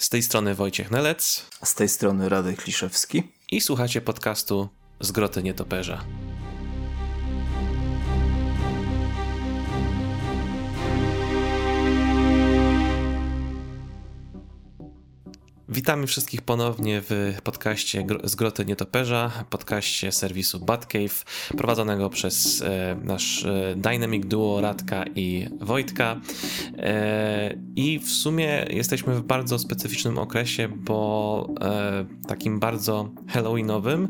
Z tej strony Wojciech Nelec. Z tej strony Radek Kliszewski. I słuchacie podcastu Zgroty Nietoperza. Witamy wszystkich ponownie w podcaście Zgroty Nietoperza, podcaście serwisu Batcave, prowadzonego przez e, nasz e, Dynamic Duo Radka i Wojtka. E, I w sumie jesteśmy w bardzo specyficznym okresie, bo takim bardzo halloweenowym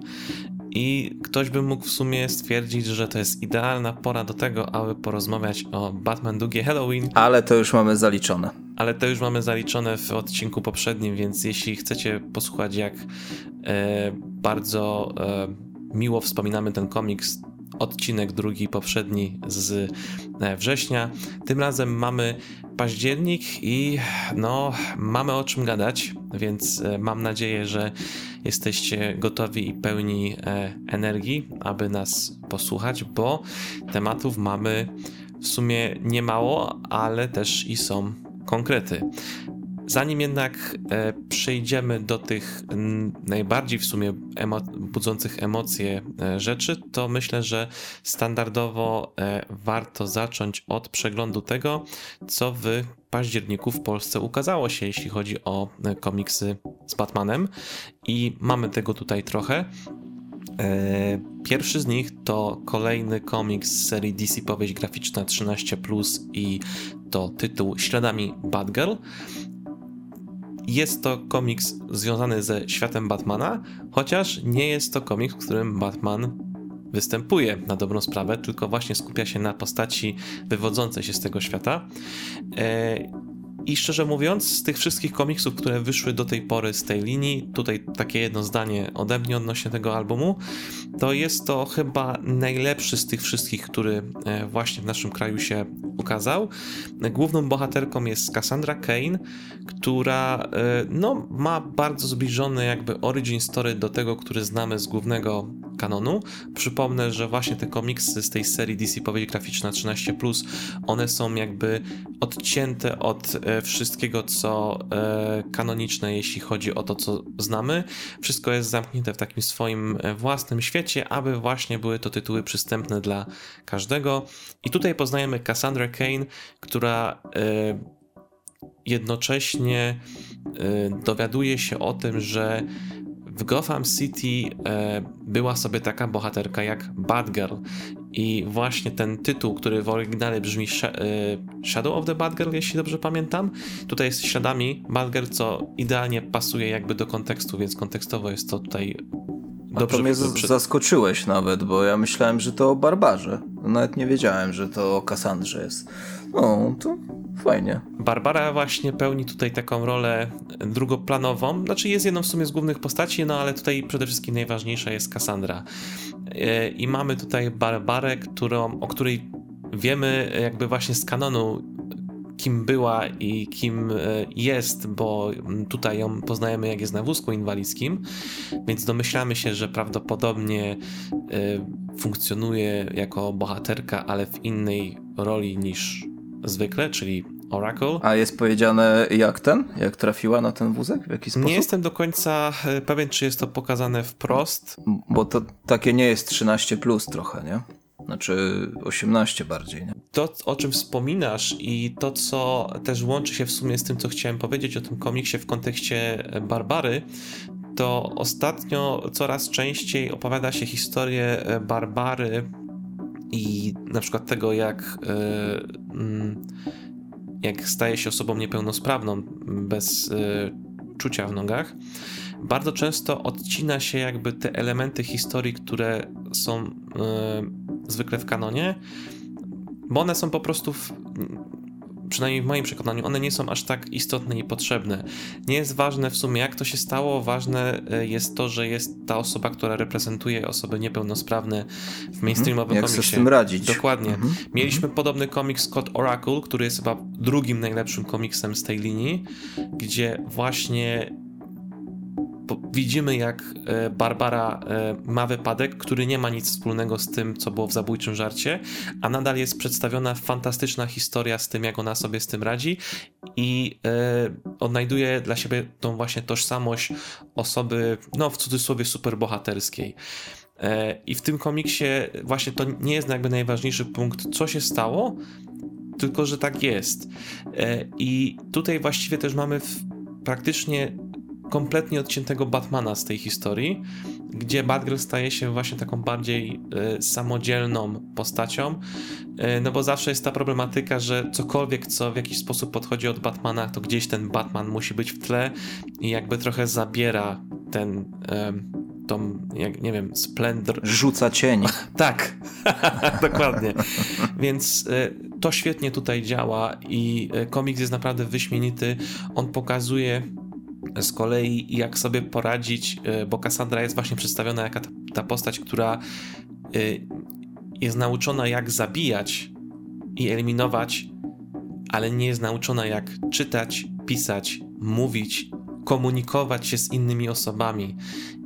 i ktoś by mógł w sumie stwierdzić, że to jest idealna pora do tego, aby porozmawiać o Batman Długie Halloween. Ale to już mamy zaliczone ale to już mamy zaliczone w odcinku poprzednim, więc jeśli chcecie posłuchać, jak e, bardzo e, miło wspominamy ten komiks, odcinek drugi, poprzedni z e, września. Tym razem mamy październik i no, mamy o czym gadać, więc e, mam nadzieję, że jesteście gotowi i pełni e, energii, aby nas posłuchać, bo tematów mamy w sumie niemało, ale też i są konkrety. Zanim jednak e, przejdziemy do tych najbardziej w sumie emo budzących emocje e, rzeczy, to myślę, że standardowo e, warto zacząć od przeglądu tego, co w październiku w Polsce ukazało się, jeśli chodzi o e, komiksy z Batmanem. I mamy tego tutaj trochę. E, pierwszy z nich to kolejny komiks z serii DC Powieść Graficzna 13 i to tytuł Śladami Batgirl. Jest to komiks związany ze światem Batmana, chociaż nie jest to komiks, w którym Batman występuje na dobrą sprawę, tylko właśnie skupia się na postaci wywodzącej się z tego świata. I szczerze mówiąc, z tych wszystkich komiksów, które wyszły do tej pory z tej linii, tutaj takie jedno zdanie ode mnie odnośnie tego albumu, to jest to chyba najlepszy z tych wszystkich, który e, właśnie w naszym kraju się ukazał. Główną bohaterką jest Cassandra Kane, która e, no, ma bardzo zbliżony jakby origin story do tego, który znamy z głównego kanonu. Przypomnę, że właśnie te komiksy z tej serii DC Powieść Graficzna 13+, one są jakby odcięte od e, wszystkiego, co e, kanoniczne, jeśli chodzi o to, co znamy. Wszystko jest zamknięte w takim swoim e, własnym świecie, aby właśnie były to tytuły przystępne dla każdego. I tutaj poznajemy Cassandra Kane, która jednocześnie dowiaduje się o tym, że w Gotham City e, była sobie taka bohaterka jak Batgirl i właśnie ten tytuł, który w oryginale brzmi e, Shadow of the Batgirl, jeśli dobrze pamiętam, tutaj jest śladami Batgirl, co idealnie pasuje jakby do kontekstu, więc kontekstowo jest to tutaj Dobrze, to mnie zaskoczyłeś nawet, bo ja myślałem, że to o Barbarze. Nawet nie wiedziałem, że to o Kassandrze jest. No, to fajnie. Barbara właśnie pełni tutaj taką rolę drugoplanową. Znaczy jest jedną w sumie z głównych postaci, no ale tutaj przede wszystkim najważniejsza jest Cassandra. E, I mamy tutaj Barbarę, którą, o której wiemy jakby właśnie z kanonu kim była i kim e, jest, bo tutaj ją poznajemy jak jest na wózku inwalidzkim, więc domyślamy się, że prawdopodobnie e, funkcjonuje jako bohaterka, ale w innej roli niż zwykle, czyli Oracle. A jest powiedziane jak ten? Jak trafiła na ten wózek? W jaki sposób? Nie jestem do końca e, pewien, czy jest to pokazane wprost. Bo to takie nie jest 13 plus trochę, nie? Znaczy 18 bardziej. Nie? To, o czym wspominasz i to, co też łączy się w sumie z tym, co chciałem powiedzieć o tym komiksie w kontekście Barbary, to ostatnio coraz częściej opowiada się historię Barbary i na przykład tego, jak, yy, jak staje się osobą niepełnosprawną bez yy, czucia w nogach. Bardzo często odcina się jakby te elementy historii, które są yy, zwykle w kanonie, bo one są po prostu, w, przynajmniej w moim przekonaniu, one nie są aż tak istotne i potrzebne. Nie jest ważne w sumie, jak to się stało, ważne e, jest to, że jest ta osoba, która reprezentuje osoby niepełnosprawne w mainstreamowym mhm. komiksie. Jak z tym radzić. Dokładnie. Mhm. Mieliśmy mhm. podobny komiks Scott Oracle, który jest chyba drugim najlepszym komiksem z tej linii, gdzie właśnie widzimy, jak e, Barbara e, ma wypadek, który nie ma nic wspólnego z tym, co było w zabójczym żarcie, a nadal jest przedstawiona fantastyczna historia z tym, jak ona sobie z tym radzi i odnajduje dla siebie tą właśnie tożsamość osoby, no w cudzysłowie superbohaterskiej. I w tym komiksie właśnie to nie jest jakby najważniejszy punkt, co się stało, tylko że tak jest. I tutaj właściwie też mamy praktycznie kompletnie odciętego Batmana z tej historii, gdzie Batgirl staje się właśnie taką bardziej y, samodzielną postacią, y, no bo zawsze jest ta problematyka, że cokolwiek, co w jakiś sposób podchodzi od Batmana, to gdzieś ten Batman musi być w tle i jakby trochę zabiera ten... Y, tą, jak, nie wiem, splendor. Rzuca cień. tak, dokładnie. Więc to świetnie tutaj działa i komiks jest naprawdę wyśmienity. On pokazuje z kolei jak sobie poradzić, e, bo Cassandra jest właśnie przedstawiona jako ta postać, która e, jest nauczona jak zabijać i eliminować, ale nie jest nauczona jak czytać, pisać, mówić, komunikować się z innymi osobami.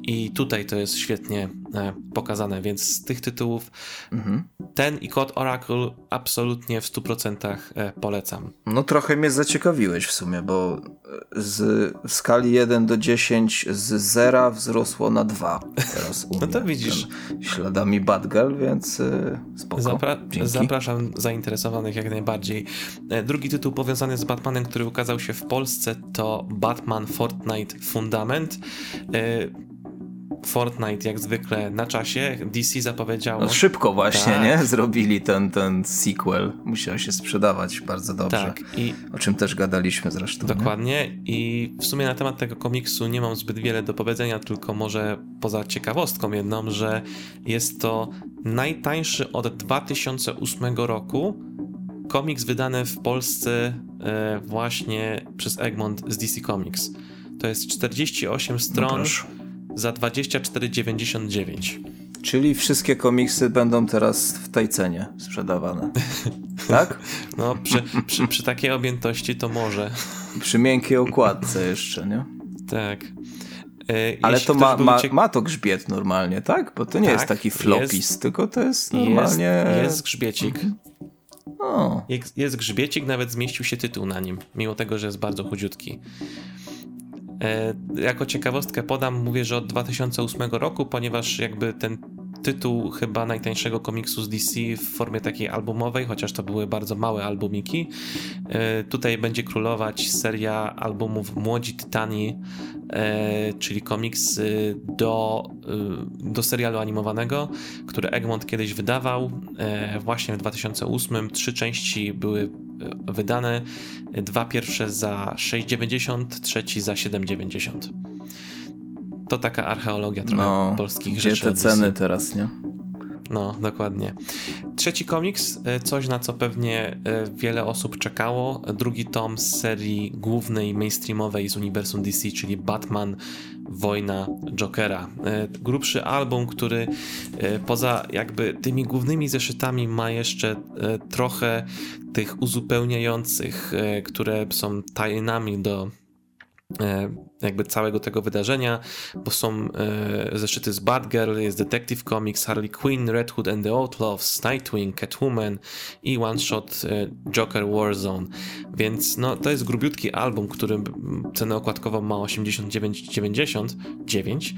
I tutaj to jest świetnie e, pokazane, więc z tych tytułów mhm. ten i Kod Oracle absolutnie w 100% e, polecam. No trochę mnie zaciekawiłeś w sumie, bo z skali 1 do 10 z 0 wzrosło na 2 teraz No to widzisz. Śladami Batgirl, więc e, spoko. Zapra zapraszam zainteresowanych jak najbardziej. Drugi tytuł powiązany z Batmanem, który ukazał się w Polsce to Batman Fortnite Fundament Fortnite jak zwykle na czasie. DC zapowiedziało. No szybko właśnie, tak. nie? Zrobili ten, ten sequel. Musiał się sprzedawać bardzo dobrze. Tak. I o czym też gadaliśmy zresztą. Dokładnie. Nie? I w sumie na temat tego komiksu nie mam zbyt wiele do powiedzenia, tylko może poza ciekawostką jedną, że jest to najtańszy od 2008 roku komiks wydany w Polsce e, właśnie przez Egmont z DC Comics. To jest 48 stron. No za 24,99. Czyli wszystkie komiksy będą teraz w tej cenie sprzedawane. tak? No, przy, przy, przy takiej objętości to może. Przy miękkiej okładce jeszcze, nie? Tak. E, Ale to ma, ma, ciek... ma to grzbiet normalnie, tak? Bo to nie tak, jest taki flopis, jest, tylko to jest normalnie... Jest, jest grzbiecik. Mhm. Jest, jest grzbiecik, nawet zmieścił się tytuł na nim, mimo tego, że jest bardzo chudziutki. E, jako ciekawostkę podam, mówię, że od 2008 roku, ponieważ jakby ten tytuł chyba najtańszego komiksu z DC w formie takiej albumowej, chociaż to były bardzo małe albumiki. E, tutaj będzie królować seria albumów Młodzi Tytani, e, czyli komiks do, do serialu animowanego, który Egmont kiedyś wydawał. Właśnie w 2008 trzy części były wydane. Dwa pierwsze za 6,90, trzeci za 7,90. To taka archeologia trochę no, polskich gdzie rzeczy. te ceny teraz, nie? No, dokładnie. Trzeci komiks, e, coś na co pewnie e, wiele osób czekało. Drugi tom z serii głównej, mainstreamowej z uniwersum DC, czyli Batman Wojna Jokera. E, grubszy album, który poza jakby tymi głównymi zeszytami ma jeszcze trochę tych uzupełniających, które są tajnami do jakby całego tego wydarzenia, bo są e, zeszyty z Batgirl, jest Detective Comics, Harley Quinn, Red Hood and the Outlaws, Nightwing, Catwoman i one shot e, Joker Warzone. Więc no, to jest grubiutki album, który cenę okładkową ma 89,99.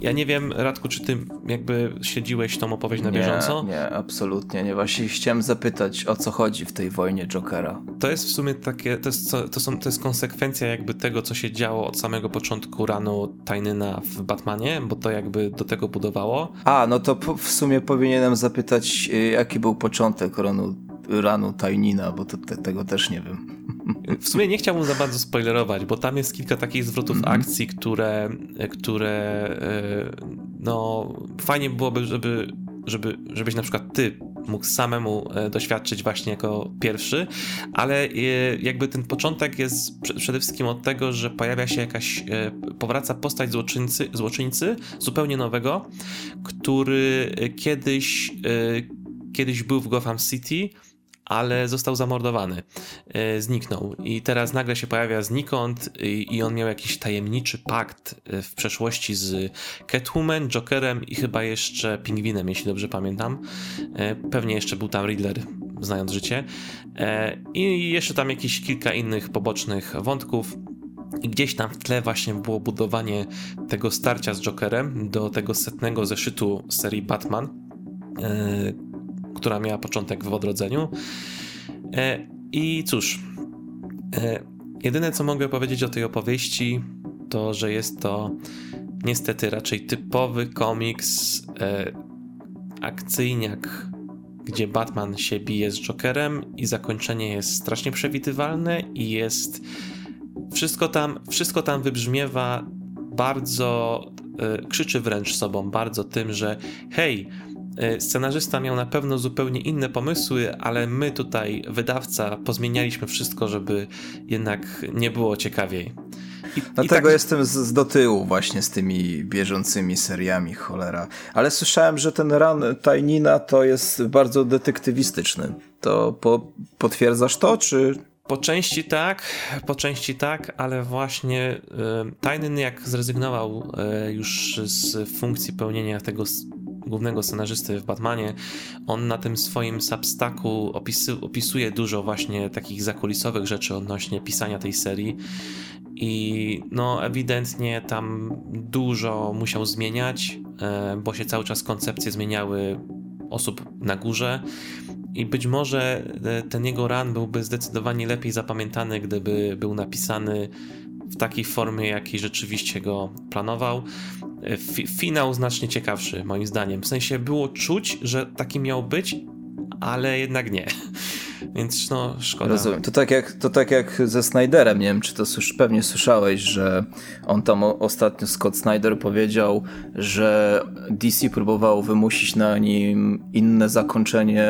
Ja nie wiem, Radku, czy ty jakby śledziłeś tą opowieść na bieżąco? Nie, nie, absolutnie nie. Właśnie chciałem zapytać, o co chodzi w tej wojnie Jokera. To jest w sumie takie, to jest, to są, to jest konsekwencja jakby tego, co się działo od samego początku ranu Tajnyna w Batmanie, bo to jakby do tego budowało. A, no to w sumie powinienem zapytać, y, jaki był początek ranu, ranu Tajnina, bo to, te, tego też nie wiem. W sumie nie chciałbym za bardzo spoilerować, bo tam jest kilka takich zwrotów mm -hmm. akcji, które, które e, no fajnie byłoby, żeby, żeby, żebyś na przykład ty mógł samemu e, doświadczyć właśnie jako pierwszy, ale e, jakby ten początek jest przede wszystkim od tego, że pojawia się jakaś, powraca postać złoczyńcy, złoczyńcy zupełnie nowego, który kiedyś, kiedyś był w Gotham City, ale został zamordowany. E, zniknął. I teraz nagle się pojawia znikąd i on miał jakiś tajemniczy pakt e, w przeszłości z Catwoman, Jokerem i chyba jeszcze Pingwinem, jeśli dobrze pamiętam. E, pewnie jeszcze był tam Riddler, znając życie. I jeszcze tam jakieś kilka innych pobocznych wątków. I gdzieś tam w tle właśnie było budowanie tego starcia z Jokerem do tego setnego zeszytu serii Batman, która miała początek w odrodzeniu. E, I cóż, e, jedyne co mogę powiedzieć o tej opowieści, to że jest to niestety raczej typowy komiks e, akcyjniak, gdzie Batman się bije z Jokerem i zakończenie jest strasznie przewidywalne i jest wszystko tam, wszystko tam wybrzmiewa bardzo, krzyczy wręcz sobą bardzo tym, że hej, scenarzysta miał na pewno zupełnie inne pomysły, ale my tutaj, wydawca, pozmienialiśmy wszystko, żeby jednak nie było ciekawiej. I, Dlatego tak... jestem z, z, do tyłu właśnie z tymi bieżącymi seriami, cholera. Ale słyszałem, że ten ran Tajnina to jest bardzo detektywistyczny. To po, potwierdzasz to, czy, po części tak, po części tak, ale właśnie y, Tajnyn jak zrezygnował y, już z funkcji pełnienia tego głównego scenarzysty w Batmanie, on na tym swoim substacku opisy, opisuje dużo właśnie takich zakulisowych rzeczy odnośnie pisania tej serii. I no ewidentnie tam dużo musiał zmieniać, y, bo się cały czas koncepcje zmieniały osób na górze i być może e, ten jego run byłby zdecydowanie lepiej zapamiętany, gdyby był napisany w takiej formie, jakiej rzeczywiście go planował. E, finał znacznie ciekawszy, moim zdaniem. W sensie było czuć, że taki miał być, ale jednak nie. Więc no, szkoda. Rozumiem. To tak jak, to tak jak ze Snyderem, nie wiem, czy to pewnie słyszałeś, że on tam ostatnio, Scott Snyder powiedział, że DC próbował wymusić na nim inne zakończenie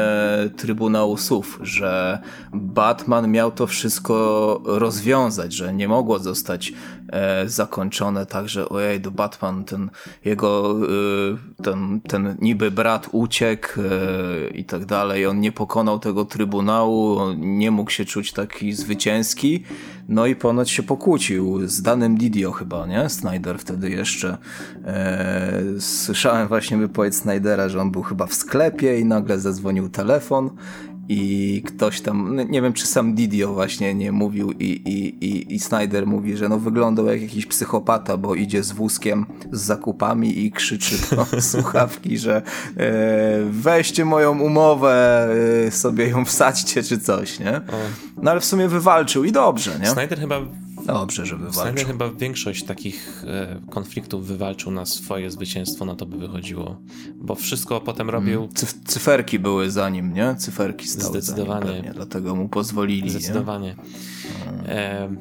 Trybunału Sów, że Batman miał to wszystko rozwiązać, że nie mogło zostać e, zakończone tak, że ojej, do Batman, ten jego, e, ten, ten niby brat uciekł e, i tak dalej, on nie pokonał tego Trybunału, on nie mógł się czuć taki zwycięski, no i ponoć się pokłócił z danym Didio chyba, nie? Snyder wtedy jeszcze. E, słyszałem właśnie wypowiedź Snydera, że on był chyba w sklepie i nagle zadzwonił telefon i ktoś tam, nie wiem czy sam Didio właśnie nie mówił i, i, i, i Snyder mówi, że no wyglądał jak jakiś psychopata, bo idzie z wózkiem z zakupami i krzyczy do słuchawki, że e, weźcie moją umowę, e, sobie ją wsadźcie czy coś, nie? No ale w sumie wywalczył i dobrze, nie? Snyder chyba Dobrze, że wywalczył. Snyder chyba większość takich e, konfliktów wywalczył na swoje zwycięstwo, na to by wychodziło. Bo wszystko potem robił... Hmm. Cyf cyferki były za nim, nie? Cyferki stały Zdecydowanie. Za nim pewnie, dlatego mu pozwolili, Zdecydowanie. E,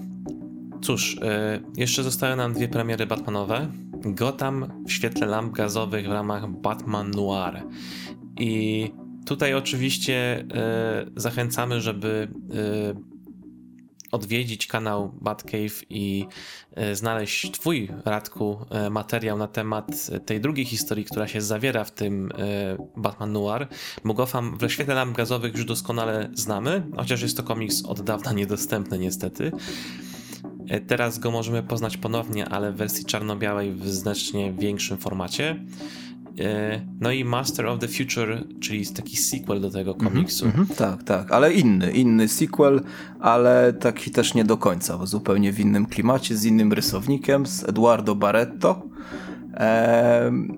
cóż, e, jeszcze zostały nam dwie premiery Batmanowe. Gotham w świetle lamp gazowych w ramach Batman Noir. I tutaj oczywiście e, zachęcamy, żeby e, odwiedzić kanał Batcave i e, znaleźć Twój, Radku, e, materiał na temat tej drugiej historii, która się zawiera w tym e, Batman Noir. Mugofam w świetle lamp gazowych już doskonale znamy, chociaż jest to komiks od dawna niedostępny niestety. Teraz go możemy poznać ponownie, ale w wersji czarno-białej w znacznie większym formacie. E, no i Master of the Future, czyli taki sequel do tego mhm, komiksu. Mm -hmm, tak, tak, ale inny, inny sequel, ale taki też nie do końca, bo zupełnie w innym klimacie, z innym rysownikiem, z Eduardo Barretto.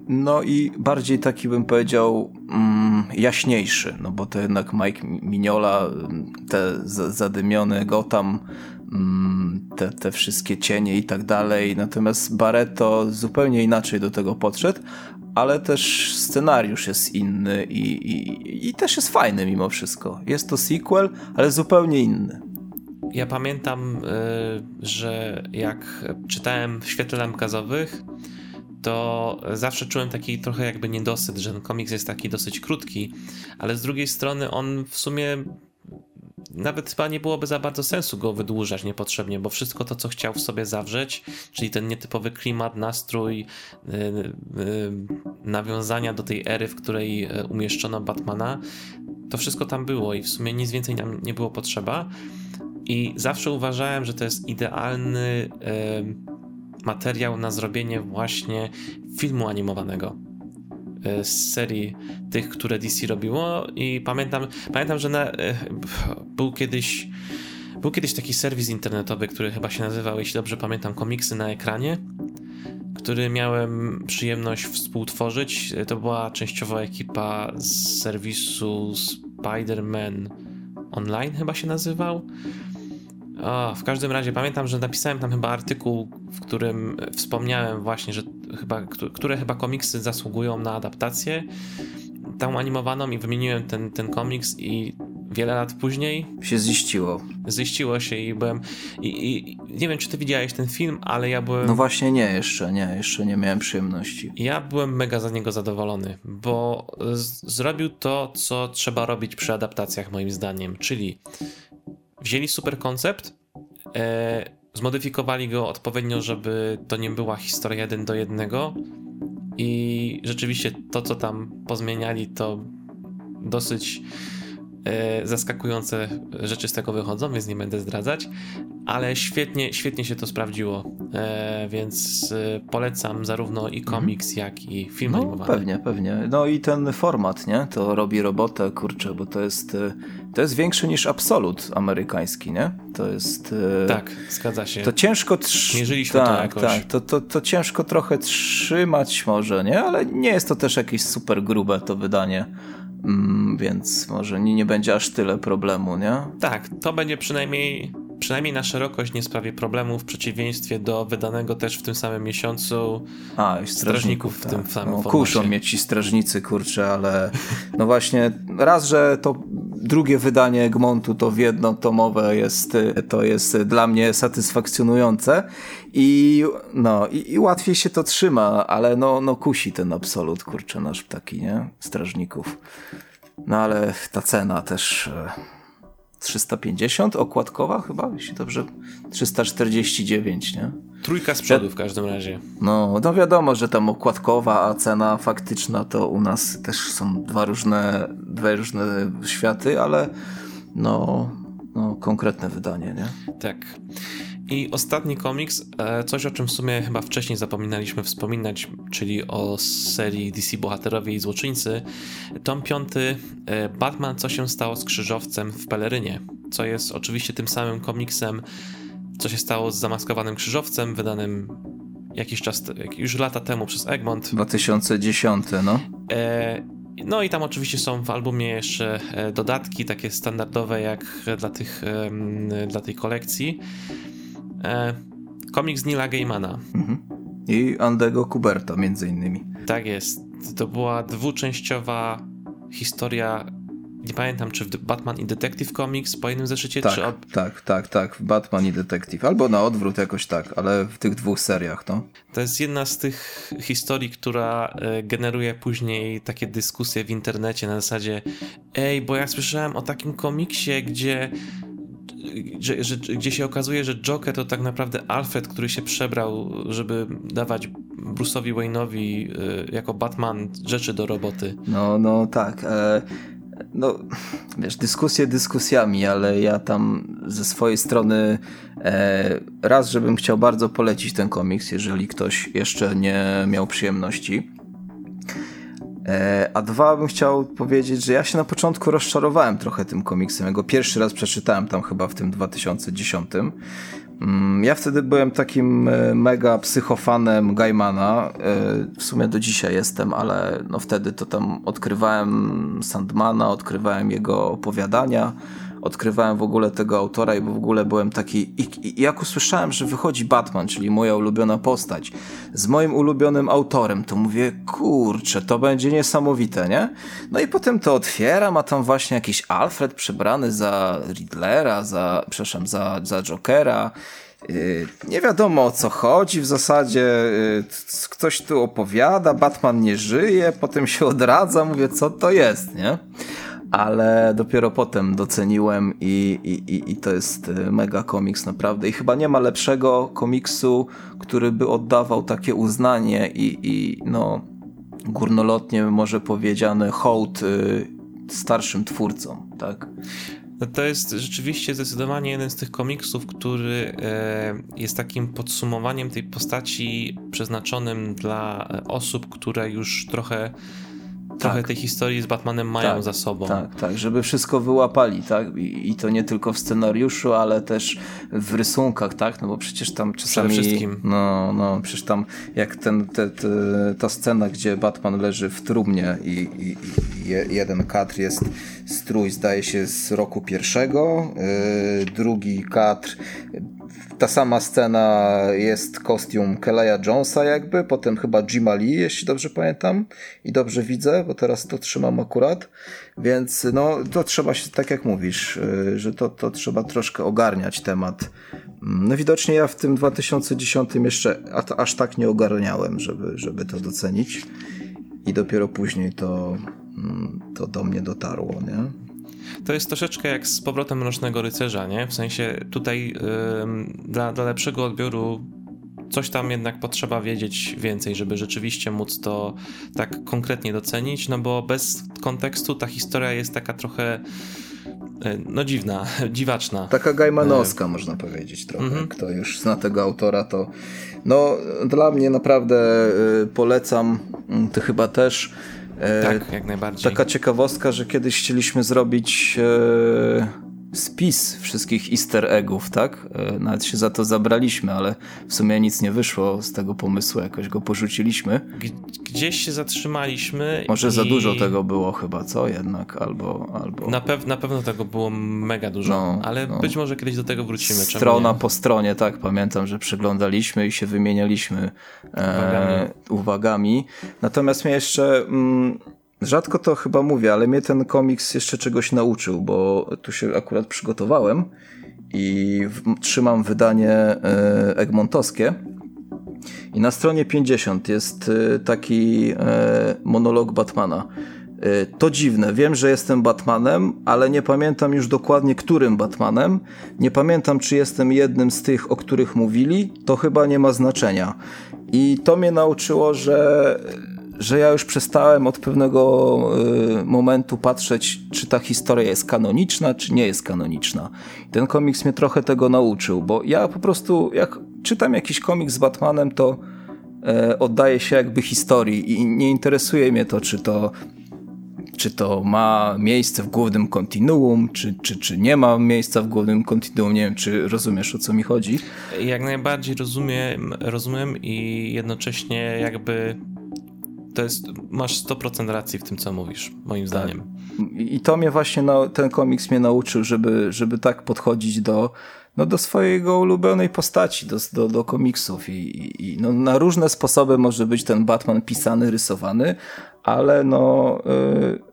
No i bardziej taki bym powiedział mm, jaśniejszy, no bo to jednak Mike Mignola, te zadymione Gotham, mm, te, te wszystkie cienie i tak dalej. Natomiast Barretto zupełnie inaczej do tego podszedł, ale też scenariusz jest inny i, i, i też jest fajny mimo wszystko. Jest to sequel, ale zupełnie inny. Ja pamiętam, y, że jak czytałem w świetle lamp gazowych, to zawsze czułem taki trochę jakby niedosyt, że ten komiks jest taki dosyć krótki, ale z drugiej strony on w sumie nawet chyba nie byłoby za bardzo sensu go wydłużać niepotrzebnie, bo wszystko to, co chciał w sobie zawrzeć, czyli ten nietypowy klimat, nastrój, yy, yy, nawiązania do tej ery, w której y, umieszczono Batmana, to wszystko tam było i w sumie nic więcej nam nie było potrzeba. I zawsze uważałem, że to jest idealny materiał na zrobienie właśnie filmu animowanego e, z serii tych, które DC robiło i pamiętam, pamiętam że na, e, był kiedyś był kiedyś taki serwis internetowy, który chyba się nazywał, jeśli dobrze pamiętam, komiksy na ekranie, który miałem przyjemność współtworzyć. To była częściowo ekipa z serwisu Spider-Man Online chyba się nazywał. O, w każdym razie pamiętam, że napisałem tam chyba artykuł, w którym wspomniałem właśnie, że chyba, które chyba komiksy zasługują na adaptację tą animowaną i wymieniłem ten, ten komiks i wiele lat później się ziściło. Ziściło się i byłem i, i, nie wiem czy ty widziałeś ten film, ale ja byłem No właśnie nie, jeszcze nie, jeszcze nie miałem przyjemności. Ja byłem mega za niego zadowolony, bo zrobił to co trzeba robić przy adaptacjach moim zdaniem, czyli wzięli super koncept, e, zmodyfikowali go odpowiednio, żeby to nie była historia jeden do jednego i rzeczywiście to, co tam pozmieniali, to dosyć zaskakujące rzeczy z tego wychodzą, więc nie będę zdradzać, ale świetnie, świetnie się to sprawdziło, e, więc e, polecam zarówno i mhm. komiks, jak i film no, animowany. Pewnie, pewnie. No i ten format, nie? To robi robotę, kurczę, bo to jest, e, to jest większe niż absolut amerykański, nie? To jest... Tak, zgadza się. To ciężko... Trz... Mierzyliśmy tak, to jakoś. Tak, to, to, to ciężko trochę trzymać może, nie? Ale nie jest to też jakieś super grube to wydanie. Mm, więc może nie, nie będzie aż tyle problemu, nie? Tak, to będzie przynajmniej przynajmniej na szerokość nie sprawi problemu w przeciwieństwie do wydanego też w tym samym miesiącu A, strażników, strażników w tak. tym samym no, Kuszą mnie ci strażnicy, kurczę, ale no właśnie raz, że to drugie wydanie Egmontu to w jedno tomowe jest, to jest dla mnie satysfakcjonujące i no i, i łatwiej się to trzyma, ale no, no kusi ten absolut, kurczę, nasz taki, nie? Strażników. No ale ta cena też... E, 350 okładkowa chyba, jeśli dobrze, 349, nie? Trójka z przodu w każdym razie. No, no wiadomo, że tam okładkowa, a cena faktyczna to u nas też są dwa różne, dwa różne światy, ale no, no konkretne wydanie, nie? Tak. I ostatni komiks, e, coś o czym w sumie chyba wcześniej zapominaliśmy wspominać, czyli o serii DC Bohaterowie i Złoczyńcy. Tom piąty, e, Batman, co się stało z krzyżowcem w pelerynie, co jest oczywiście tym samym komiksem, co się stało z zamaskowanym krzyżowcem, wydanym jakiś czas, już lata temu przez Egmont. 2010, no. E, no i tam oczywiście są w albumie jeszcze dodatki, takie standardowe jak dla, tych, dla tej kolekcji. E, komiks Nila Gaimana. Mhm. I Andego Kuberta między innymi. Tak jest. To była dwuczęściowa historia nie pamiętam, czy w Batman i Detective Comics po jednym zeszycie, tak, czy... Ob... Tak, tak, tak, Batman i Detective, albo na odwrót jakoś tak, ale w tych dwóch seriach, no. To jest jedna z tych historii, która e, generuje później takie dyskusje w internecie na zasadzie ej, bo ja słyszałem o takim komiksie, gdzie że, że, gdzie się okazuje, że Joker to tak naprawdę Alfred, który się przebrał, żeby dawać Bruce'owi Wayne'owi y, jako Batman rzeczy do roboty. No, no tak. E, no, wiesz, dyskusje dyskusjami, ale ja tam ze swojej strony e, raz, żebym chciał bardzo polecić ten komiks, jeżeli ktoś jeszcze nie miał przyjemności. E, a dwa bym chciał powiedzieć, że ja się na początku rozczarowałem trochę tym komiksem. Ja pierwszy raz przeczytałem tam chyba w tym 2010. Mm, ja wtedy byłem takim e, mega psychofanem Gaimana. E, w sumie do dzisiaj jestem, ale no wtedy to tam odkrywałem Sandmana, odkrywałem jego opowiadania odkrywałem w ogóle tego autora i w ogóle byłem taki... I, i jak usłyszałem, że wychodzi Batman, czyli moja ulubiona postać, z moim ulubionym autorem, to mówię, kurczę, to będzie niesamowite, nie? No i potem to otwieram, a tam właśnie jakiś Alfred przebrany za Riddlera, za, przepraszam, za, za Jokera, y, nie wiadomo o co chodzi w zasadzie. Y, ktoś tu opowiada, Batman nie żyje, potem się odradza, mówię, co to jest, nie? Ale dopiero potem doceniłem i, i, i to jest e, mega komiks naprawdę. I chyba nie ma lepszego komiksu, który by oddawał takie uznanie i, i no górnolotnie może powiedziane hołd y, starszym twórcom, tak? No to jest rzeczywiście zdecydowanie jeden z tych komiksów, który e, jest takim podsumowaniem tej postaci przeznaczonym dla osób, które już trochę trochę tak. tej historii z Batmanem mają tak, za sobą. Tak, tak, żeby wszystko wyłapali, tak? I, I, to nie tylko w scenariuszu, ale też w rysunkach, tak? No bo przecież tam czasami... Przede wszystkim. No, no, przecież tam jak ten, te, te, ta scena, gdzie Batman leży w trumnie i, i, i jeden kadr jest strój, zdaje się, z roku pierwszego, yy, drugi kadr ta sama scena jest kostium Kelaya Jonesa jakby, potem chyba Jima Lee, jeśli dobrze pamiętam i dobrze widzę, bo teraz to trzymam akurat, więc no to trzeba się, tak jak mówisz, y, że to, to trzeba troszkę ogarniać temat. Mm, no widocznie ja w tym 2010 jeszcze aż tak nie ogarniałem, żeby, żeby to docenić i dopiero później to, mm, to do mnie dotarło, nie? To jest troszeczkę jak z powrotem Mrocznego Rycerza, nie? W sensie tutaj yy, dla, dla lepszego odbioru coś tam jednak potrzeba wiedzieć więcej, żeby rzeczywiście móc to tak konkretnie docenić, no bo bez kontekstu ta historia jest taka trochę y, no dziwna, dziwaczna. Taka gajmanowska, y można powiedzieć trochę. Mm -hmm. Kto już zna tego autora, to no dla mnie naprawdę y, polecam, ty chyba też tak, jak najbardziej. Taka ciekawostka, że kiedyś chcieliśmy zrobić e, spis wszystkich easter eggów, tak? E, nawet się za to zabraliśmy, ale w sumie nic nie wyszło z tego pomysłu, jakoś go porzuciliśmy. Gdzieś się zatrzymaliśmy. Może i... za dużo tego było chyba, co jednak, albo... albo... Na, pew na pewno tego było mega dużo, no, ale no. być może kiedyś do tego wrócimy. Strona po stronie, tak, pamiętam, że przyglądaliśmy i się wymienialiśmy uwagami. E, uwagami. Natomiast mnie jeszcze... Mm, Rzadko to chyba mówię, ale mnie ten komiks jeszcze czegoś nauczył, bo tu się akurat przygotowałem i trzymam wydanie e, Egmontowskie. I na stronie 50 jest e, taki e, monolog Batmana. To dziwne, wiem, że jestem Batmanem, ale nie pamiętam już dokładnie, którym Batmanem. Nie pamiętam, czy jestem jednym z tych, o których mówili. To chyba nie ma znaczenia. I to mnie nauczyło, że że ja już przestałem od pewnego y, momentu patrzeć, czy ta historia jest kanoniczna, czy nie jest kanoniczna. Ten komiks mnie trochę tego nauczył, bo ja po prostu, jak czytam jakiś komiks z Batmanem, to y, oddaję się jakby historii i nie interesuje mnie to, czy to czy to ma miejsce w głównym kontinuum, czy, czy, czy nie ma miejsca w głównym kontinuum. Nie wiem, czy rozumiesz, o co mi chodzi. Jak najbardziej rozumiem, rozumiem i jednocześnie jakby to jest, masz 100% racji w tym, co mówisz, moim tak. zdaniem. I to mnie właśnie, ten komiks mnie nauczył, żeby, żeby tak podchodzić do, no, do swojego ulubionej postaci, do, do, do komiksów i, i no, na różne sposoby może być ten Batman pisany, rysowany, ale no... Yy,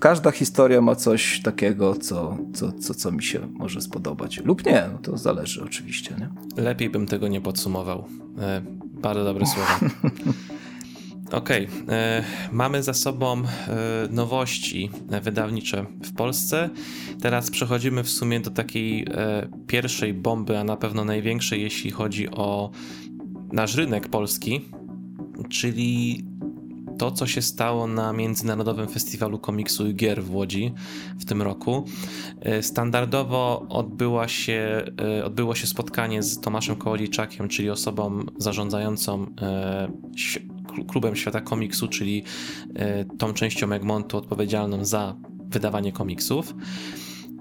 każda historia ma coś takiego, co, co, co, co mi się może spodobać. Lub nie, no to zależy oczywiście. Nie? Lepiej bym tego nie podsumował. E, bardzo dobre słowa. Okej, okay. E, mamy za sobą e, nowości wydawnicze w Polsce. Teraz przechodzimy w sumie do takiej e, pierwszej bomby, a na pewno największej, jeśli chodzi o nasz rynek polski, czyli to, co się stało na Międzynarodowym Festiwalu Komiksu i Gier w Łodzi w tym roku. Standardowo odbyła się, odbyło się spotkanie z Tomaszem Kołodziejczakiem, czyli osobą zarządzającą klubem świata komiksu, czyli e, tą częścią Egmontu odpowiedzialną za wydawanie komiksów.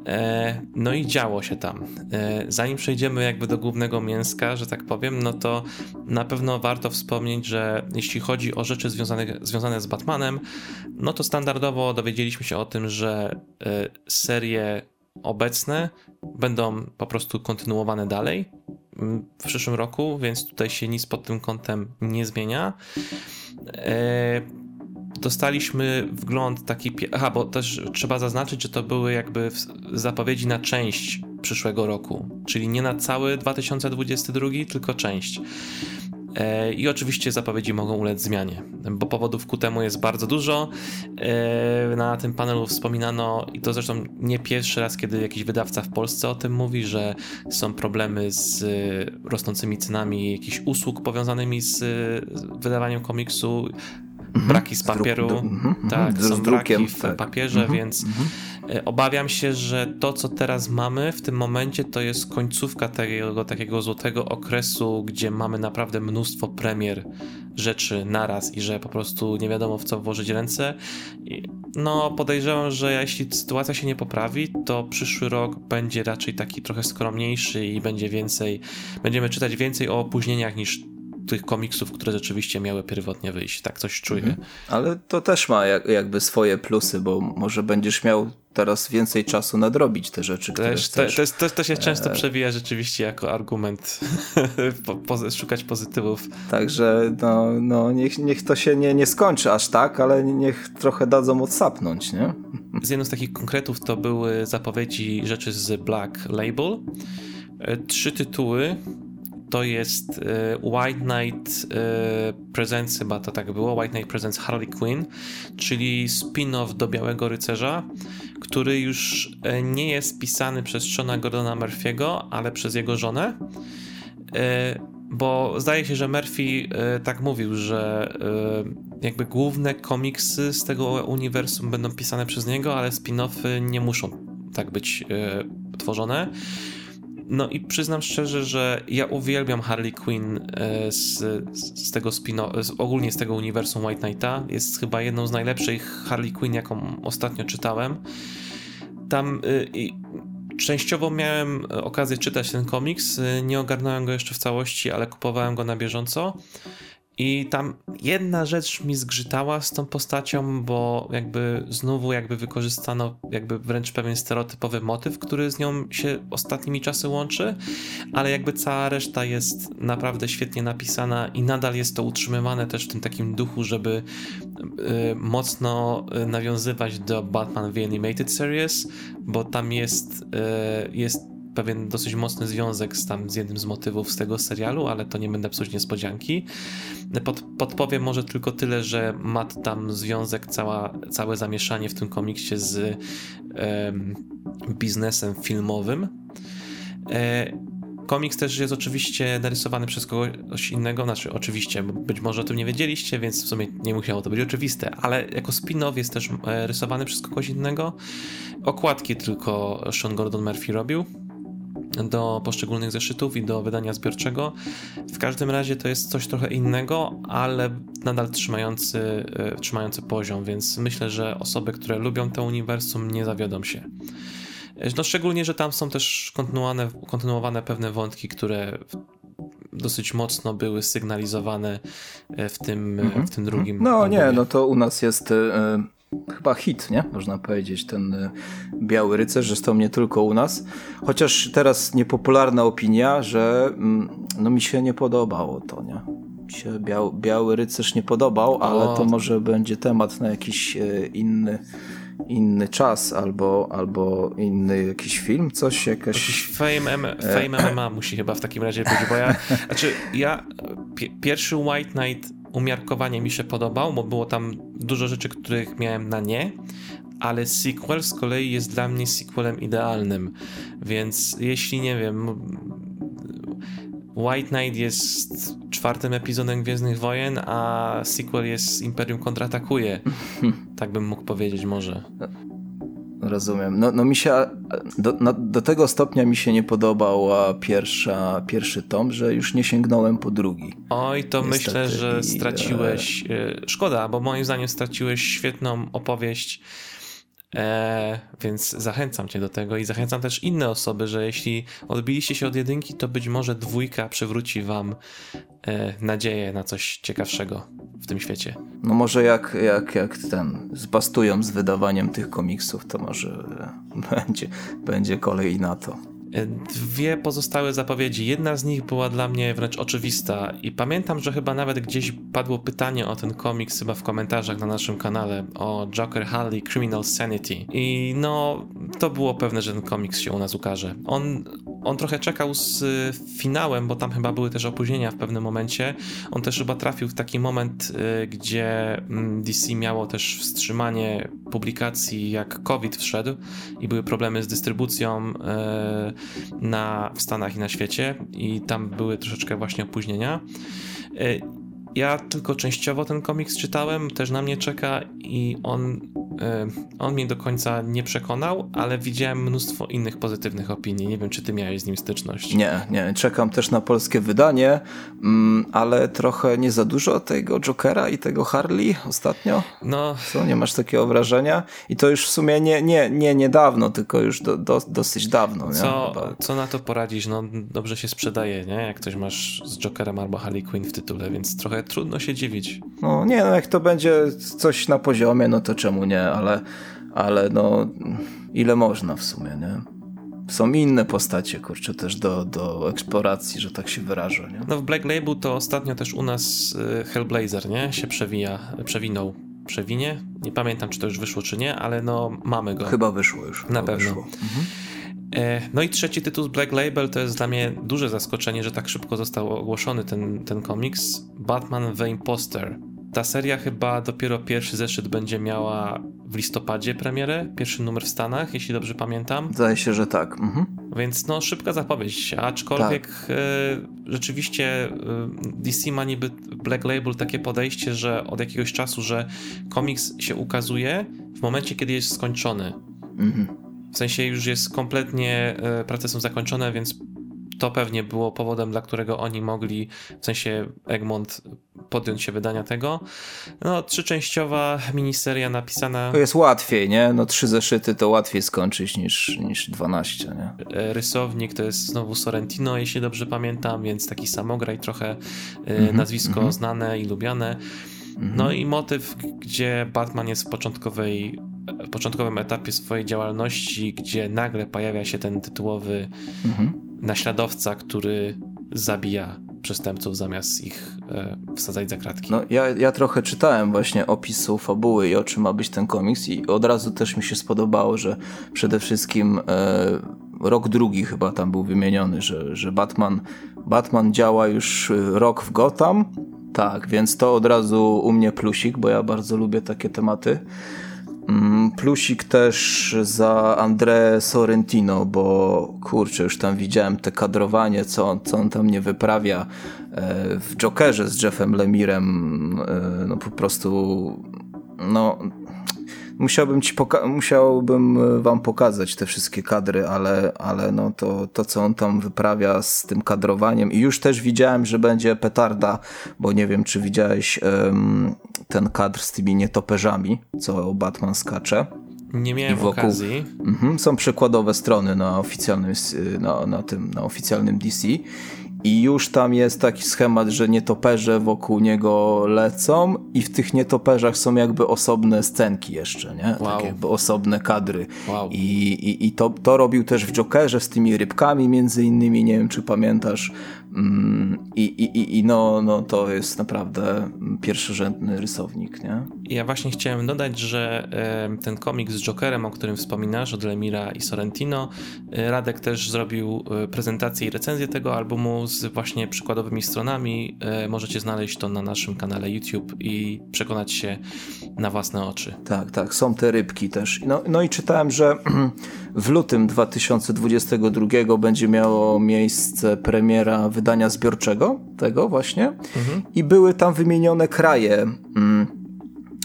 E, no i działo się tam. E, zanim przejdziemy jakby do głównego mięska, że tak powiem, no to na pewno warto wspomnieć, że jeśli chodzi o rzeczy związane, związane z Batmanem, no to standardowo dowiedzieliśmy się o tym, że serie obecne będą po prostu kontynuowane dalej w przyszłym roku, więc tutaj się nic pod tym kątem nie zmienia. E, dostaliśmy wgląd taki. Aha, bo też trzeba zaznaczyć, że to były jakby zapowiedzi na część przyszłego roku, czyli nie na cały 2022, tylko część. E, I oczywiście zapowiedzi mogą ulec zmianie, bo powodów ku temu jest bardzo dużo. E, na tym panelu wspominano, i to zresztą nie pierwszy raz, kiedy jakiś wydawca w Polsce o tym mówi, że są problemy z rosnącymi cenami jakichś usług powiązanymi z wydawaniem komiksu, mhm. braki z papieru, z mhm, tak, z są drukiem, braki w tak. papierze, więc e, obawiam się, że to, co teraz mamy w tym momencie, to jest końcówka tego takiego złotego okresu, gdzie mamy naprawdę mnóstwo premier rzeczy naraz i że po prostu nie wiadomo w co włożyć ręce. No, podejrzewam, że jeśli sytuacja się nie poprawi, to przyszły rok będzie raczej taki trochę skromniejszy i będzie więcej, będziemy czytać więcej o opóźnieniach niż tych komiksów, które rzeczywiście miały pierwotnie wyjść. Tak coś czuję. Mhm. Ale to też ma jak, jakby swoje plusy, bo może będziesz miał teraz więcej czasu nadrobić te rzeczy, które też, chcesz. To, to, to się często e... przewija rzeczywiście jako argument po, po, szukać pozytywów. Także no, no niech, niech to się nie, nie skończy aż tak, ale niech trochę dadzą odsapnąć, nie? Z jedną z takich konkretów to były zapowiedzi rzeczy z Black Label. E, trzy tytuły, to jest e, White Knight e, Presents, chyba to tak było, White Knight Presents Harley Quinn, czyli spin-off do Białego Rycerza, który już e, nie jest pisany przez Shona Gordona Murphy'ego, ale przez jego żonę. Bo zdaje się, że Murphy tak mówił, że jakby główne komiksy z tego uniwersum będą pisane przez niego, ale spin-offy nie muszą tak być tworzone. No i przyznam szczerze, że ja uwielbiam Harley Quinn e, z, z tego spino, ogólnie z tego uniwersum White Knighta. Jest chyba jedną z najlepszych Harley Quinn, jaką ostatnio czytałem. Tam y, częściowo miałem okazję czytać ten komiks. Nie ogarnąłem go jeszcze w całości, ale kupowałem go na bieżąco. I tam jedna rzecz mi zgrzytała z tą postacią, bo jakby znowu jakby wykorzystano jakby wręcz pewien stereotypowy motyw, który z nią się ostatnimi czasy łączy, ale jakby cała reszta jest naprawdę świetnie napisana i nadal jest to utrzymywane też w tym takim duchu, żeby y, mocno y, nawiązywać do Batman The Animated Series, bo tam jest, y, jest pewien dosyć mocny związek z, tam, z jednym z motywów z tego serialu, ale to nie będę psuć niespodzianki. Pod, podpowiem może tylko tyle, że ma tam związek, cała, całe zamieszanie w tym komiksie z biznesem filmowym. E, komiks też jest oczywiście narysowany przez kogoś innego, znaczy oczywiście, być może o tym nie wiedzieliście, więc w sumie nie musiało to być oczywiste, ale jako spin-off jest też e, rysowany przez kogoś innego. Okładki tylko Sean Gordon Murphy robił do poszczególnych zeszytów i do wydania zbiorczego. W każdym razie to jest coś trochę innego, ale nadal trzymający, e, trzymający poziom, więc myślę, że osoby, które lubią to uniwersum, nie zawiodą się. E, no szczególnie, że tam są też kontynuowane, kontynuowane pewne wątki, które dosyć mocno były sygnalizowane e, w tym, mhm. w tym drugim. No albumie. nie, no to u nas jest chyba hit, nie? Można powiedzieć, ten y, Biały Rycerz, zresztą nie tylko u nas. Chociaż teraz niepopularna opinia, że mm, no mi się nie podobało to, nie? Mi się Biały, Biały Rycerz nie podobał, ale o. to może będzie temat na jakiś y, inny inny czas albo, albo inny jakiś film, coś jakaś... Jakiś Fame, M fame MMA musi chyba w takim razie być, bo ja... Znaczy, ja... Pierwszy White Knight umiarkowanie mi się podobał, bo było tam dużo rzeczy, których miałem na nie, ale sequel z kolei jest dla mnie sequelem idealnym, więc jeśli nie wiem, White Knight jest czwartym epizodem Gwiezdnych Wojen, a sequel jest Imperium kontratakuje. Tak bym mógł powiedzieć może. Rozumiem. No, no mi się do, no, do tego stopnia mi się nie podobał pierwsza, pierwszy tom, że już nie sięgnąłem po drugi. Oj, to Niestety. myślę, że straciłeś. E, szkoda, bo moim zdaniem straciłeś świetną opowieść E, więc zachęcam cię do tego i zachęcam też inne osoby, że jeśli odbiliście się od jedynki, to być może dwójka przywróci wam e, nadzieję na coś ciekawszego w tym świecie. No może jak, jak, jak ten zbastują z wydawaniem tych komiksów, to może będzie, będzie kolej na to. Dwie pozostałe zapowiedzi. Jedna z nich była dla mnie wręcz oczywista i pamiętam, że chyba nawet gdzieś padło pytanie o ten komiks chyba w komentarzach na naszym kanale o Joker Harley Criminal Sanity. I no, to było pewne, że ten komiks się u nas ukaże. On, on trochę czekał z finałem, bo tam chyba były też opóźnienia w pewnym momencie. On też chyba trafił w taki moment, y, gdzie mm, DC miało też wstrzymanie publikacji, jak COVID wszedł i były problemy z dystrybucją y, na, w Stanach i na świecie i tam były troszeczkę właśnie opóźnienia. Ja tylko częściowo ten komiks czytałem, też na mnie czeka i on, e, on mnie do końca nie przekonał, ale widziałem mnóstwo innych pozytywnych opinii. Nie wiem, czy ty miałeś z nim styczność. Nie, nie. Czekam też na polskie wydanie, mm, ale trochę nie za dużo tego Jokera i tego Harley ostatnio. No. Co, nie masz takiego wrażenia? I to już w sumie nie, nie, nie niedawno, tylko już do, do, dosyć dawno. Co, co na to poradzić? No dobrze się sprzedaje, nie? Jak ktoś masz z Jokerem albo Harley Quinn w tytule, więc trochę trudno się dziwić. No nie, no jak to będzie coś na poziomie, no to czemu nie, ale, ale no ile można w sumie, nie? Są inne postacie, kurczę, też do, do eksploracji, że tak się wyrażę, nie? No w Black Label to ostatnio też u nas y, Hellblazer, nie? Się przewija, przewinął. Przewinie? Nie pamiętam, czy to już wyszło, czy nie, ale no mamy go. Chyba wyszło już. Na pewno. Wyszło. Mhm. E, no i trzeci tytuł z Black Label to jest dla mnie duże zaskoczenie, że tak szybko został ogłoszony ten, ten komiks. Batman The Imposter. Ta seria chyba dopiero pierwszy zeszyt będzie miała w listopadzie premierę, pierwszy numer w Stanach, jeśli dobrze pamiętam. Zdaje się, że tak. Mhm. Więc no szybka zapowiedź, aczkolwiek tak. e, rzeczywiście e, DC ma niby Black Label takie podejście, że od jakiegoś czasu, że komiks się ukazuje w momencie, kiedy jest skończony. Mhm. W sensie już jest kompletnie, e, prace są zakończone, więc to pewnie było powodem, dla którego oni mogli, w sensie Egmont, podjąć się wydania tego. No, trzyczęściowa miniseria napisana... To jest łatwiej, nie? No trzy zeszyty to łatwiej skończyć niż, niż 12, nie? E, rysownik to jest znowu Sorrentino, jeśli dobrze pamiętam, więc taki samograj, trochę mm -hmm, nazwisko mm -hmm. znane i lubiane. No mhm. i motyw, gdzie Batman jest w początkowej początkowym etapie swojej działalności, gdzie nagle pojawia się ten tytułowy mhm. naśladowca, który zabija przestępców zamiast ich e, wsadzać za kratki. No, ja, ja trochę czytałem właśnie opisu fabuły i o czym ma być ten komiks i od razu też mi się spodobało, że przede wszystkim e, rok drugi chyba tam był wymieniony, że, że Batman, Batman działa już rok w Gotham, tak, więc to od razu u mnie plusik, bo ja bardzo lubię takie tematy. Mm, plusik też za André Sorrentino, bo kurczę, już tam widziałem te kadrowanie, co on, co on tam nie wyprawia e, w Jokerze z Jeffem Lemirem. E, no po prostu no musiałbym ci musiałbym e, wam pokazać te wszystkie kadry, ale, ale no to, to, co on tam wyprawia z tym kadrowaniem i już też widziałem, że będzie petarda, bo nie wiem, czy widziałeś um, ten kadr z tymi nietoperzami, co Batman skacze. Nie miałem wokół, okazji. Mhm, są przykładowe strony na oficjalnym, na, na, tym, na oficjalnym DC i już tam jest taki schemat, że nietoperze wokół niego lecą i w tych nietoperzach są jakby osobne scenki jeszcze, nie? Wow. Tak jakby osobne kadry. Wow. I, i, i to, to robił też w Jokerze z tymi rybkami między innymi, nie wiem czy pamiętasz. Mm, I, i, i no, no to jest naprawdę pierwszorzędny rysownik, nie? Ja właśnie chciałem dodać, że ten komik z Jokerem, o którym wspominasz, od Lemira i Sorrentino, e, Radek też zrobił e, prezentację i recenzję tego albumu z właśnie przykładowymi stronami. E, możecie znaleźć to na naszym kanale YouTube i przekonać się na własne oczy. Tak, tak, są te rybki też. No, no i czytałem, że w lutym 2022 będzie miało miejsce premiera wydania zbiorczego tego właśnie mhm. i były tam wymienione kraje, mm,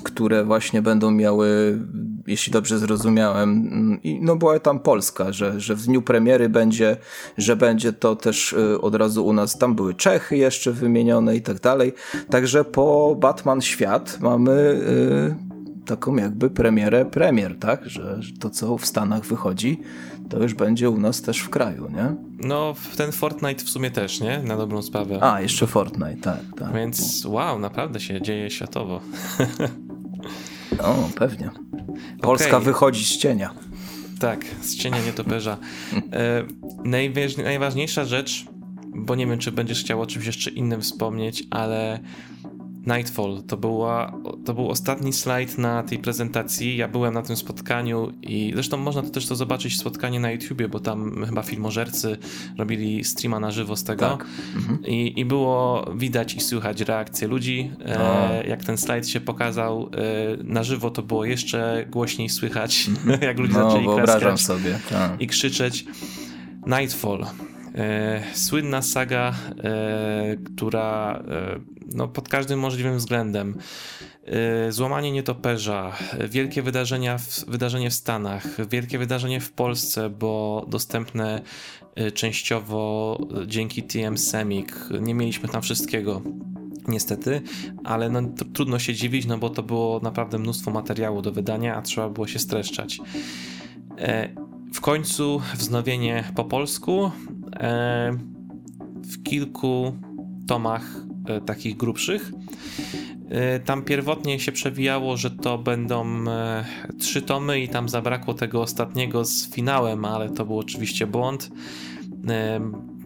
które właśnie będą miały jeśli dobrze zrozumiałem. Mm, I no była tam Polska, że, że w dniu premiery będzie, że będzie to też y, od razu u nas, tam były Czechy jeszcze wymienione i tak dalej. Także po Batman Świat mamy y, taką jakby premierę premier, tak? Że, że to co w Stanach wychodzi, to już będzie u nas też w kraju, nie? No, ten Fortnite w sumie też, nie? Na dobrą sprawę. A, jeszcze Fortnite, tak. tak. Więc wow, naprawdę się dzieje światowo. O, pewnie. Polska okay. wychodzi z cienia. Tak, z cienia nietoperza. E, najważniejsza rzecz, bo nie wiem, czy będziesz chciał o czymś jeszcze innym wspomnieć, ale Nightfall to, była, to był ostatni slajd na tej prezentacji. Ja byłem na tym spotkaniu i zresztą można to też to zobaczyć spotkanie na YouTubie, bo tam chyba filmożercy robili streama na żywo z tego. Tak. Mhm. I, I było widać i słychać reakcję ludzi. E, jak ten slajd się pokazał e, na żywo, to było jeszcze głośniej słychać, jak ludzie no, zaczęli klaskać sobie, tak. i krzyczeć. Nightfall słynna saga, e, która e, no, pod każdym możliwym względem złamanie nietoperza, wielkie wydarzenia w, wydarzenie w Stanach, wielkie wydarzenie w Polsce, bo dostępne częściowo dzięki TM Semik. Nie mieliśmy tam wszystkiego niestety, ale no, trudno się dziwić, no bo to było naprawdę mnóstwo materiału do wydania, a trzeba było się streszczać. W końcu wznowienie po polsku e, w kilku tomach e, takich grubszych. E, tam pierwotnie się przewijało, że to będą trzy tomy i tam zabrakło tego ostatniego z finałem, ale to był oczywiście błąd.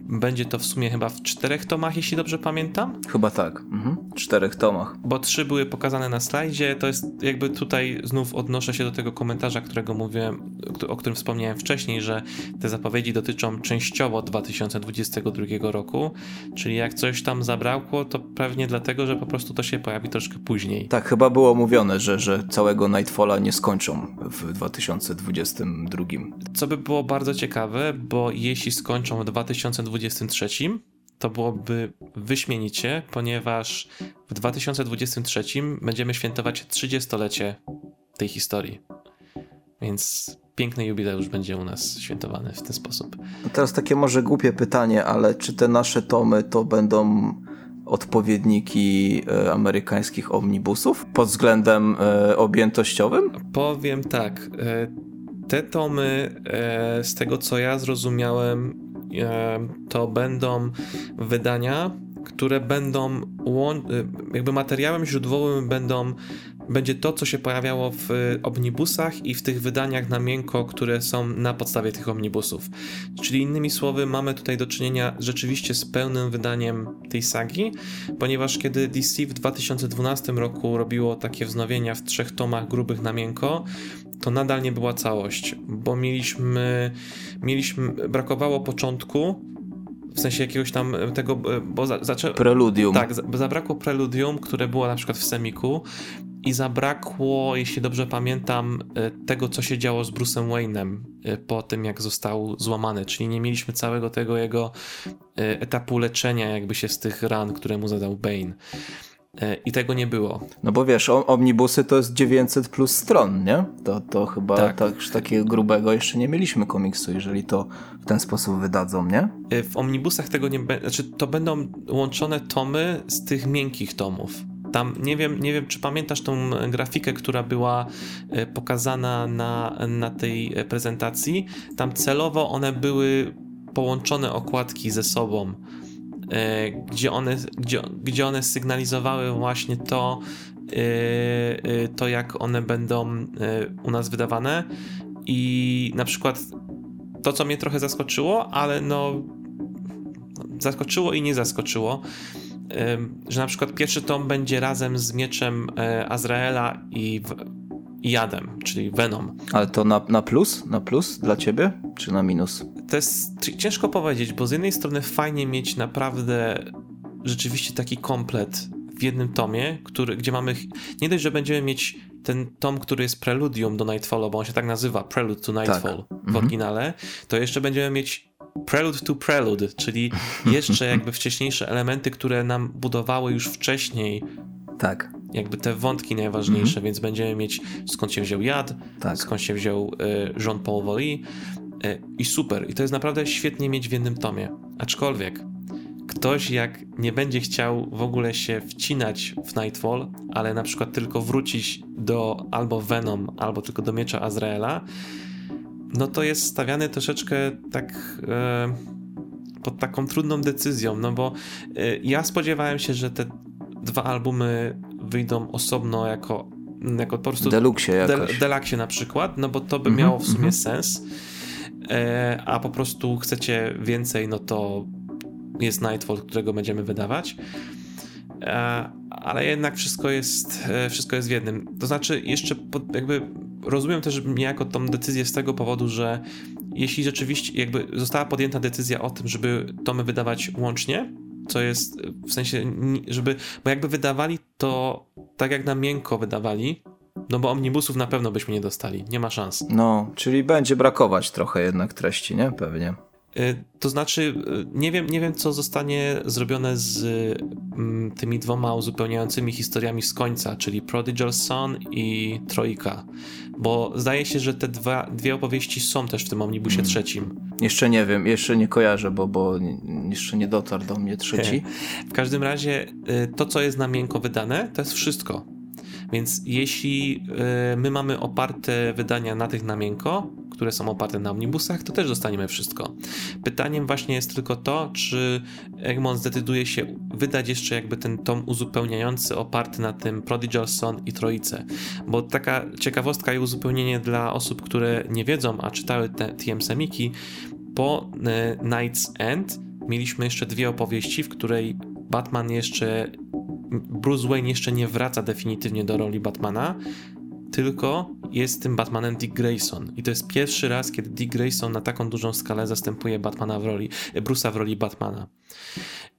Będzie to w sumie chyba w czterech tomach, jeśli dobrze pamiętam. Chyba tak, mhm. czterech tomach. Bo trzy były pokazane na slajdzie. To jest jakby tutaj znów odnoszę się do tego komentarza, którego mówiłem, o którym wspomniałem wcześniej, że te zapowiedzi dotyczą częściowo 2022 roku. Czyli jak coś tam zabrakło, to pewnie dlatego, że po prostu to się pojawi troszkę później. Tak, chyba było mówione, że, że całego Nightfalla nie skończą w 2022. Co by było bardzo ciekawe, bo jeśli skończą w 2022 2023, to byłoby wyśmienicie, ponieważ w 2023 będziemy świętować 30-lecie tej historii. Więc piękny jubileusz będzie u nas świętowany w ten sposób. No teraz takie może głupie pytanie, ale czy te nasze tomy to będą odpowiedniki e, amerykańskich omnibusów pod względem e, objętościowym? Powiem tak. E, te tomy, z tego co ja zrozumiałem, to będą wydania, które będą y, jakby materiałem źródłowym będą będzie to, co się pojawiało w omnibusach i w tych wydaniach na miękko, które są na podstawie tych omnibusów. Czyli innymi słowy, mamy tutaj do czynienia rzeczywiście z pełnym wydaniem tej sagi, ponieważ kiedy DC w 2012 roku robiło takie wznowienia w trzech tomach grubych na miękko, to nadal nie była całość, bo mieliśmy, mieliśmy brakowało początku, w sensie jakiegoś tam tego, bo za, zaczę... Preludium. Tak, zabrakło preludium, które było na przykład w Semiku i zabrakło, jeśli dobrze pamiętam, e, tego, co się działo z Bruce'em Wayne'em e, po tym, jak został złamany, czyli nie mieliśmy całego tego jego e, etapu leczenia jakby się z tych ran, które mu zadał Bane. I tego nie było. No bo wiesz, omnibusy to jest 900 plus stron, nie? To, to chyba tak. tak takiego grubego jeszcze nie mieliśmy komiksu, jeżeli to w ten sposób wydadzą, nie? W omnibusach tego nie będzie, znaczy to będą łączone tomy z tych miękkich tomów. Tam nie wiem, nie wiem, czy pamiętasz tą grafikę, która była e, pokazana na, na tej prezentacji. Tam celowo one były połączone okładki ze sobą, e, gdzie one, gdzie, gdzie one sygnalizowały właśnie to, e, to jak one będą u nas wydawane. I na przykład to, co mnie trochę zaskoczyło, ale no zaskoczyło i nie zaskoczyło, że na przykład pierwszy tom będzie razem z mieczem e, Azraela i Jadem, czyli Venom. Ale to na, na plus? Na plus dla ciebie, czy na minus? To jest ciężko powiedzieć, bo z jednej strony fajnie mieć naprawdę rzeczywiście taki komplet w jednym tomie, który, gdzie mamy, nie dość, że będziemy mieć ten tom, który jest preludium do Nightfallu, bo on się tak nazywa, Prelude to Nightfall tak. w mhm. oryginale, to jeszcze będziemy mieć Prelude to Prelude, czyli jeszcze jakby wcześniejsze elementy, które nam budowały już wcześniej. Tak. Jakby te wątki najważniejsze, -hmm. więc będziemy mieć skąd się wziął Jad, tak. skąd się wziął y, Jean-Paul Vallée y, i super. I to jest naprawdę świetnie mieć w jednym tomie. Aczkolwiek ktoś jak nie będzie chciał w ogóle się wcinać w Nightfall, ale na przykład tylko wrócić do albo Venom, albo tylko do Miecza Azraela, no to jest stawiany troszeczkę tak e, pod taką trudną decyzją, no bo e, ja spodziewałem się, że te dwa albumy wyjdą osobno jako, jako po prostu Deluxe jakoś. Deluxe na przykład, no bo to by mm -hmm, miało w sumie mm -hmm. sens, e, a po prostu chcecie więcej, no to jest Nightfall, którego będziemy wydawać. E, ale jednak wszystko jest, e, wszystko jest w jednym. To znaczy, jeszcze pod, jakby rozumiem też niejako tą decyzję z tego powodu, że jeśli rzeczywiście jakby została podjęta decyzja o tym, żeby tomy wydawać łącznie, co jest w sensie, żeby, bo jakby wydawali to tak jak na miękko wydawali, no bo omnibusów na pewno byśmy nie dostali, nie ma szans. No, czyli będzie brakować trochę jednak treści, nie? Pewnie. Y, to znaczy, y, nie wiem, nie wiem, co zostanie zrobione z mm, tymi dwoma uzupełniającymi historiami z końca, czyli Prodigal Son i Trojka, bo zdaje się, że te dwa, dwie opowieści są też w tym omnibusie hmm. trzecim. Jeszcze nie wiem, jeszcze nie kojarzę, bo, bo jeszcze nie dotarł do mnie trzeci. w każdym razie, y, to, co jest na miękko wydane, to jest wszystko. Więc jeśli my mamy oparte wydania na tych na miękko, które są oparte na omnibusach, to też dostaniemy wszystko. Pytaniem właśnie jest tylko to, czy Egmont zdecyduje się wydać jeszcze jakby ten tom uzupełniający oparty na tym Prodigal Son i Troice. Bo taka ciekawostka i uzupełnienie dla osób, które nie wiedzą, a czytały te TM Semiki, po e, Night's End mieliśmy jeszcze dwie opowieści, w której Batman jeszcze Bruce Wayne jeszcze nie wraca definitywnie do roli Batmana, tylko jest tym Batmanem Dick Grayson. I to jest pierwszy raz, kiedy Dick Grayson na taką dużą skalę zastępuje Batmana w roli, Bruce'a w roli Batmana.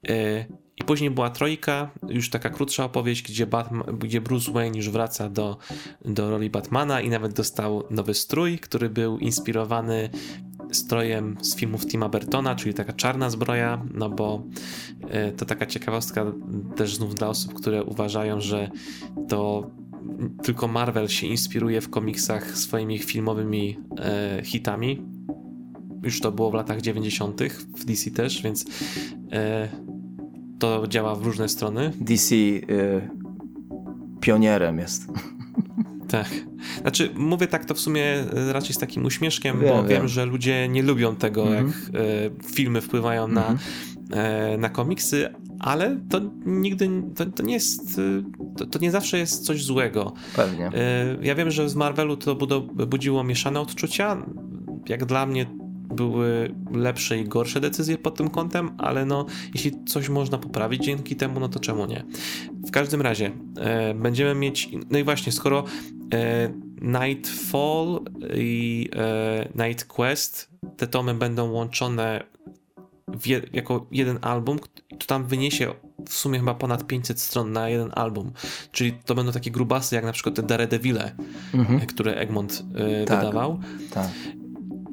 E, I później była Trojka, już taka krótsza opowieść, gdzie, Batman, gdzie Bruce Wayne już wraca do, do roli Batmana i nawet dostał nowy strój, który był inspirowany strojem z filmów Tima Burtona, czyli taka czarna zbroja, no bo e, to taka ciekawostka też znów dla osób, które uważają, że to tylko Marvel się inspiruje w komiksach swoimi filmowymi e, hitami. Już to było w latach 90., w DC też, więc e, to działa w różne strony. DC e, pionierem jest. Tak. Znaczy, mówię tak to w sumie e, raczej z takim uśmieszkiem, wiem, bo wiem. wiem, że ludzie nie lubią tego, mm -hmm. jak e, filmy wpływają mm -hmm. na, mhm. e, na komiksy, ale to nigdy, to, to nie jest, to, to, nie zawsze jest coś złego. Pewnie. Ja wiem, że z Marvelu to budziło mieszane odczucia. Jak dla mnie były lepsze i gorsze decyzje pod tym kątem, ale no, jeśli coś można poprawić dzięki temu, no to czemu nie? W każdym razie e, będziemy mieć, no i właśnie, skoro e, Nightfall i e, Night Quest, te tomy będą łączone je, jako jeden album, to tam wyniesie w sumie chyba ponad 500 stron na jeden album. Czyli to będą takie grubasy, jak na przykład te Daredevile, mhm. które Egmont y, tak, wydawał. Tak.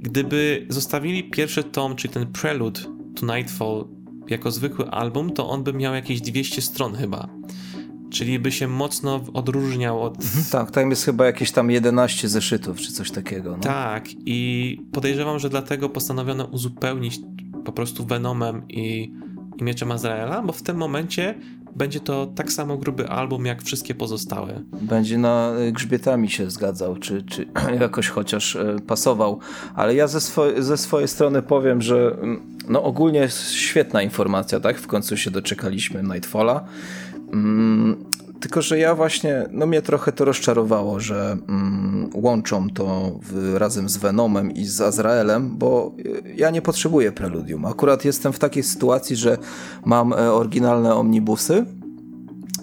Gdyby zostawili pierwszy tom, czyli ten Prelude to Nightfall, jako zwykły album, to on by miał jakieś 200 stron chyba. Czyli by się mocno odróżniał od. Mhm, tak, tam jest chyba jakieś tam 11 zeszytów, czy coś takiego. No. Tak, i podejrzewam, że dlatego postanowiono uzupełnić po prostu Venomem i, i Mieczem Azraela, bo w tym momencie będzie to tak samo gruby album jak wszystkie pozostałe. Będzie na y, grzbietami się zgadzał, czy, czy jakoś chociaż y, pasował. Ale ja ze, swo ze swojej strony powiem, że mm, no ogólnie świetna informacja, tak? W końcu się doczekaliśmy Nightfalla. Mm, tylko, że ja właśnie, no mnie trochę to rozczarowało, że mm, łączą to w, razem z Venomem i z Azraelem, bo y, ja nie potrzebuję preludium. Akurat jestem w takiej sytuacji, że mam e, oryginalne omnibusy,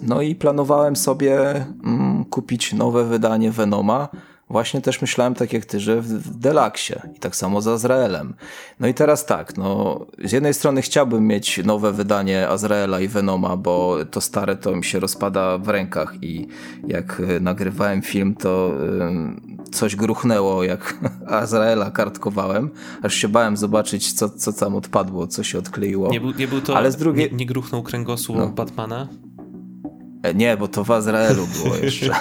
no i planowałem sobie mm, kupić nowe wydanie Venoma, Właśnie też myślałem tak jak ty, że w, w Delaksie i tak samo z Azraelem. No i teraz tak, no z jednej strony chciałbym mieć nowe wydanie Azraela i Venoma, bo to stare to mi się rozpada w rękach i jak y, nagrywałem film, to y, coś gruchnęło, jak Azraela kartkowałem, aż się bałem zobaczyć, co, co tam odpadło, co się odkleiło. Nie był, nie był to, Ale z drugiej... nie, nie gruchnął kręgosłup no. Batmana? E, nie, bo to w Azraelu było jeszcze.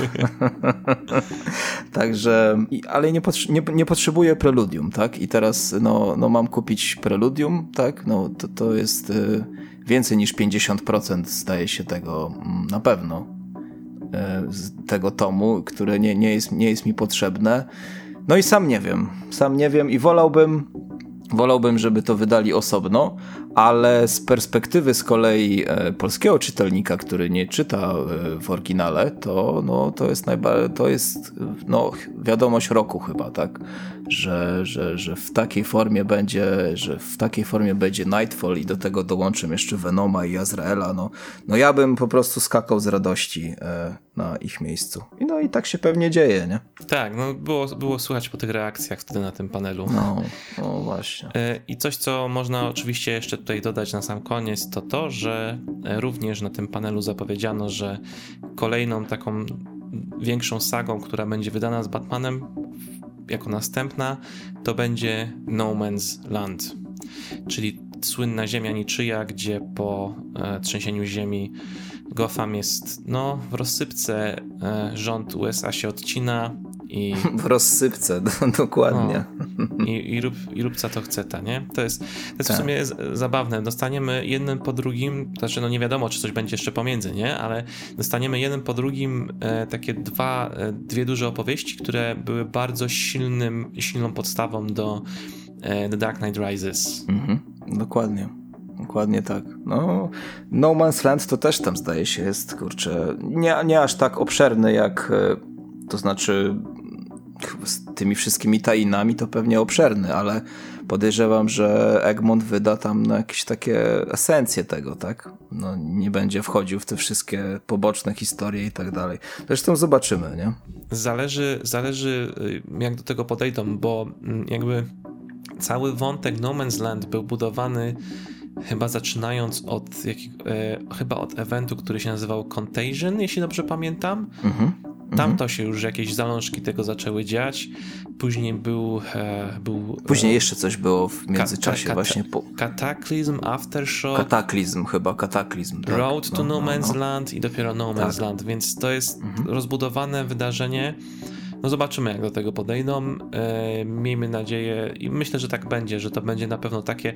Także, ale nie, nie, nie potrzebuję preludium, tak? I teraz no, no mam kupić preludium, tak? No to, to jest y, więcej niż 50% zdaje się tego mm, na pewno y, z tego tomu, które nie, nie, jest, nie jest mi potrzebne. No i sam nie wiem, sam nie wiem i wolałbym Wolałbym, żeby to wydali osobno, ale z perspektywy z kolei e, polskiego czytelnika, który nie czyta e, w oryginale, to, no, to jest, najba- to jest no, wiadomość roku chyba, tak? Że, że, że w takiej formie będzie, że w takiej formie będzie Nightfall i do tego dołączę jeszcze Venoma i Azraela, no, no ja bym po prostu skakał z radości e, na ich miejscu. I no i tak się pewnie dzieje, nie? Tak, no było, było słychać po tych reakcjach wtedy na tym panelu. No, no właśnie. I coś, co można oczywiście jeszcze tutaj dodać na sam koniec, to to, że również na tym panelu zapowiedziano, że kolejną taką większą sagą, która będzie wydana z Batmanem jako następna, to będzie No Man's Land. czyli słynna ziemia niczyja, gdzie po e, trzęsieniu ziemi Gotham jest no, w rozsypce, e, rząd USA się odcina i... W rozsypce, dokładnie. No, i, i, rób, I rób co to chce, ta, nie? To jest, to jest tak. w sumie zabawne. Dostaniemy jednym po drugim, znaczy no nie wiadomo, czy coś będzie jeszcze pomiędzy, nie? Ale dostaniemy jednym po drugim e, takie dwa, e, dwie duże opowieści, które były bardzo silnym, silną podstawą do e, The Dark Knight Rises. Mhm, dokładnie. Dokładnie tak. No, no Man's Land to też tam zdaje się jest, kurczę, nie, nie aż tak obszerny jak, e, to znaczy z tymi wszystkimi tajinami to pewnie obszerny, ale podejrzewam, że Egmont wyda tam no, jakieś takie esencje tego, tak? No, nie będzie wchodził w te wszystkie poboczne historie i tak dalej. Zresztą zobaczymy, nie? Zależy, zależy y, jak do tego podejdą, bo mm, jakby cały wątek No Man's Land był budowany chyba zaczynając od, jak, e, chyba od eventu, który się nazywał Contagion, jeśli dobrze pamiętam. Mhm. Tam to się już jakieś zalążki tego zaczęły dziać. Później był. E, był Później e, jeszcze coś było w międzyczasie, właśnie. Po... Kataklizm, Aftershock. Kataklizm, chyba, Kataklizm. Tak. Road to No, no Man's no. Land i dopiero No Man's tak. Land, więc to jest mhm. rozbudowane wydarzenie. No zobaczymy, jak do tego podejdą. E, miejmy nadzieję i myślę, że tak będzie, że to będzie na pewno takie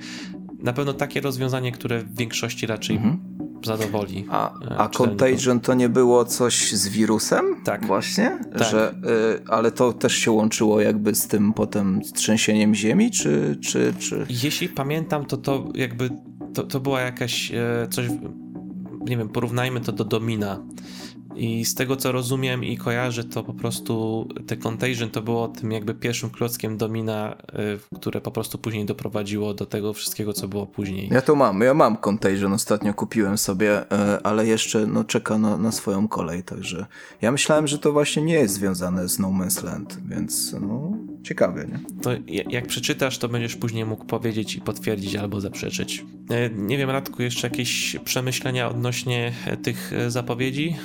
na pewno takie rozwiązanie, które w większości raczej mhm. zadowoli. A, e, a Contagion to nie było coś z wirusem? Tak. Właśnie? Tak. Że, y, ale to też się łączyło jakby z tym potem trzęsieniem ziemi, czy... czy, czy... Jeśli pamiętam, to to jakby to, to była jakaś coś nie wiem, porównajmy to do Domina, i z tego co rozumiem i kojarzę, to po prostu te Contagion to było tym jakby pierwszym klockiem domina, y, które po prostu później doprowadziło do tego wszystkiego, co było później. Ja to mam, ja mam Contagion, ostatnio kupiłem sobie, y, ale jeszcze no, czeka na, na swoją kolej, także ja myślałem, że to właśnie nie jest związane z No Man's Land, więc no ciekawie, nie? To jak przeczytasz, to będziesz później mógł powiedzieć i potwierdzić albo zaprzeczyć. Y, nie wiem, Radku, jeszcze jakieś przemyślenia odnośnie tych zapowiedzi?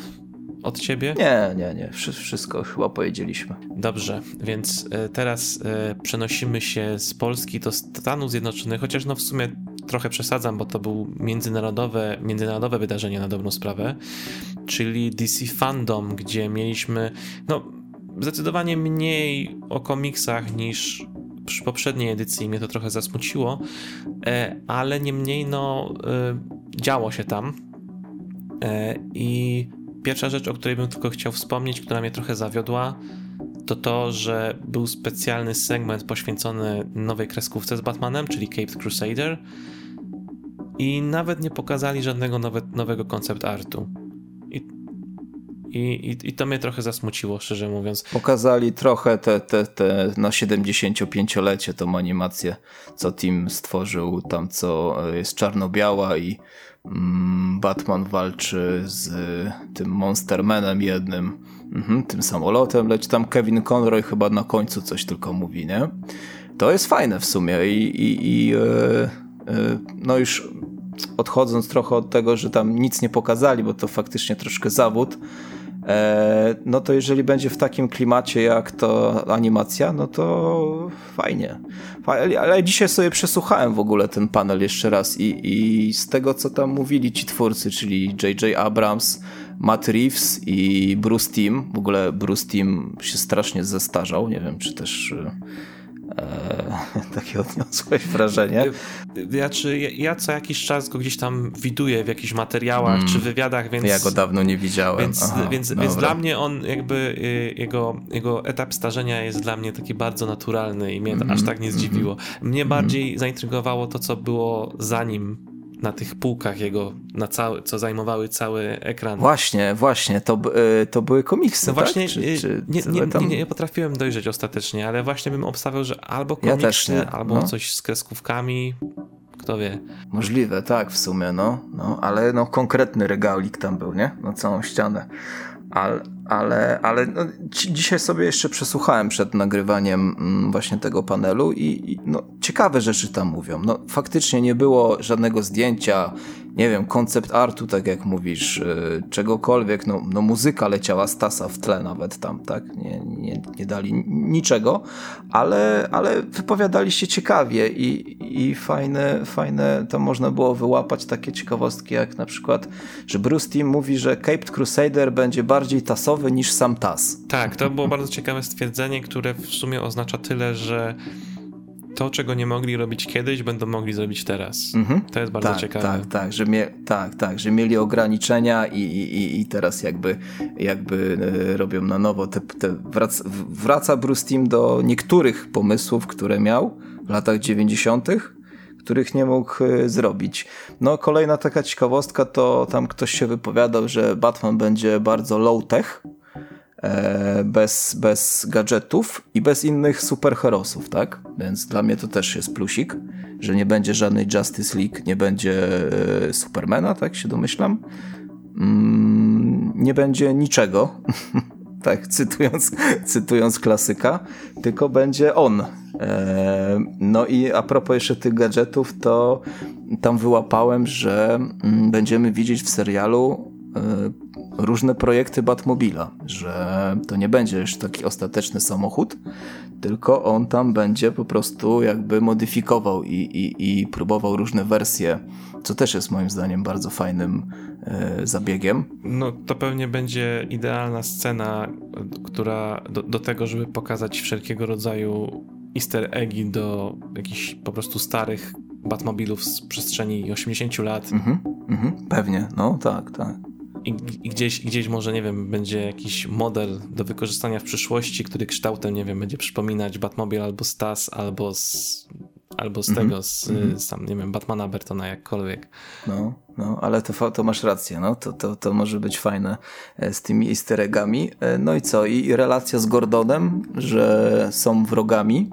Od ciebie? Nie, nie, nie. Wszystko chyba powiedzieliśmy. Dobrze, więc e, teraz e, przenosimy się z Polski do Stanów Zjednoczonych, chociaż no w sumie trochę przesadzam, bo to było międzynarodowe, międzynarodowe wydarzenie na dobrą sprawę, czyli DC Fandom, gdzie mieliśmy no zdecydowanie mniej o komiksach niż przy poprzedniej edycji mnie to trochę zasmuciło, e, ale niemniej no działo się tam i Pierwsza rzecz, o której bym tylko chciał wspomnieć, która mnie trochę zawiodła, to to, że był specjalny segment poświęcony nowej kreskówce z Batmanem, czyli Caped Crusader i nawet nie pokazali żadnego nowe, nowego koncept artu. I, i, i, to mnie trochę zasmuciło, szczerze mówiąc. Pokazali trochę te, te, te na 75-lecie tą animację, co Tim stworzył, tam co jest czarno-biała i Batman walczy z tym Monstermanem jednym, mhm, tym samolotem, lecz tam Kevin Conroy chyba na końcu coś tylko mówi, nie? To jest fajne w sumie i, i, i e, e, no już odchodząc trochę od tego, że tam nic nie pokazali, bo to faktycznie troszkę zawód, no to jeżeli będzie w takim klimacie jak to animacja, no to fajnie. Ale dzisiaj sobie przesłuchałem w ogóle ten panel jeszcze raz i, i z tego, co tam mówili ci twórcy, czyli J.J. Abrams, Matt Reeves i Bruce Timm, w ogóle Bruce Timm się strasznie zestarzał, nie wiem, czy też e, takie odniosłeś wrażenie. Ja, czy, ja co jakiś czas go gdzieś tam widuję w jakichś materiałach mm, czy wywiadach, więc... Ja go dawno nie widziałem. Więc, Aha, więc, więc dla mnie on jakby, y, jego, jego etap starzenia jest dla mnie taki bardzo naturalny i mnie mm, aż tak nie zdziwiło. Mnie mm. bardziej zaintrygowało to, co było zanim na tych półkach jego, na cały, co zajmowały cały ekran. Właśnie, właśnie, to, y, to były komiksy, No właśnie, tak? czy, czy, nie, nie, nie, nie, potrafiłem dojrzeć ostatecznie, ale właśnie bym obstawiał, że albo komiksy, ja albo no. coś z kreskówkami, kto wie. Możliwe, tak, w sumie, no, no ale no konkretny regalik tam był, nie? Na całą ścianę. Ale, ale, ale no, dzisiaj sobie jeszcze przesłuchałem przed nagrywaniem mm, właśnie tego panelu i, i no, ciekawe rzeczy tam mówią. No, faktycznie nie było żadnego zdjęcia nie wiem, koncept artu, tak jak mówisz, y, czegokolwiek, no, no muzyka leciała Stasa w tle nawet tam, tak? Nie, nie, nie dali niczego, ale, ale wypowiadali się ciekawie i, i fajne, fajne, to można było wyłapać takie ciekawostki, jak na przykład, że Bruce Timm mówi, że Caped Crusader będzie bardziej tasowy niż sam tas. Tak, to było bardzo ciekawe stwierdzenie, które w sumie oznacza tyle, że to, czego nie mogli robić kiedyś, będą mogli zrobić teraz. Mhm. To jest bardzo tak, ciekawe. Tak, tak, że mie- tak, tak, że mieli ograniczenia i, i, i teraz jakby, jakby e, robią na nowo. Te, te wraca, wraca Bruce Timm do niektórych pomysłów, które miał w latach 90., których nie mógł e, zrobić. No, kolejna taka ciekawostka to tam ktoś się wypowiadał, że Batman będzie bardzo low-tech, bez, bez gadżetów i bez innych superherosów, tak? Więc dla mnie to też jest plusik, że nie będzie żadnej Justice League, nie będzie e, Supermana, tak się domyślam. Mm, nie będzie niczego, tak cytując, cytując klasyka, tylko będzie on. E, no i a propos jeszcze tych gadżetów, to tam wyłapałem, że mm, będziemy widzieć w serialu różne projekty Batmobila, że to nie będzie już taki ostateczny samochód, tylko on tam będzie po prostu jakby modyfikował i, i, i próbował różne wersje, co też jest moim zdaniem bardzo fajnym e, zabiegiem. No to pewnie będzie idealna scena, która do, do tego, żeby pokazać wszelkiego rodzaju easter eggi do jakichś po prostu starych Batmobilów z przestrzeni 80 lat. Mhm, mhm, pewnie, no tak, tak i, i, gdzieś, gdzieś może, nie wiem, będzie jakiś model do wykorzystania w przyszłości, który kształtem, nie wiem, będzie przypominać Batmobile albo Stas, albo z, albo z mm -hmm. tego, z, mm -hmm. z tam, nie wiem, Batmana Bertona, jakkolwiek. No, no, ale to, to masz rację, no, to, to, to może być fajne e, z tymi easter eggami. E, no i co, i relacja z Gordonem, że są wrogami,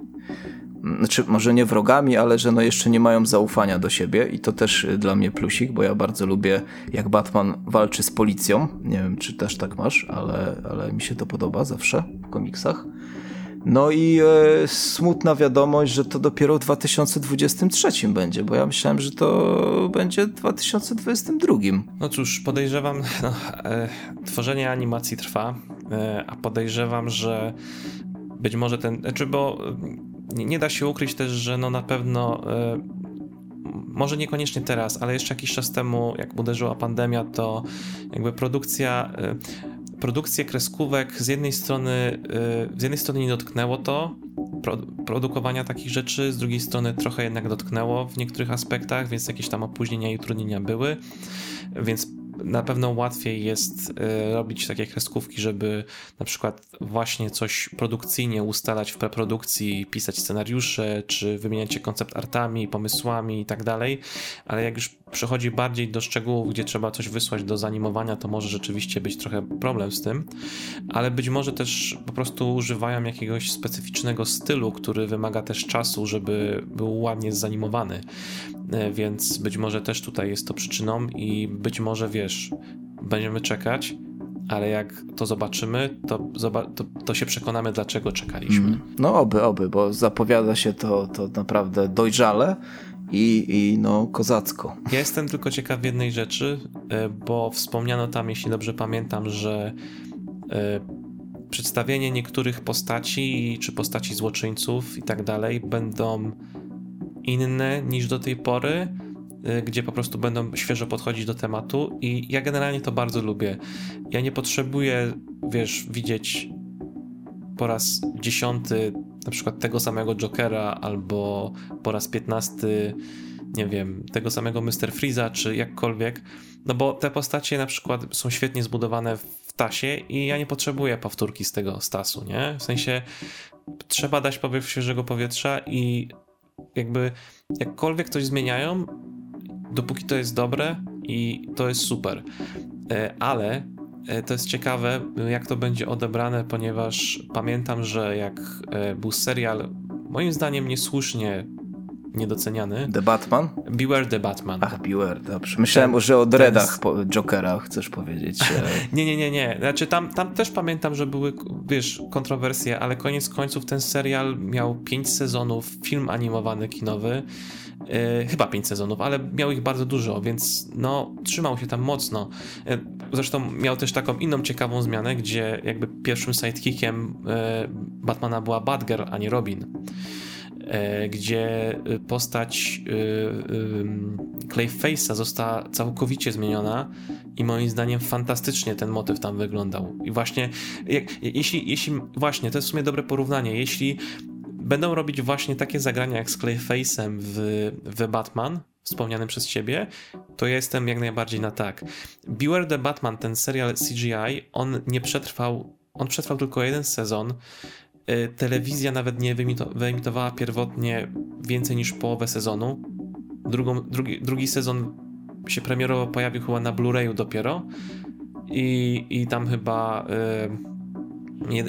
znaczy może nie wrogami, ale że no jeszcze nie mają zaufania do siebie i to też y, dla mnie plusik, bo ja bardzo lubię jak Batman walczy z policją. Nie wiem, czy też tak masz, ale, ale mi się to podoba zawsze w komiksach. No i e, smutna wiadomość, że to dopiero w 2023 będzie, bo ja myślałem, że to będzie w 2022. No cóż, podejrzewam, no, e, tworzenie animacji trwa, e, a podejrzewam, że być może ten, znaczy bo nie, da się ukryć też, że no na pewno e, może niekoniecznie teraz, ale jeszcze jakiś czas temu, jak uderzyła pandemia, to jakby produkcja, e, produkcja kreskówek z jednej strony, e, z jednej strony nie dotknęło to, produkowania takich rzeczy, z drugiej strony trochę jednak dotknęło w niektórych aspektach, więc jakieś tam opóźnienia i utrudnienia były, więc na pewno łatwiej jest e, robić takie kreskówki, żeby na przykład właśnie coś produkcyjnie ustalać w preprodukcji, pisać scenariusze, czy wymieniać się koncept artami, pomysłami i tak dalej, ale jak już przechodzi bardziej do szczegółów, gdzie trzeba coś wysłać do zanimowania, to może rzeczywiście być trochę problem z tym, ale być może też po prostu używają jakiegoś specyficznego stylu, który wymaga też czasu, żeby był ładnie zanimowany. E, więc być może też tutaj jest to przyczyną i być może wiesz, będziemy czekać, ale jak to zobaczymy, to, to, to się przekonamy, dlaczego czekaliśmy. Mm. No oby, oby, bo zapowiada się to, to naprawdę dojrzale i, i no kozacko. Ja jestem tylko ciekaw jednej rzeczy, e, bo wspomniano tam, jeśli dobrze pamiętam, że e, przedstawienie niektórych postaci, czy postaci złoczyńców i tak dalej będą inne niż do tej pory, gdzie po prostu będą świeżo podchodzić do tematu i ja generalnie to bardzo lubię. Ja nie potrzebuję, wiesz, widzieć po raz dziesiąty na przykład tego samego Jokera albo po raz piętnasty nie wiem, tego samego Mr. Freeza czy jakkolwiek, no bo te postacie na przykład są świetnie zbudowane w tasie i ja nie potrzebuję powtórki z tego stasu, nie? W sensie trzeba dać powiew świeżego powietrza i jakby jakkolwiek coś zmieniają, dopóki to jest dobre i to jest super. E, ale e, to jest ciekawe, jak to będzie odebrane, ponieważ pamiętam, że jak e, był serial, moim zdaniem niesłusznie niedoceniany. The Batman? Beware the Batman. Ach, Beware, dobrze. Myślałem, ten, że o Dreadach po Jokera chcesz powiedzieć. nie, nie, nie, nie. Znaczy tam, tam też pamiętam, że były, wiesz, kontrowersje, ale koniec końców ten serial miał pięć sezonów, film animowany kinowy. Yy, chyba pięć sezonów, ale miał ich bardzo dużo, więc no, trzymał się tam mocno. Yy, zresztą miał też taką inną ciekawą zmianę, gdzie jakby pierwszym sidekickiem yy, Batmana była Batgirl, a nie Robin. Gdzie postać Clayface'a została całkowicie zmieniona i moim zdaniem fantastycznie ten motyw tam wyglądał. I właśnie, jak, jeśli, jeśli, właśnie, to jest w sumie dobre porównanie, jeśli będą robić właśnie takie zagrania jak z Clayface'em w, w Batman, wspomnianym przez ciebie, to jestem jak najbardziej na tak. Beware the Batman, ten serial CGI, on nie przetrwał, on przetrwał tylko jeden sezon. Y, telewizja nawet nie wyemitowała pierwotnie więcej niż połowę sezonu. Drugą, drugi, drugi sezon się premierowo pojawił chyba na Blu-rayu dopiero i, i tam chyba... Yy,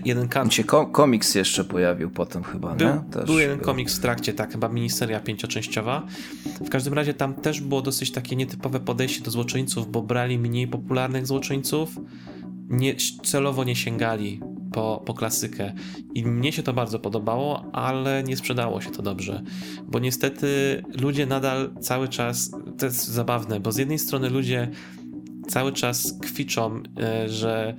jeden kan... się komiks jeszcze pojawił potem chyba, był, nie? Też był jeden był. komiks w trakcie, tak, chyba miniseria pięcioczęściowa. W każdym razie tam też było dosyć takie nietypowe podejście do złoczyńców, bo brali mniej popularnych złoczyńców, nie, celowo nie sięgali po, po klasykę. I mnie się to bardzo podobało, ale nie sprzedało się to dobrze, bo niestety ludzie nadal cały czas, to jest zabawne, bo z jednej strony ludzie cały czas kwiczą, e, że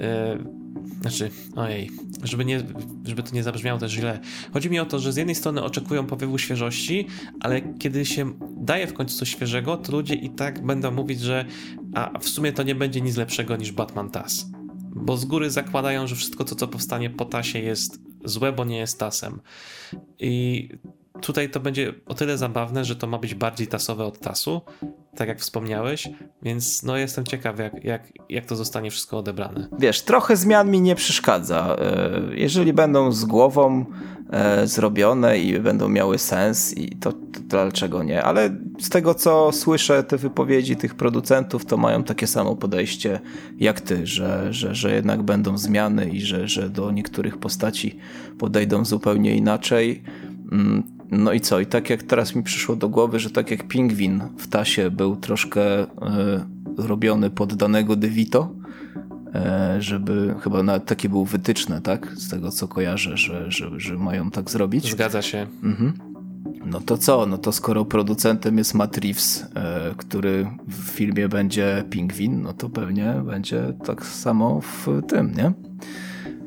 e, znaczy, ojej, żeby, nie, żeby to nie zabrzmiało też źle. Chodzi mi o to, że z jednej strony oczekują powiewu świeżości, ale kiedy się daje w końcu coś świeżego, to ludzie i tak będą mówić, że a w sumie to nie będzie nic lepszego niż Batman TAS. Bo z góry zakładają, że wszystko to, co powstanie po TASie jest złe, bo nie jest TASem. I tutaj to będzie o tyle zabawne, że to ma być bardziej tasowe od tasu, tak jak wspomniałeś, więc no jestem ciekaw, jak, jak, jak to zostanie wszystko odebrane. Wiesz, trochę zmian mi nie przeszkadza. E, jeżeli będą z głową e, zrobione i będą miały sens, i to, to dlaczego nie? Ale z tego, co słyszę, te wypowiedzi tych producentów, to mają takie samo podejście jak ty, że, że, że jednak będą zmiany i że, że do niektórych postaci podejdą zupełnie inaczej. No i co? I tak jak teraz mi przyszło do głowy, że tak jak pingwin w tasie był troszkę y, robiony pod danego DeVito, y, żeby chyba nawet takie były wytyczne, tak? Z tego co kojarzę, że, że, że mają tak zrobić. Zgadza się. Mhm. No to co? No to skoro producentem jest Matt Reeves, y, który w filmie będzie pingwin, no to pewnie będzie tak samo w tym, nie?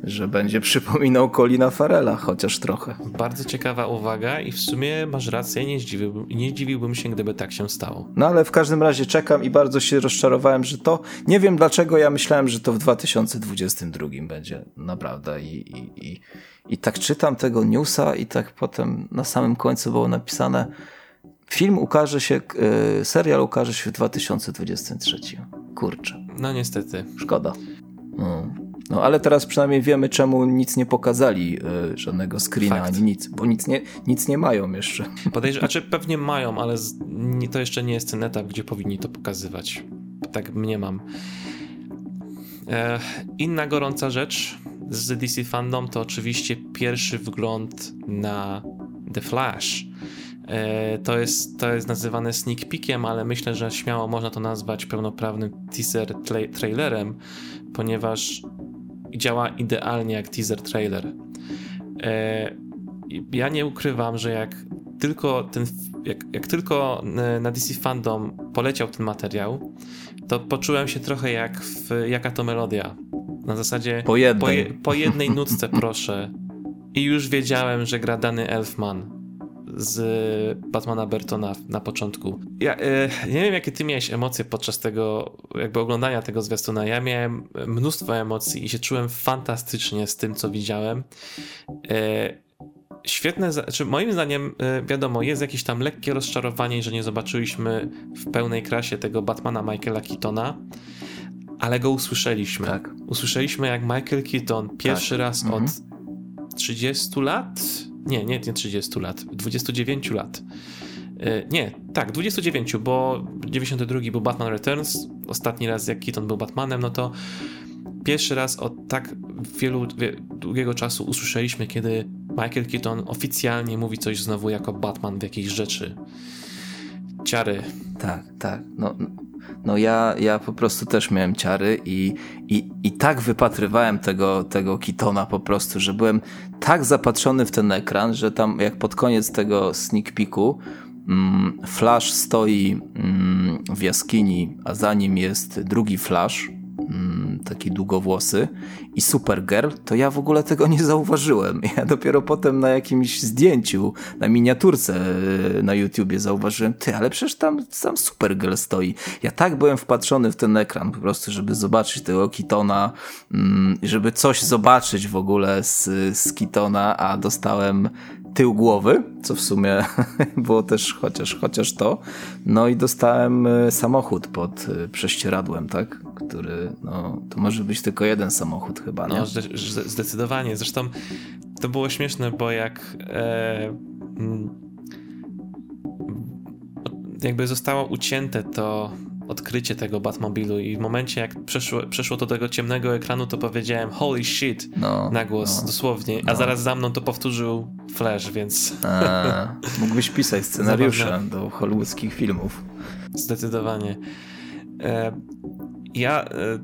Że będzie przypominał Colina Farela, chociaż trochę. Bardzo ciekawa uwaga i w sumie masz rację, nie zdziwiłbym, nie zdziwiłbym się, gdyby tak się stało. No ale w każdym razie czekam i bardzo się rozczarowałem, że to, nie wiem dlaczego ja myślałem, że to w 2022 będzie, naprawdę i, i, i, i tak czytam tego newsa i tak potem na samym końcu było napisane film ukaże się, yy, serial ukaże się w 2023. Kurczę. No niestety. Szkoda. No. No ale teraz przynajmniej wiemy, czemu nic nie pokazali, y, żadnego screena Fakt. ani nic, bo nic nie, nic nie mają jeszcze. Podejrzewam, znaczy pewnie mają, ale z, nie, to jeszcze nie jest ten etap, gdzie powinni to pokazywać. Tak mniemam. E, inna gorąca rzecz z DC Fandom to oczywiście pierwszy wgląd na The Flash. E, to jest, to jest nazywane sneak peekiem, ale myślę, że śmiało można to nazwać pełnoprawnym teaser trailerem, ponieważ działa idealnie jak teaser trailer. E, ja nie ukrywam, że jak tylko ten, jak, jak tylko na DC Fandom poleciał ten materiał, to poczułem się trochę jak w Jaka to Melodia. Na zasadzie po jednej, po, je, po jednej nutce proszę. I już wiedziałem, że gra dany Elfman z Batmana Bertona na początku. Ja e, nie wiem, jakie ty miałeś emocje podczas tego, jakby oglądania tego zwiastuna. Ja miałem mnóstwo emocji i się czułem fantastycznie z tym, co widziałem. E, świetne, znaczy moim zdaniem, e, wiadomo, jest jakieś tam lekkie rozczarowanie, że nie zobaczyliśmy w pełnej krasie tego Batmana Michaela Keatona, ale go usłyszeliśmy. Tak. Usłyszeliśmy, jak Michael Keaton pierwszy tak. raz mhm. od 30 lat nie, nie, nie 30 lat, 29 lat. E, nie, tak, 29, bo 92 był Batman Returns, ostatni raz jak Keaton był Batmanem, no to pierwszy raz od tak wielu, wie, długiego czasu usłyszeliśmy, kiedy Michael Keaton oficjalnie mówi coś znowu jako Batman w jakiejś rzeczy. Ciary. Tak, tak. No, no ja, ja po prostu też miałem ciary i, i, i tak wypatrywałem tego, tego Kitona po prostu, że byłem tak zapatrzony w ten ekran, że tam jak pod koniec tego sneak peeku mm, Flash stoi mm, w jaskini, a za nim jest drugi Flash, taki długowłosy i Supergirl, to ja w ogóle tego nie zauważyłem. Ja dopiero potem na jakimś zdjęciu, na miniaturce e, na YouTubie zauważyłem, ty, ale przecież tam, tam Supergirl stoi. Ja tak byłem wpatrzony w ten ekran po prostu, żeby zobaczyć tego Kitona, mm, żeby coś zobaczyć w ogóle z, z Kitona, a dostałem tył głowy, co w sumie było też chociaż, chociaż to. No i dostałem e, samochód pod e, prześcieradłem, tak? Który, no, to może być tylko jeden samochód chyba, nie? No, zdecydowanie. Zresztą to było śmieszne, bo jak e, mm, jakby zostało ucięte to odkrycie tego Batmobilu i w momencie jak przeszło, przeszło do tego ciemnego ekranu, to powiedziałem holy shit no, na głos, no, dosłownie, a no. zaraz za mną to powtórzył Flash, więc... A, mógłbyś pisać scenariusze do hollywoodzkich filmów. Zdecydowanie. E, ja... E,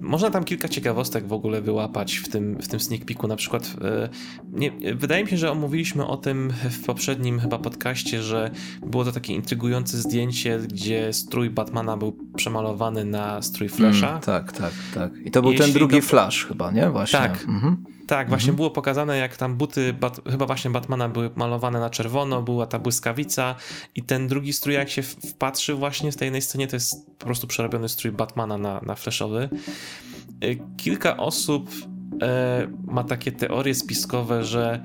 można tam kilka ciekawostek w ogóle wyłapać w tym, w tym sneak peeku. Na przykład, e, nie, wydaje mi się, że omówiliśmy o tym w poprzednim chyba podcaście, że było to takie intrygujące zdjęcie, gdzie strój Batmana był przemalowany na strój Flasha. Mm, tak, tak, tak. I to był ten drugi to... Flash chyba, nie? Właśnie. Tak. Mhm. Tak, właśnie mhm. było pokazane, jak tam buty, bat, chyba właśnie Batmana były malowane na czerwono, była ta błyskawica i ten drugi strój, jak się wpatrzy właśnie w tej jednej scenie, to jest po prostu przerobiony strój Batmana na, na flashowy. Y, kilka osób e, ma takie teorie spiskowe, że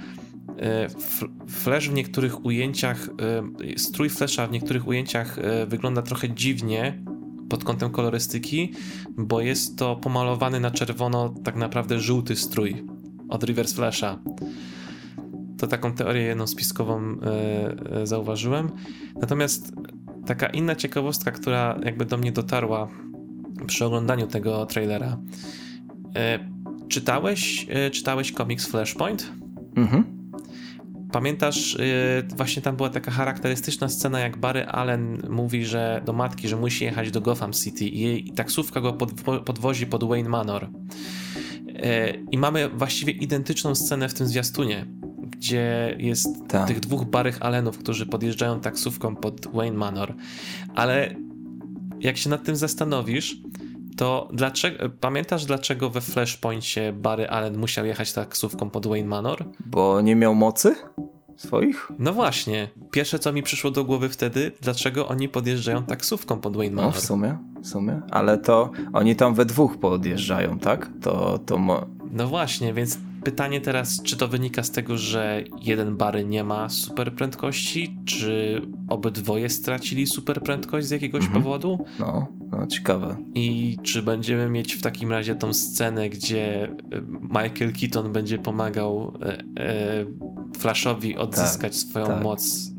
e, Flash w niektórych ujęciach, e, strój Flasha w niektórych ujęciach e, wygląda trochę dziwnie pod kątem kolorystyki, bo jest to pomalowany na czerwono tak naprawdę żółty strój od Reverse Flasha. To taką teorię jedną spiskową e, zauważyłem. Natomiast taka inna ciekawostka, która jakby do mnie dotarła przy oglądaniu tego trailera. E, czytałeś, e, czytałeś komiks Flashpoint? Mhm. Pamiętasz, yy, właśnie tam była taka charakterystyczna scena, jak Barry Allen mówi, że do matki, że musi jechać do Gotham City i jej taksówka go podwo podwozi pod Wayne Manor. E, I mamy właściwie identyczną scenę w tym zwiastunie, gdzie jest Ta. tych dwóch Barych Allenów, którzy podjeżdżają taksówką pod Wayne Manor. Ale jak się nad tym zastanowisz, to dlaczego, pamiętasz dlaczego we Flashpointie Barry Allen musiał jechać taksówką pod Wayne Manor? Bo nie miał mocy? Swoich? No właśnie. Pierwsze, co mi przyszło do głowy wtedy, dlaczego oni podjeżdżają taksówką pod Wayne Manor. No w sumie, w sumie. Ale to oni tam we dwóch podjeżdżają, tak? To, to mo... No właśnie, więc pytanie teraz, czy to wynika z tego, że jeden Bary nie ma super prędkości, czy obydwoje stracili super prędkość z jakiegoś mhm. powodu? No, no, ciekawe. I czy będziemy mieć w takim razie tą scenę, gdzie e, Michael Keaton będzie pomagał e, e, Flashowi odzyskać tak, swoją tak. moc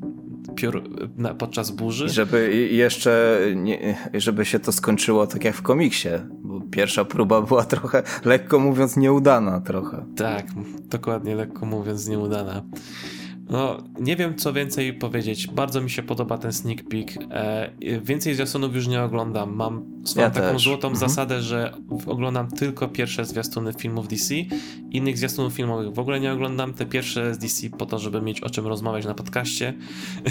piór na, podczas burzy. Żeby jeszcze, nie, żeby się to skończyło tak jak w komiksie, bo pierwsza próba była trochę, lekko mówiąc, nieudana trochę. Tak, dokładnie, lekko mówiąc, nieudana. No, nie wiem co więcej powiedzieć. Bardzo mi się podoba ten sneak peek. E, więcej zwiastunów już nie oglądam. Mam swoją ja taką też. złotą mhm. zasadę, że oglądam tylko pierwsze zwiastuny filmów DC. Innych zwiastunów filmowych w ogóle nie oglądam. Te pierwsze z DC po to, żeby mieć o czym rozmawiać na podcaście.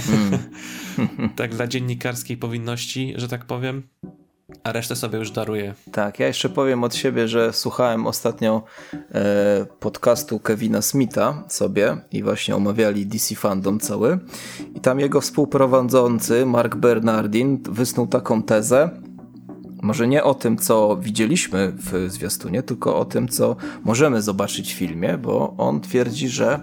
Mm. tak dla dziennikarskiej powinności, że tak powiem a resztę sobie już daruję. Tak, ja jeszcze powiem od siebie, że słuchałem ostatnio e, podcastu Kevina Smitha sobie i właśnie omawiali DC Fandom cały i tam jego współprowadzący Mark Bernardin wysnuł taką tezę, może nie o tym, co widzieliśmy w zwiastunie, tylko o tym, co możemy zobaczyć w filmie, bo on twierdzi, że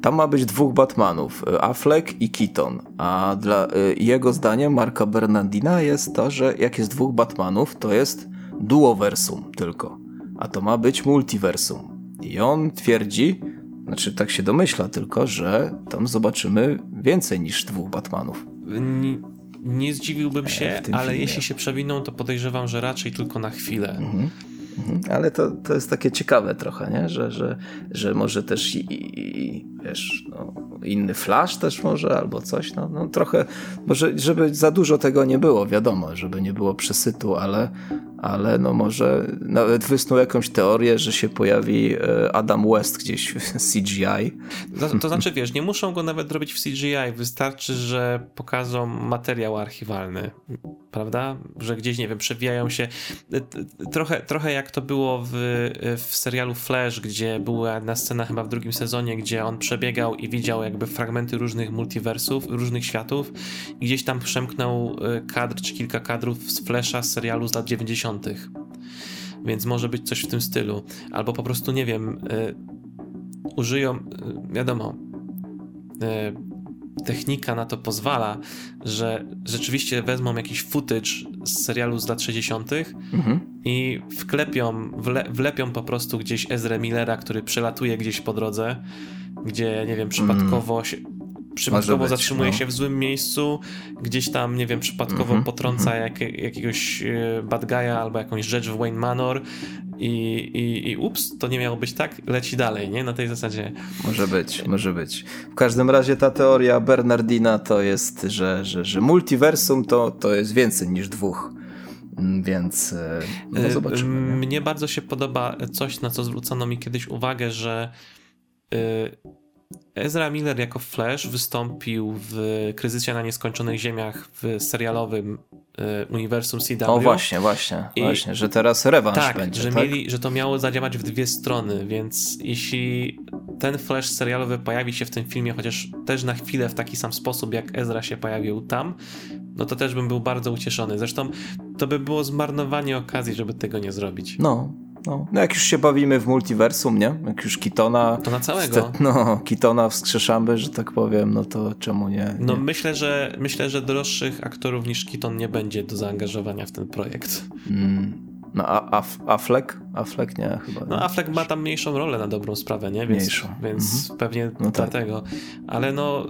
tam ma być dwóch Batmanów, y, Affleck i Keaton, a dla y, jego zdaniem Marka Bernardina jest to, że jak jest dwóch Batmanów, to jest duoversum tylko, a to ma być multiversum. I on twierdzi, znaczy tak się domyśla tylko, że tam zobaczymy więcej niż dwóch Batmanów. Nie, nie zdziwiłbym się, ale filmie. jeśli się przewiną, to podejrzewam, że raczej tylko na chwilę. Mhm. Ale to, to jest takie ciekawe trochę, nie? Że, że, że może też i, i wiesz, no, inny flash też może albo coś. No, no trochę, może żeby za dużo tego nie było, wiadomo, żeby nie było przesytu, ale, ale no może nawet wysnuł jakąś teorię, że się pojawi e, Adam West gdzieś w CGI. To, to znaczy, wiesz, nie muszą go nawet robić w CGI, wystarczy, że pokażą materiał archiwalny, prawda? Że gdzieś, nie wiem, przewijają się trochę, trochę jak to było w, w serialu Flash, gdzie była jedna scena chyba w drugim sezonie, gdzie on przebiegał i widział jakby fragmenty różnych multiversów, różnych światów i gdzieś tam przemknął e, kadr czy kilka kadrów z Flasha z serialu z lat 90. Więc może być coś w tym stylu. Albo po prostu, nie wiem, y, użyją, y, wiadomo, y, technika na to pozwala, że rzeczywiście wezmą jakiś footage z serialu z lat 60. Mhm. i wklepią, wle, wlepią po prostu gdzieś Ezra Millera, który przelatuje gdzieś po drodze, gdzie, nie wiem, przypadkowo mm przypadkowo być, zatrzymuje no. się w złym miejscu, gdzieś tam, nie wiem, przypadkowo mm -hmm, potrąca mm -hmm. jak, jakiegoś e, bad guy'a albo jakąś rzecz w Wayne Manor i, i, i ups, to nie miało być tak, leci dalej, nie? Na tej zasadzie. Może być, może być. W każdym razie ta teoria Bernardina to jest, że, że, że multiversum to, to jest więcej niż dwóch. Mm, więc e, no e, zobaczymy. Nie? Mnie bardzo się podoba coś, na co zwrócono mi kiedyś uwagę, że Ezra Miller jako Flash wystąpił w Kryzysie na Nieskończonych Ziemiach w serialowym y, uniwersum CW. O właśnie, właśnie, I, właśnie, że teraz rewanż tak, będzie. Że, tak? Mieli, że to miało zadziałać w dwie strony, więc jeśli ten Flash serialowy pojawi się w tym filmie, chociaż też na chwilę w taki sam sposób, jak Ezra się pojawił tam, no to też bym był bardzo ucieszony. Zresztą to by było zmarnowanie okazji, żeby tego nie zrobić. No, no. no jak już się bawimy w multiversum, nie? Jak już Kitona... To na całego. No, Kitona wskrzeszamy, że tak powiem, no to czemu nie? nie? No myślę, że myślę, że droższych aktorów niż Kiton nie będzie do zaangażowania w ten projekt. Mm. No a Affleck? Affleck nie, chyba. No Affleck ma tam mniejszą rolę na dobrą sprawę, nie? Więc, mniejszą. Więc mhm. pewnie no tak. dlatego. Tak. Ale no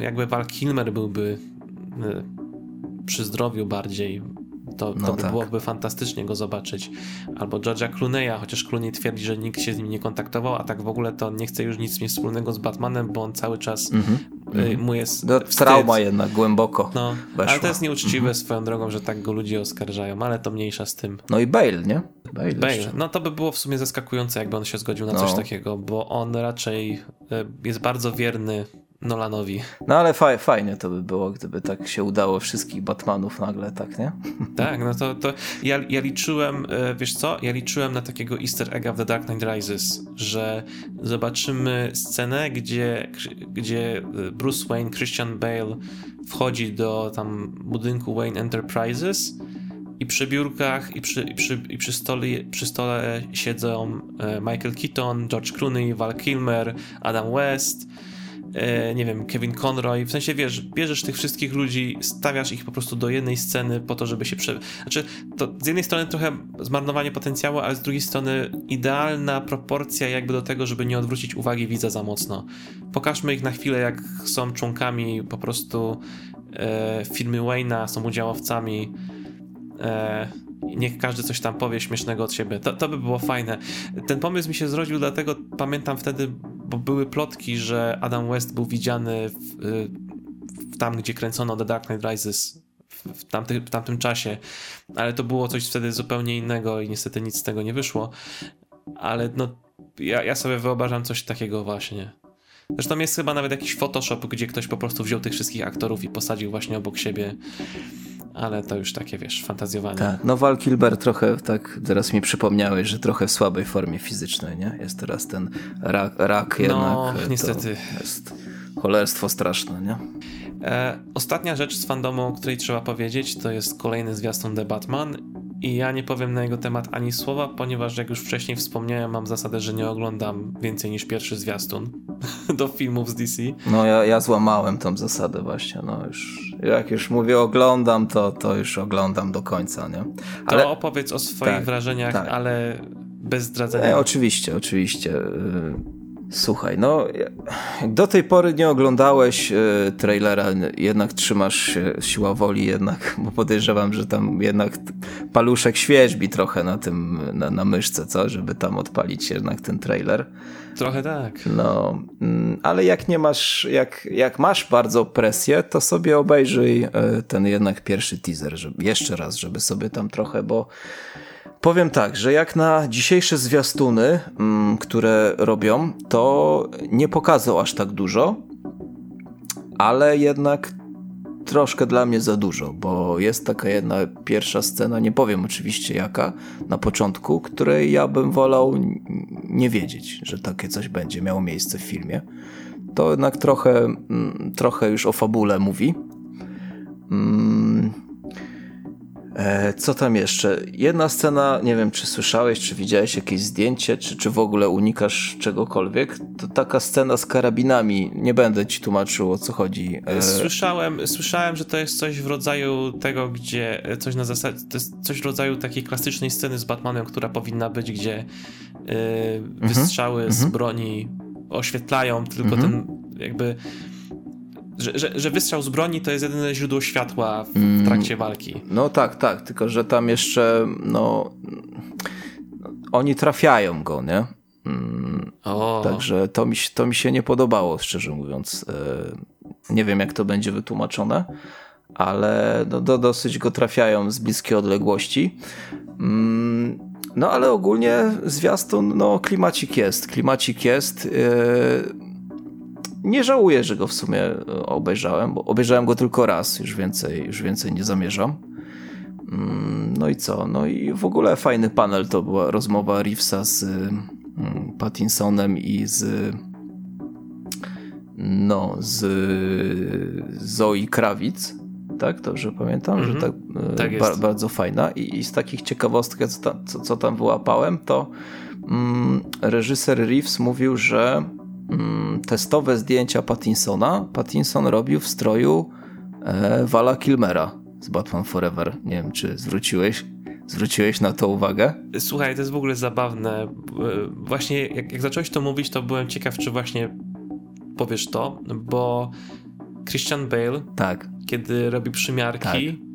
y, jakby Val Kilmer byłby y, przy zdrowiu bardziej, to, no to by tak. byłoby fantastycznie go zobaczyć. Albo George'a Clooney'a, chociaż Clooney twierdzi, że nikt się z nim nie kontaktował, a tak w ogóle to nie chce już nic mieć wspólnego z Batmanem, bo on cały czas mm -hmm. mu jest no, Trauma jednak głęboko no, Ale to jest nieuczciwe mm -hmm. swoją drogą, że tak go ludzie oskarżają, ale to mniejsza z tym. No i Bale, nie? Bale, Bale. No to by było w sumie zaskakujące, jakby on się zgodził na coś no. takiego, bo on raczej e, jest bardzo wierny Nolanowi. No ale faj, fajnie to by było, gdyby tak się udało wszystkich Batmanów nagle, tak, nie? Tak, no to, to ja, ja liczyłem, e, wiesz co, ja liczyłem na takiego easter egga w The Dark Knight Rises, że zobaczymy scenę, gdzie, gdzie e, Bruce Wayne, Christian Bale wchodzi do tam budynku Wayne Enterprises i przy biurkach i przy, i przy, i przy, stole, przy stole siedzą e, Michael Keaton, George Clooney, Val Kilmer, Adam West e, nie wiem, Kevin Conroy, w sensie wiesz, bierzesz tych wszystkich ludzi, stawiasz ich po prostu do jednej sceny po to, żeby się prze... Znaczy, to z jednej strony trochę zmarnowanie potencjału, ale z drugiej strony idealna proporcja jakby do tego, żeby nie odwrócić uwagi widza za mocno. Pokażmy ich na chwilę, jak są członkami po prostu e, firmy Wayne'a, są udziałowcami e, niech każdy coś tam powie śmiesznego od siebie. To, to by było fajne. Ten pomysł mi się zrodził, dlatego pamiętam wtedy, bo były plotki, że Adam West był widziany w, w tam, gdzie kręcono The Dark Knight Rises w, w tamtym czasie, ale to było coś wtedy zupełnie innego i niestety nic z tego nie wyszło. Ale no, ja, ja sobie wyobrażam coś takiego właśnie. Zresztą jest chyba nawet jakiś Photoshop, gdzie ktoś po prostu wziął tych wszystkich aktorów i posadził właśnie obok siebie ale to już takie, wiesz, fantazjowanie. Tak, no Val Kilber trochę, tak teraz mi przypomniałeś, że trochę w słabej formie fizycznej, nie? Jest teraz ten rak, rak no, jednak. No, niestety. jest cholerstwo straszne, nie? E, ostatnia rzecz z fandomu, o której trzeba powiedzieć, to jest kolejny zwiastun The Batman i ja nie powiem na jego temat ani słowa, ponieważ jak już wcześniej wspomniałem, mam zasadę, że nie oglądam więcej niż pierwszy zwiastun do filmów z DC. No ja, ja złamałem tą zasadę właśnie, no już jak już mówię oglądam, to, to już oglądam do końca, nie? Ale... To opowiedz o swoich tak, wrażeniach, tak. ale bez zdradzenia. oczywiście, oczywiście. Słuchaj, no do tej pory nie oglądałeś y, trailera, jednak trzymasz się siła woli jednak, bo podejrzewam, że tam jednak paluszek świeżbi trochę na tym, na, na myszce, co? Żeby tam odpalić jednak ten trailer. Trochę tak. No, mm, ale jak nie masz, jak, jak masz bardzo presję, to sobie obejrzyj y, ten jednak pierwszy teaser, żeby, jeszcze raz, żeby sobie tam trochę, bo Powiem tak, że jak na dzisiejsze zwiastuny, mm, które robią, to nie pokazał aż tak dużo, ale jednak troszkę dla mnie za dużo, bo jest taka jedna pierwsza scena, nie powiem oczywiście jaka, na początku, której ja bym wolał nie wiedzieć, że takie coś będzie miało miejsce w filmie. To jednak trochę, mm, trochę już o fabule mówi. Mm, co tam jeszcze? Jedna scena, nie wiem czy słyszałeś, czy widziałeś jakieś zdjęcie, czy, czy w ogóle unikasz czegokolwiek. To taka scena z karabinami. Nie będę ci tłumaczył o co chodzi. E, słyszałem, słyszałem, że to jest coś w rodzaju tego, gdzie coś na zasadzie, to jest coś w rodzaju takiej klasycznej sceny z Batmanem, która powinna być, gdzie yy, wystrzały -hmm. z mhm. broni oświetlają tylko -hmm. ten jakby że, że, że, wystrzał z broni to jest jedyne źródło światła w mm. trakcie walki. No tak, tak, tylko że tam jeszcze, no, oni trafiają go, nie? Mm, także to mi, to mi się nie podobało, szczerze mówiąc. E, nie wiem, jak to będzie wytłumaczone, ale no, do, dosyć go trafiają z bliskiej odległości. Mm, no ale ogólnie zwiastun, no klimacik jest, klimacik jest. Yy, nie żałuję, że go w sumie e, obejrzałem, bo obejrzałem go tylko raz, już więcej, już więcej nie zamierzam. Mm, no i co? No i w ogóle fajny panel to była rozmowa Reevesa z mm, Pattinsonem i z no, z Zoe Krawic, tak? Dobrze pamiętam, mm -hmm. że mhm. tak, e, tak ba bardzo fajna. I, I, z takich ciekawostek, co, tam, co, co tam wyłapałem, to mm, reżyser Reeves mówił, że testowe zdjęcia Pattinsona Pattinson robił w stroju e, Vala Kilmera z Batman Forever. Nie wiem, czy zwróciłeś Zwróciłeś na to uwagę? Słuchaj, to jest w ogóle zabawne. E, właśnie jak, jak zacząłeś to mówić, to byłem ciekaw, czy właśnie powiesz to, bo Christian Bale, tak. kiedy robi przymiarki, tak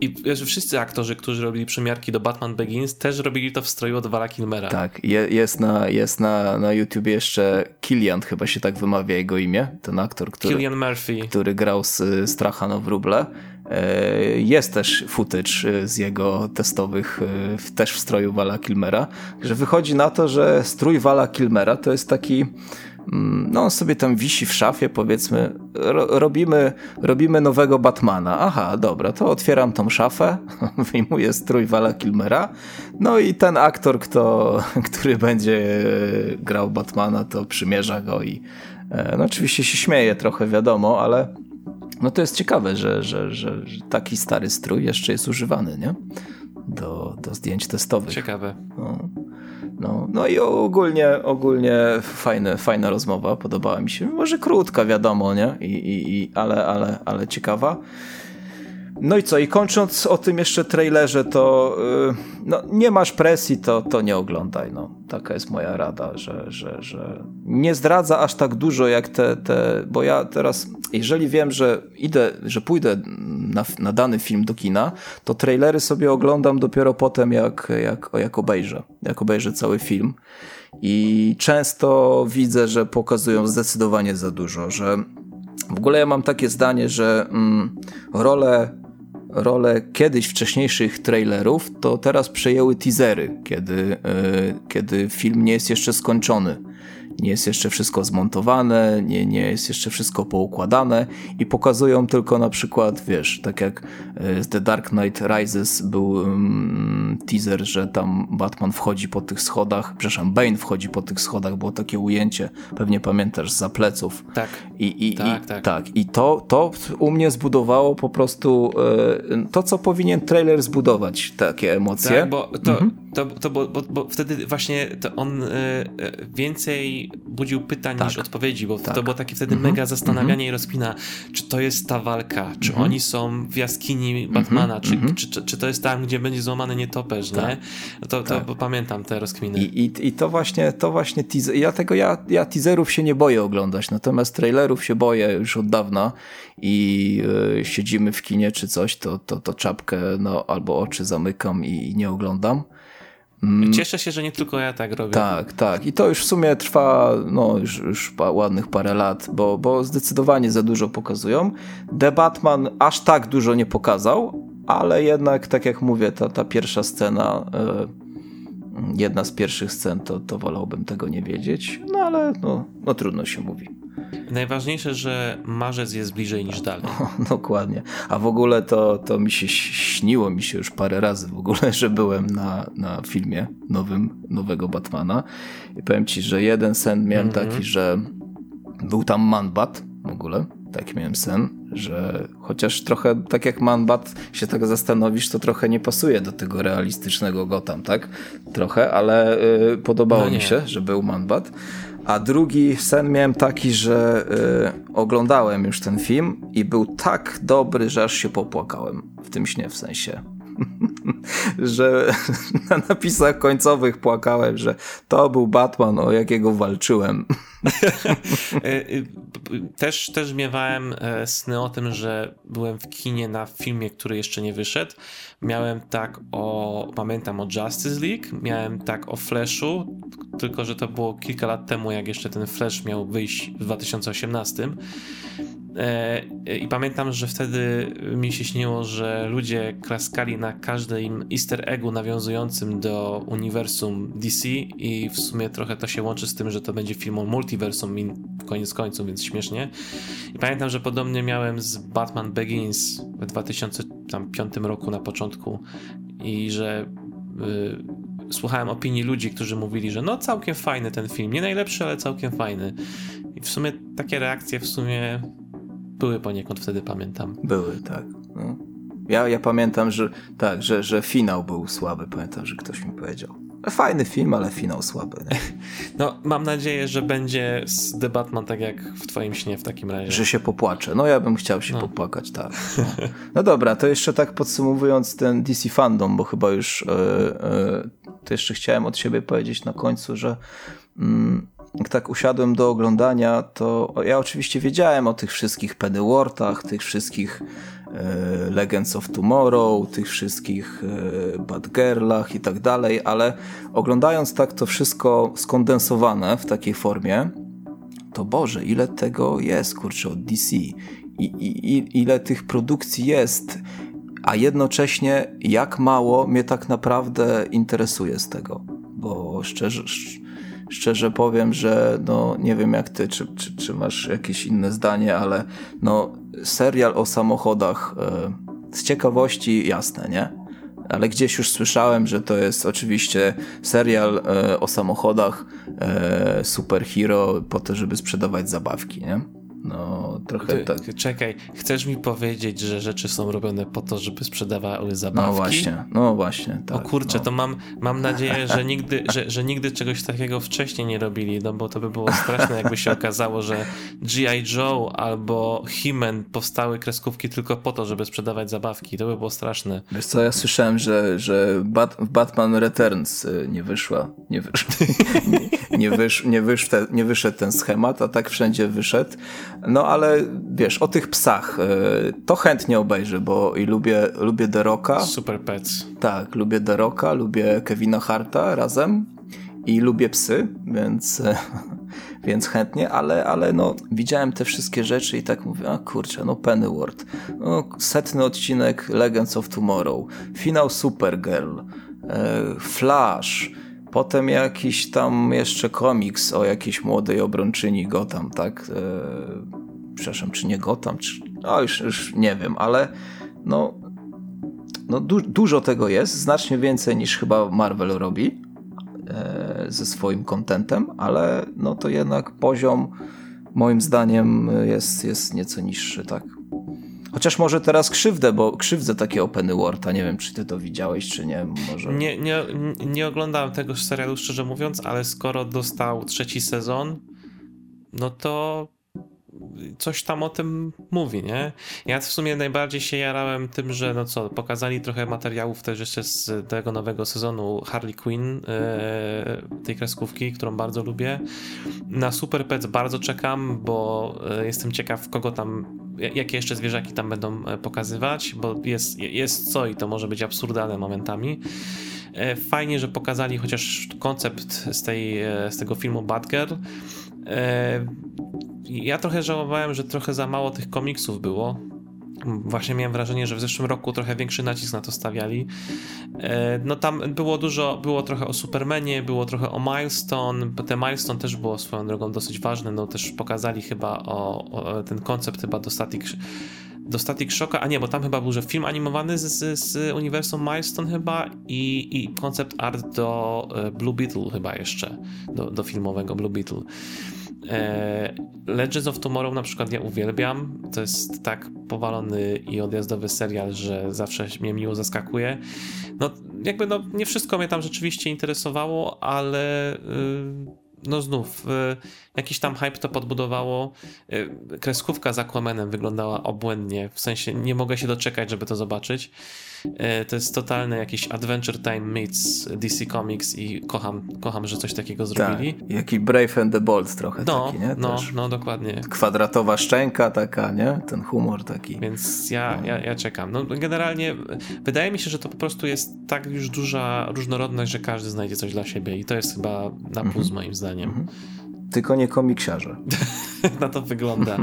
i że wszyscy aktorzy, którzy robili przymiarki do Batman Begins, też robili to w stroju od Vala Kilmera. Tak, je, jest, na, jest na, na YouTubie jeszcze Killian, chyba się tak wymawia jego imię, ten aktor, który, Killian Murphy. który grał z Strachano Wróble. E, jest też footage e, z jego testowych, e, też w stroju Vala Kilmera, że wychodzi na to, że strój Vala Kilmera to jest taki no on sobie tam wisi w szafie, powiedzmy, ro, robimy, robimy nowego Batmana. Aha, dobra, to otwieram tą szafę, wyjmuję strój Vala Kilmera, no i ten aktor, kto, który będzie grał Batmana, to przymierza go i e, no oczywiście się śmieje trochę, wiadomo, ale no to jest ciekawe, że, że, że, że taki stary strój jeszcze jest używany, nie? Do, do zdjęć testowych. Ciekawe. No. No, no i ogólnie, ogólnie fajne, fajna rozmowa, podobała mi się. Może krótka, wiadomo, nie? I, i, i, ale, ale, ale ciekawa. No i co, i kończąc o tym jeszcze trailerze, to yy, no, nie masz presji, to, to nie oglądaj. No. Taka jest moja rada, że, że, że nie zdradza aż tak dużo jak te, te, bo ja teraz, jeżeli wiem, że idę, że pójdę na, na dany film do kina, to trailery sobie oglądam dopiero potem, jak, jak, jak obejrzę, jak obejrzę cały film. I często widzę, że pokazują zdecydowanie za dużo, że w ogóle ja mam takie zdanie, że mm, rolę rolę kiedyś wcześniejszych trailerów, to teraz przejęły teasery, kiedy, yy, kiedy film nie jest jeszcze skończony nie jest jeszcze wszystko zmontowane, nie, nie jest jeszcze wszystko poukładane i pokazują tylko na przykład, wiesz, tak jak e, The Dark Knight Rises był um, teaser, że tam Batman wchodzi po tych schodach, przepraszam, Bane wchodzi po tych schodach, było takie ujęcie, pewnie pamiętasz, za pleców. Tak. I, i, tak, i, tak. tak. I to, to u mnie zbudowało po prostu e, to, co powinien trailer zbudować, takie emocje. Tak, bo to, mhm to, to bo, bo, bo wtedy właśnie to on y, więcej budził pytań tak. niż odpowiedzi, bo tak. to było takie wtedy mm -hmm. mega zastanawianie mm -hmm. i rozpina, czy to jest ta walka, czy mm -hmm. oni są w jaskini Batmana, czy, mhm. czy, czy, czy, to jest tam, gdzie będzie złamany nietoperz, tak. nie? No to, to tak. pamiętam te rozkminy. I, i, i to właśnie, to właśnie teaser, ja tego, ja, ja teaserów się nie boję oglądać, natomiast trailerów się boję już od dawna i y, siedzimy w kinie czy coś, to, to, to czapkę no, albo oczy zamykam i, i nie oglądam. Mm. Cieszę się, że nie tylko ja tak robię. Tak, tak. I to już w sumie trwa no, już, już ładnych parę lat, bo, bo zdecydowanie za dużo pokazują. The Batman aż tak dużo nie pokazał, ale jednak, tak jak mówię, ta, ta pierwsza scena, y, jedna z pierwszych scen, to, to wolałbym tego nie wiedzieć. No ale no, no trudno się mówi. Najważniejsze, że marzec jest bliżej niż dalej. O, dokładnie. A w ogóle to, to mi się śniło mi się już parę razy w ogóle, że byłem na, na filmie nowym, nowego Batmana i powiem ci, że jeden sen miałem mm -hmm. taki, że był tam Manbat w ogóle. Tak miałem sen, że chociaż trochę tak jak Manbat się tego zastanowisz, to trochę nie pasuje do tego realistycznego Gotham, tak? Trochę, ale y, podobało no mi się, że był Manbat. A drugi sen miałem taki, że y, oglądałem już ten film i był tak dobry, że aż się popłakałem w tym śnie w sensie. że na napisach końcowych płakałem, że to był Batman, o jakiego walczyłem. E, y, też, też miewałem e, sny o tym, że byłem w kinie na filmie, który jeszcze nie wyszedł. Miałem tak o, pamiętam o Justice League, miałem tak o Flashu, tylko że to było kilka lat temu, jak jeszcze ten Flash miał wyjść w 2018. E, I pamiętam, że wtedy mi się śniło, że ludzie klaskali na każdym easter eggu nawiązującym do uniwersum DC i w sumie trochę to się łączy z tym, że to będzie film o multiversum koniec końców, więc śmiesznie. I pamiętam, że podobnie miałem z Batman Begins w 2005 roku na początku i że y, słuchałem opinii ludzi, którzy mówili, że no całkiem fajny ten film, nie najlepszy, ale całkiem fajny. I w sumie takie reakcje w sumie były poniekąd wtedy, pamiętam. Były, tak. No. Ja, ja pamiętam, że tak, że, że finał był słaby. Pamiętam, że ktoś mi powiedział. Fajny film, ale finał słaby. Nie? No, mam nadzieję, że będzie z The Batman tak jak w twoim śnie w takim razie. Że się popłaczę. No, ja bym chciał się no. popłakać, tak. No. no. dobra, to jeszcze tak podsumowując ten DC Fandom, bo chyba już yy, yy, to jeszcze chciałem od siebie powiedzieć na końcu, że yy, jak tak usiadłem do oglądania, to ja oczywiście wiedziałem o tych wszystkich Pennyworthach, tych wszystkich e, Legends of Tomorrow, tych wszystkich e, Batgirlach i tak dalej, ale oglądając tak to wszystko skondensowane w takiej formie, to Boże, ile tego jest, kurczę, od DC i, i, ile tych produkcji jest, a jednocześnie jak mało mnie tak naprawdę interesuje z tego, bo szczerze powiem, że no nie wiem jak ty, czy, czy, czy masz jakieś inne zdanie, ale no serial o samochodach e, z ciekawości jasne, nie? Ale gdzieś już słyszałem, że to jest oczywiście serial e, o samochodach e, superhero po to, żeby sprzedawać zabawki, nie? No, trochę Ty, tak. Czekaj, chcesz mi powiedzieć, że rzeczy są robione po to, żeby sprzedawały zabawki? No właśnie, no właśnie. Tak, o kurczę, no. to mam, mam nadzieję, że nigdy, że, że nigdy czegoś takiego wcześniej nie robili, no bo to by było straszne, jakby się okazało, że G.I. Joe albo He-Man powstały kreskówki tylko po to, żeby sprzedawać zabawki. To by było straszne. Wiesz co, ja słyszałem, że, że Bat Batman Returns y, nie wyszła, nie, wysz, nie, nie, wysz, nie, wysz, nie wyszedł ten schemat, a tak wszędzie wyszedł. No ale wiesz, o tych psach e, to chętnie obejrzę, bo i lubię, lubię The Rocka. Super Pets. Tak, lubię The Rocka, lubię Kevina Harta razem i lubię psy, więc, więc chętnie, ale, ale no, widziałem te wszystkie rzeczy i tak mówię, a kurczę, no Pennyworth, no, setny odcinek Legends of Tomorrow, finał Supergirl, e, Flash, Potem jakiś tam jeszcze komiks o jakiejś młodej obrończyni Gotham, tak? E, przepraszam, czy nie Gotham, czy, no już, już nie wiem, ale no, no du dużo tego jest, znacznie więcej niż chyba Marvel robi e, ze swoim kontentem, ale no to jednak poziom moim zdaniem jest, jest nieco niższy, tak. Chociaż może teraz krzywdę, bo krzywdzę takie openy worlda, nie wiem czy ty to widziałeś czy nie, może... Nie, nie, nie oglądałem tego serialu szczerze mówiąc, ale skoro dostał trzeci sezon, no to coś tam o tym mówi, nie? Ja w sumie najbardziej się jarałem tym, że no co, pokazali trochę materiałów też jeszcze z tego nowego sezonu Harley Quinn, e, tej kreskówki, którą bardzo lubię. Na Super Pets bardzo czekam, bo e, jestem ciekaw, kogo tam, jakie jeszcze zwierzaki tam będą e, pokazywać, bo jest, jest co i to może być absurdalne momentami. Fajnie, że pokazali chociaż koncept z, tej, z tego filmu Bad Girl ja trochę żałowałem, że trochę za mało tych komiksów było. Właśnie miałem wrażenie, że w zeszłym roku trochę większy nacisk na to stawiali. E, no tam było dużo, było trochę o Supermanie, było trochę o Milestone. Te Milestone też było swoją drogą dosyć ważne. No też pokazali chyba o, o ten koncept chyba do Static, do Static Shocka, a nie, bo tam chyba był, że film animowany z, z, z uniwersum Milestone chyba i, i koncept art do e, Blue Beetle chyba jeszcze, do, do filmowego Blue Beetle. E, Legends of Tomorrow na przykład ja uwielbiam. To jest tak powalony i odjazdowy serial, że zawsze mnie miło zaskakuje. No, jakby no, nie wszystko mnie tam rzeczywiście interesowało, ale. Yy no znów, y, jakiś tam hype to podbudowało. Y, kreskówka z Aquamanem wyglądała obłędnie, w sensie nie mogę się doczekać, żeby to zobaczyć. Y, to jest totalny jakiś Adventure Time meets DC Comics i kocham, kocham że coś takiego zrobili. Tak, jaki Brave and the Bold trochę no, taki, nie? No, no, dokładnie. Kwadratowa szczęka taka, nie? Ten humor taki. Więc ja, ja, ja czekam. No generalnie wydaje mi się, że to po prostu jest tak już duża różnorodność, że każdy znajdzie coś dla siebie i to jest chyba na plus mhm. moim zdaniem zdaniem. Mhm. Tylko nie komiksiarze. Na to wygląda.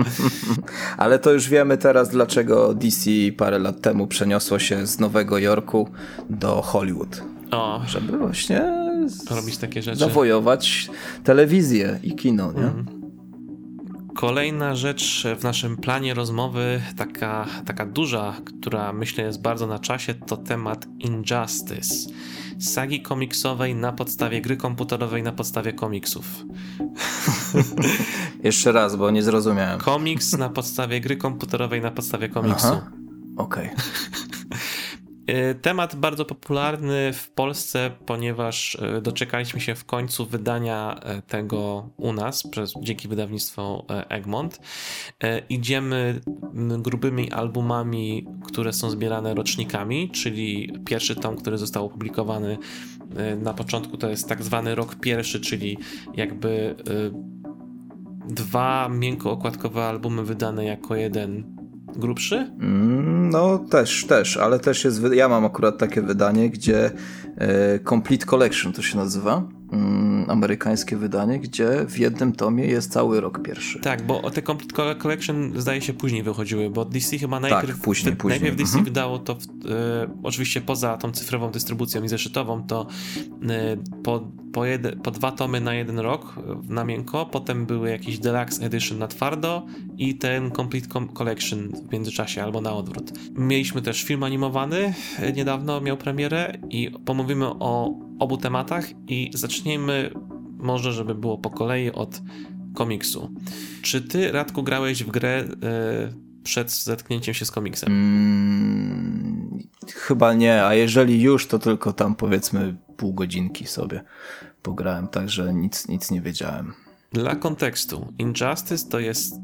Ale to już wiemy teraz, dlaczego DC parę lat temu przeniosło się z Nowego Jorku do Hollywood. O. Żeby właśnie robić takie rzeczy. Zawojować telewizję i kino, nie? Mhm. Kolejna rzecz w naszym planie rozmowy, taka, taka duża, która myślę jest bardzo na czasie, to temat Injustice. Sagi komiksowej na podstawie gry komputerowej na podstawie komiksów. Jeszcze raz, bo nie zrozumiałem. Komiks na podstawie gry komputerowej na podstawie komiksu. Okej. Okay. E, temat bardzo popularny w Polsce, ponieważ e, doczekaliśmy się w końcu wydania e, tego u nas przez, dzięki wydawnictwu Egmont. Idziemy grubymi albumami, które są zbierane rocznikami, czyli pierwszy tom, który został opublikowany na początku to jest tak zwany rok pierwszy, czyli jakby dwa miękko okładkowe albumy wydane jako jeden grubszy? Mm, no też, też, ale też jest, ja mam akurat takie wydanie, gdzie e, Complete Collection to się nazywa Mm, amerykańskie wydanie, gdzie w jednym tomie jest cały rok pierwszy. Tak, bo te Complete Collection zdaje się później wychodziły, bo DC chyba najpierw, tak, później, później. najpierw DC mhm. wydało to, w, e, oczywiście poza tą cyfrową dystrybucją i zeszytową, to e, po, po, jed, po dwa tomy na jeden rok na miękko, potem były jakieś Deluxe Edition na twardo i ten Complete Collection w międzyczasie albo na odwrót. Mieliśmy też film animowany, e, niedawno miał premierę i pomówimy o obu tematach i zacznijmy może, żeby było po kolei od komiksu. Czy ty, Radku, grałeś w grę yy, przed zetknięciem się z komiksem? Mm, chyba nie, a jeżeli już, to tylko tam powiedzmy pół godzinki sobie pograłem, także nic, nic nie wiedziałem. Dla kontekstu, Injustice to jest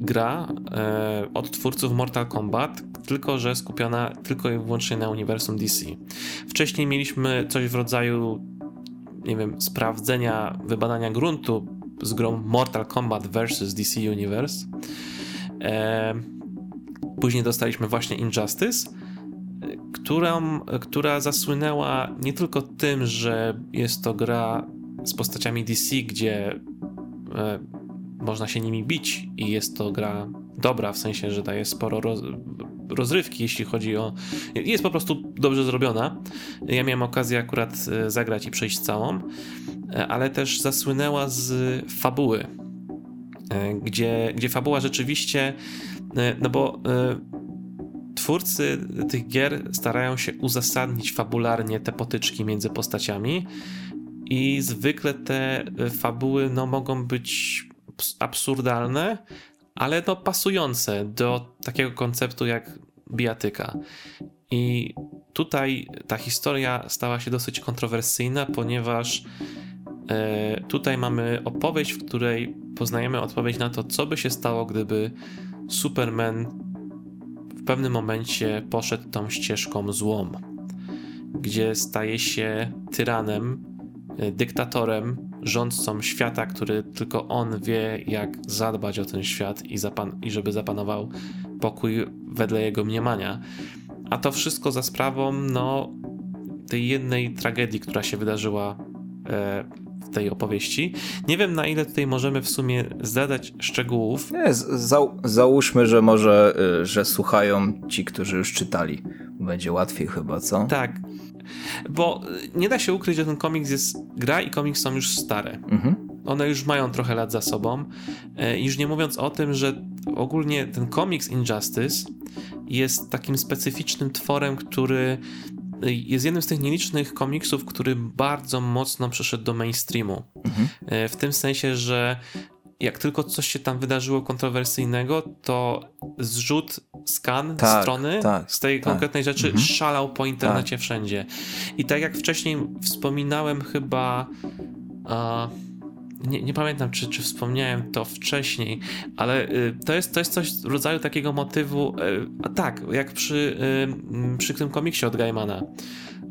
gra e, od twórców Mortal Kombat, tylko że skupiona tylko i wyłącznie na uniwersum DC. Wcześniej mieliśmy coś w rodzaju, nie wiem, sprawdzenia, wybadania gruntu z grą Mortal Kombat vs. DC Universe. E, później dostaliśmy właśnie Injustice, którą, która zasłynęła nie tylko tym, że jest to gra z postaciami DC, gdzie e, można się nimi bić i jest to gra dobra, w sensie, że daje sporo roz, rozrywki, jeśli chodzi o... Jest po prostu dobrze zrobiona. Ja miałem okazję akurat e, zagrać i przejść całą, e, ale też zasłynęła z fabuły, e, gdzie, gdzie fabuła rzeczywiście... No bo twórcy tych gier starają się uzasadnić fabularnie te potyczki między postaciami i zwykle te fabuły no, mogą być absurdalne, ale to pasujące do takiego konceptu jak bijatyka. I tutaj ta historia stała się dosyć kontrowersyjna, ponieważ e, tutaj mamy opowieść, w której poznajemy odpowiedź na to, co by się stało, gdyby Superman w pewnym momencie poszedł tą ścieżką złą, gdzie staje się tyranem, e, dyktatorem, rządcą świata, który tylko on wie, jak zadbać o ten świat i, zapan- i żeby zapanował pokój wedle jego mniemania. A to wszystko za sprawą, no, tej jednej tragedii, która się wydarzyła e, w tej opowieści. Nie wiem, na ile tutaj możemy w sumie zdadać szczegółów. Nie, za, załóżmy, że może, y, że słuchają ci, którzy już czytali. Będzie łatwiej chyba, co? Tak. Bo y, nie da się ukryć, że ten komiks jest. Gra i komiks są już stare. Mhm. One już mają trochę lat za sobą. E, już nie mówiąc o tym, że ogólnie ten komiks Injustice jest takim specyficznym tworem, który jest jednym z tych nielicznych komiksów, który bardzo mocno przeszedł do mainstreamu. Mhm. E, w tym sensie, że jak tylko coś się tam wydarzyło kontrowersyjnego, to zrzut, skan tak, strony tak, z tej tak. konkretnej rzeczy mhm. szalał po internecie tak. wszędzie. I tak jak wcześniej wspominałem chyba... Uh, nie, nie pamiętam, czy, czy wspomniałem to wcześniej, ale y, to, jest, to jest coś w rodzaju takiego motywu, y, a tak, jak przy, y, przy tym komiksie od Gaimana,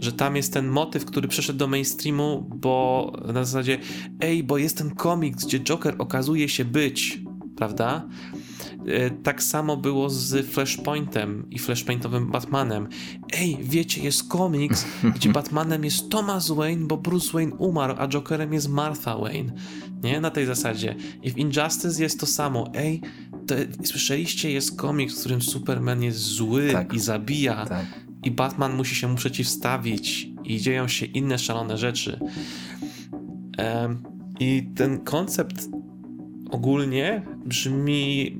że tam jest ten motyw, który przeszedł do mainstreamu, bo na zasadzie, ej, bo jest ten komiks, gdzie Joker okazuje się być, prawda? E, tak samo było z Flashpointem i Flashpointowym Batmanem. Ej, wiecie, jest komiks, gdzie Batmanem jest Thomas Wayne, bo Bruce Wayne umarł, a Jokerem jest Martha Wayne. Nie? Na tej zasadzie. I w Injustice jest to samo. Ej, to, słyszeliście, jest komiks, w którym Superman jest zły tak. i zabija. Tak. I Batman musi się mu przeciwstawić i dzieją się inne szalone rzeczy. I ten koncept ogólnie brzmi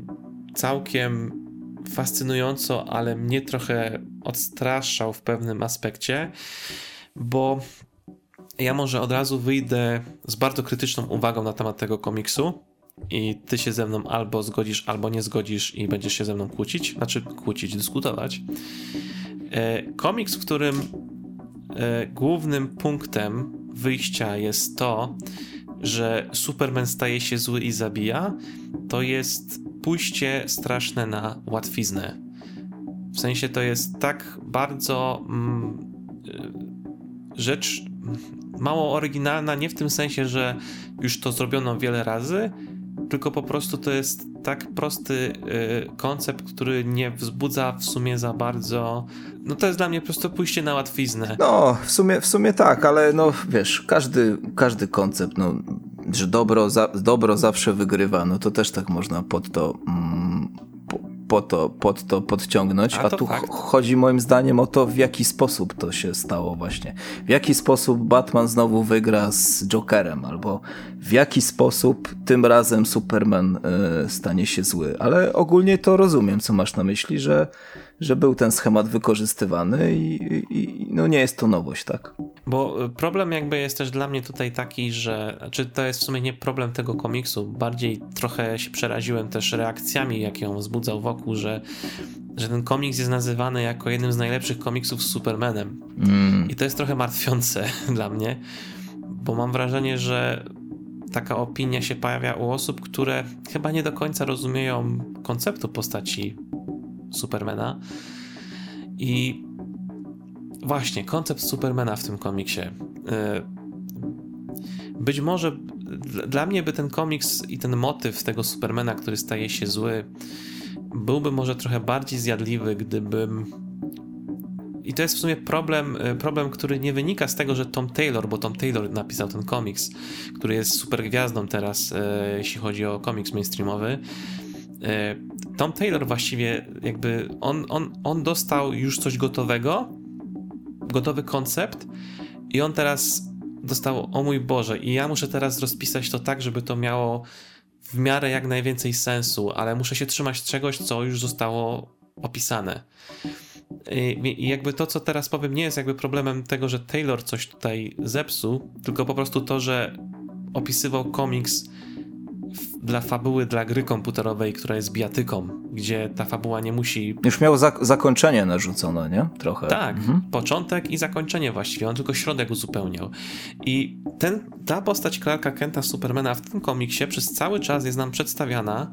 całkiem fascynująco, ale mnie trochę odstraszał w pewnym aspekcie, bo ja może od razu wyjdę z bardzo krytyczną uwagą na temat tego komiksu i ty się ze mną albo zgodzisz, albo nie zgodzisz i będziesz się ze mną kłócić, znaczy kłócić, dyskutować. E, komiks, w którym e, głównym punktem wyjścia jest to, że Superman staje się zły i zabija, to jest pójście straszne na łatwiznę. W sensie to jest tak bardzo mm, y, rzecz mało oryginalna, nie w tym sensie, że już to zrobiono wiele razy, tylko po prostu to jest tak prosty y, koncept, który nie wzbudza w sumie za bardzo. No to jest dla mnie po prostu pójście na łatwiznę. No, w sumie, w sumie tak, ale no wiesz, każdy, każdy koncept, no że dobro, za, dobro zawsze wygrywa, no to też tak można pod to, mm, po to, pod to podciągnąć. A, a tu fakt. chodzi moim zdaniem o to, w jaki sposób to się stało właśnie. W jaki sposób Batman znowu wygra z Jokerem, albo w jaki sposób tym razem Superman y, stanie się zły. Ale ogólnie to rozumiem, co masz na myśli, że że był ten schemat wykorzystywany i, i, no nie jest to nowość, tak? Bo problem jakby jest też dla mnie tutaj taki, że czy to jest w sumie nie problem tego komiksu, bardziej trochę się przeraziłem też reakcjami, jakie on wzbudzał wokół, że, że ten komiks jest nazywany jako jednym z najlepszych komiksów z Supermanem. Mm. I to jest trochę martwiące dla mnie, bo mam wrażenie, że taka opinia się pojawia u osób, które chyba nie do końca rozumieją konceptu postaci Supermana. I właśnie, koncept Supermana w tym komiksie. Y, być może dla mnie by ten komiks i ten motyw tego Supermana, który staje się zły, byłby może trochę bardziej zjadliwy, gdybym. I to jest w sumie problem, y, problem, który nie wynika z tego, że Tom Taylor, bo Tom Taylor napisał ten komiks, który jest super gwiazdą teraz, y, jeśli chodzi o komiks mainstreamowy. Tom Taylor właściwie jakby on, on, on dostał już coś gotowego, gotowy koncept i on teraz dostał, o mój Boże, i ja muszę teraz rozpisać to tak, żeby to miało w miarę jak najwięcej sensu, ale muszę się trzymać czegoś, co już zostało opisane. I jakby to, co teraz powiem, nie jest jakby problemem tego, że Taylor coś tutaj zepsuł, tylko po prostu to, że opisywał komiks dla fabuły, dla gry komputerowej, która jest bijatyką, gdzie ta fabuła nie musi... Już miał zak zakończenie narzucone, nie? Trochę. Tak, mhm. początek i zakończenie właściwie, on tylko środek uzupełniał. I ten, ta postać Clarka Kenta Supermana w tym komiksie przez cały czas jest nam przedstawiana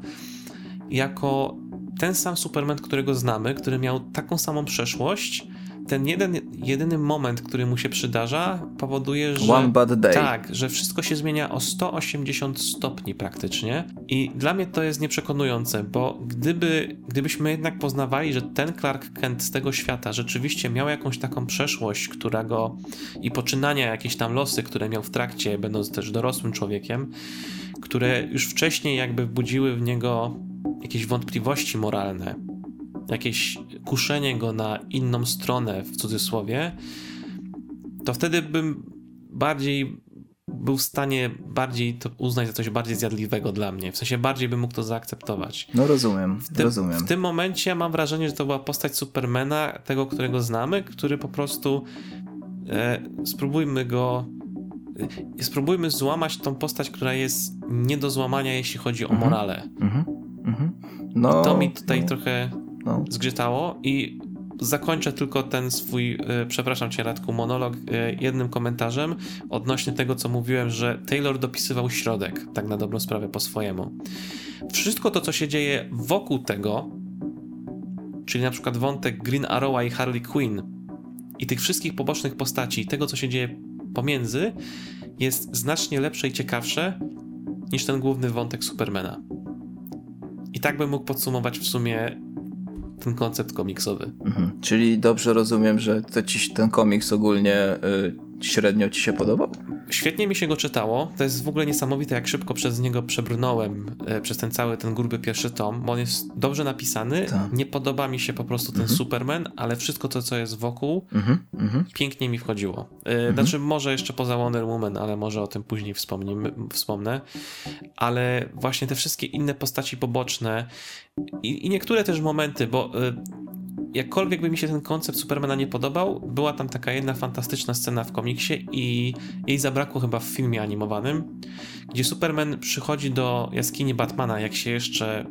jako ten sam Superman, którego znamy, który miał taką samą przeszłość, ten jeden, jedyny moment, który mu się przydarza, powoduje, że. One bad day. Tak, że wszystko się zmienia o 180 stopni praktycznie. I dla mnie to jest nieprzekonujące, bo gdyby, gdybyśmy jednak poznawali, że ten Clark Kent z tego świata rzeczywiście miał jakąś taką przeszłość, która go i poczynania, jakieś tam losy, które miał w trakcie, będąc też dorosłym człowiekiem, które już wcześniej jakby budziły w niego jakieś wątpliwości moralne, jakieś kuszenie go na inną stronę, w cudzysłowie, to wtedy bym bardziej był w stanie bardziej to uznać za coś bardziej zjadliwego dla mnie. W sensie bardziej bym mógł to zaakceptować. No rozumiem, w tym, rozumiem. W tym momencie mam wrażenie, że to była postać Supermana, tego, którego znamy, który po prostu e, spróbujmy go e, spróbujmy złamać tą postać, która jest nie do złamania, jeśli chodzi o mhm. morale. Mhm. Mhm. No, I to mi tutaj no. trochę no. zgrzytało i zakończę tylko ten swój, e, przepraszam cię Radku, monolog e, jednym komentarzem odnośnie tego, co mówiłem, że Taylor dopisywał środek, tak na dobrą sprawę po swojemu. Wszystko to, co się dzieje wokół tego, czyli na przykład wątek Green Arrowa i Harley Quinn i tych wszystkich pobocznych postaci, tego, co się dzieje pomiędzy, jest znacznie lepsze i ciekawsze niż ten główny wątek Supermana. I tak bym mógł podsumować w sumie ten koncept komiksowy. Mhm. Czyli dobrze rozumiem, że to ci, ten komiks ogólnie y, średnio ci się podobał? Świetnie mi się go czytało. To jest w ogóle niesamowite, jak szybko przez niego przebrnąłem, e, przez ten cały, ten gruby pierwszy tom, bo on jest dobrze napisany. Ta. Nie podoba mi się po prostu ten mhm. Superman, ale wszystko to, co jest wokół, mhm. mhm. pięknie mi wchodziło. E, mhm. Znaczy, może jeszcze poza Wonder Woman, ale może o tym później wspomnę. Ale właśnie te wszystkie inne postaci poboczne i, i niektóre też momenty, bo e, jakkolwiek by mi się ten koncept Supermana nie podobał, była tam taka jedna fantastyczna scena w komiksie i jej zabrakło chyba w filmie animowanym, gdzie Superman przychodzi do jaskini Batmana, jak się jeszcze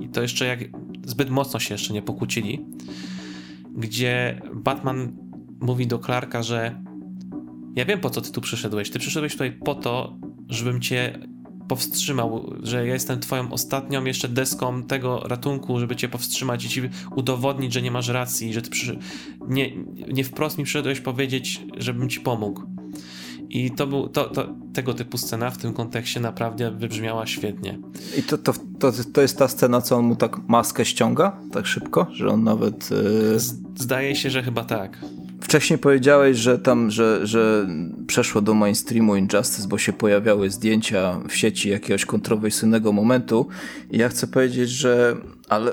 i to jeszcze jak zbyt mocno się jeszcze nie pokłócili, gdzie Batman mówi do Clarka, że ja wiem po co ty tu przyszedłeś. Ty przyszedłeś tutaj po to, żebym cię powstrzymał, że ja jestem twoją ostatnią jeszcze deską tego ratunku, żeby cię powstrzymać i ci udowodnić, że nie masz racji, że ty przy... nie, nie wprost mi przyszedłeś powiedzieć, żebym ci pomógł. I to był, to, to, tego typu scena w tym kontekście naprawdę wybrzmiała świetnie. I to, to, to, to jest ta scena, co on mu tak maskę ściąga tak szybko, że on nawet... Yy... Zdaje się, że chyba tak. Wcześniej powiedziałeś, że tam, że, że przeszło do mainstreamu Injustice, bo się pojawiały zdjęcia w sieci jakiegoś kontrowersyjnego momentu i ja chcę powiedzieć, że ale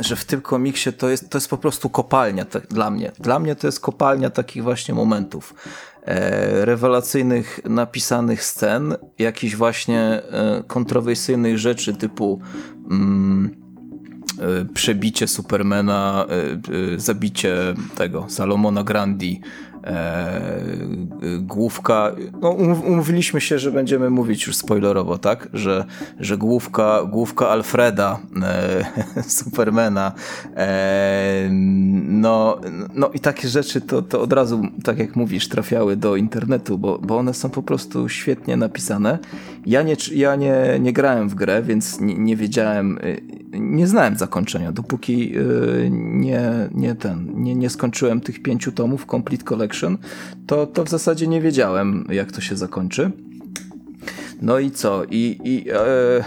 że w tym komiksie to jest, to jest po prostu kopalnia tak, dla mnie. Dla mnie to jest kopalnia takich właśnie momentów. E, rewelacyjnych napisanych scen, jakichś właśnie e, kontrowersyjnych rzeczy typu mm, przebicie Supermana, e, e, zabicie tego Salomona Grandi, e, główka, no um, umówiliśmy się, że będziemy mówić już spoilerowo, tak, że, że główka, główka Alfreda, e, Supermana, e, no, no i takie rzeczy to, to od razu, tak jak mówisz, trafiały do internetu, bo, bo one są po prostu świetnie napisane. Ja nie, ja nie, nie grałem w grę, więc nie, nie wiedziałem, nie znałem zakończenia, dopóki nie, nie ten, nie, nie skończyłem tych pięciu tomów Complete Collection To, to w zasadzie nie wiedziałem, jak to się zakończy. No i co? I, i e,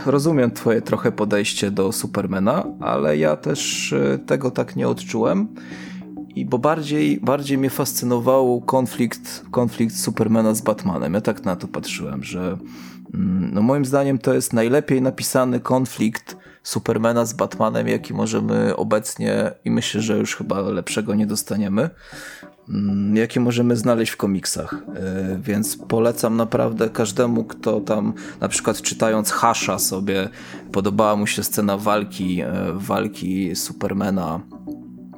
rozumiem twoje trochę podejście do Supermana, ale ja też e, tego tak nie odczułem. I bo bardziej, bardziej mnie fascynował konflikt, konflikt Supermana z Batmanem. Ja tak na to patrzyłem, że mm, no moim zdaniem to jest najlepiej napisany konflikt Supermana z Batmanem, jaki możemy obecnie i myślę, że już chyba lepszego nie dostaniemy. Mm, jakie możemy znaleźć w komiksach. E, więc polecam naprawdę każdemu, kto tam na przykład czytając Hasha sobie podobała mu się scena walki, e, walki Supermana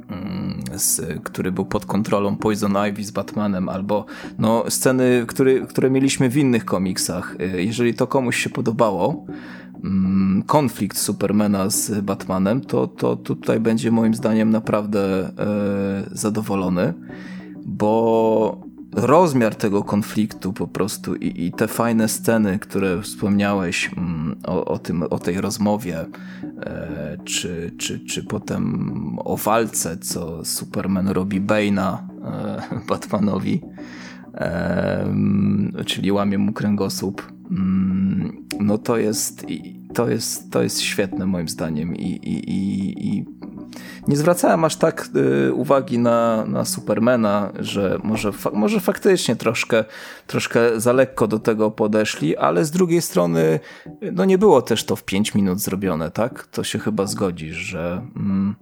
mm, z, który był pod kontrolą Poison Ivy z Batmanem, albo no, sceny, które, które mieliśmy w innych komiksach. E, jeżeli to komuś się podobało, mm, konflikt Supermana z Batmanem, to, to tutaj będzie moim zdaniem naprawdę e, zadowolony, bo rozmiar tego konfliktu po prostu i, i te fajne sceny, które wspomniałeś mm, o, o, tym, o tej rozmowie, e, czy, czy, czy potem o walce, co Superman robi Bane'a e, Batmanowi, e, czyli łamie mu kręgosłup, mm, no to jest, to jest, to jest świetne moim zdaniem i, i, i, i nie zwracałem aż tak y, uwagi na, na Supermana, że może, fa może faktycznie troszkę, troszkę za lekko do tego podeszli, ale z drugiej strony no nie było też to w 5 minut zrobione, tak? To się chyba zgodzisz, że... Mm,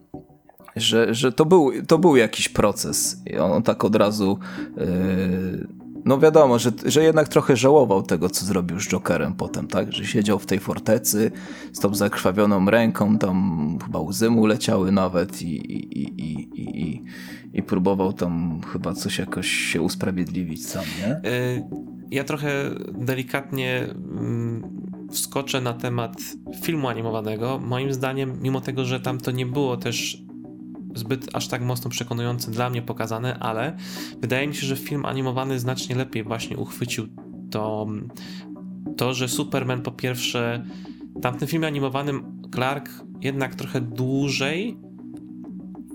że, że to, był, to był jakiś proces. I on tak od razu yy, no wiadomo, że, że jednak trochę żałował tego, co zrobił z Jokerem potem, tak? Że siedział w tej fortecy z tą zakrwawioną ręką, tam chyba łzy mu leciały nawet i, i, i, i, i, i próbował tam chyba coś jakoś się usprawiedliwić sam, nie? Y, ja trochę delikatnie mm, wskoczę na temat filmu animowanego. Moim zdaniem, mimo tego, że tam to nie było też zbyt aż tak mocno przekonujące dla mnie pokazane, ale wydaje mi się, że film animowany znacznie lepiej właśnie uchwycił to, to że Superman po pierwsze tamtym filmie animowanym Clark jednak trochę dłużej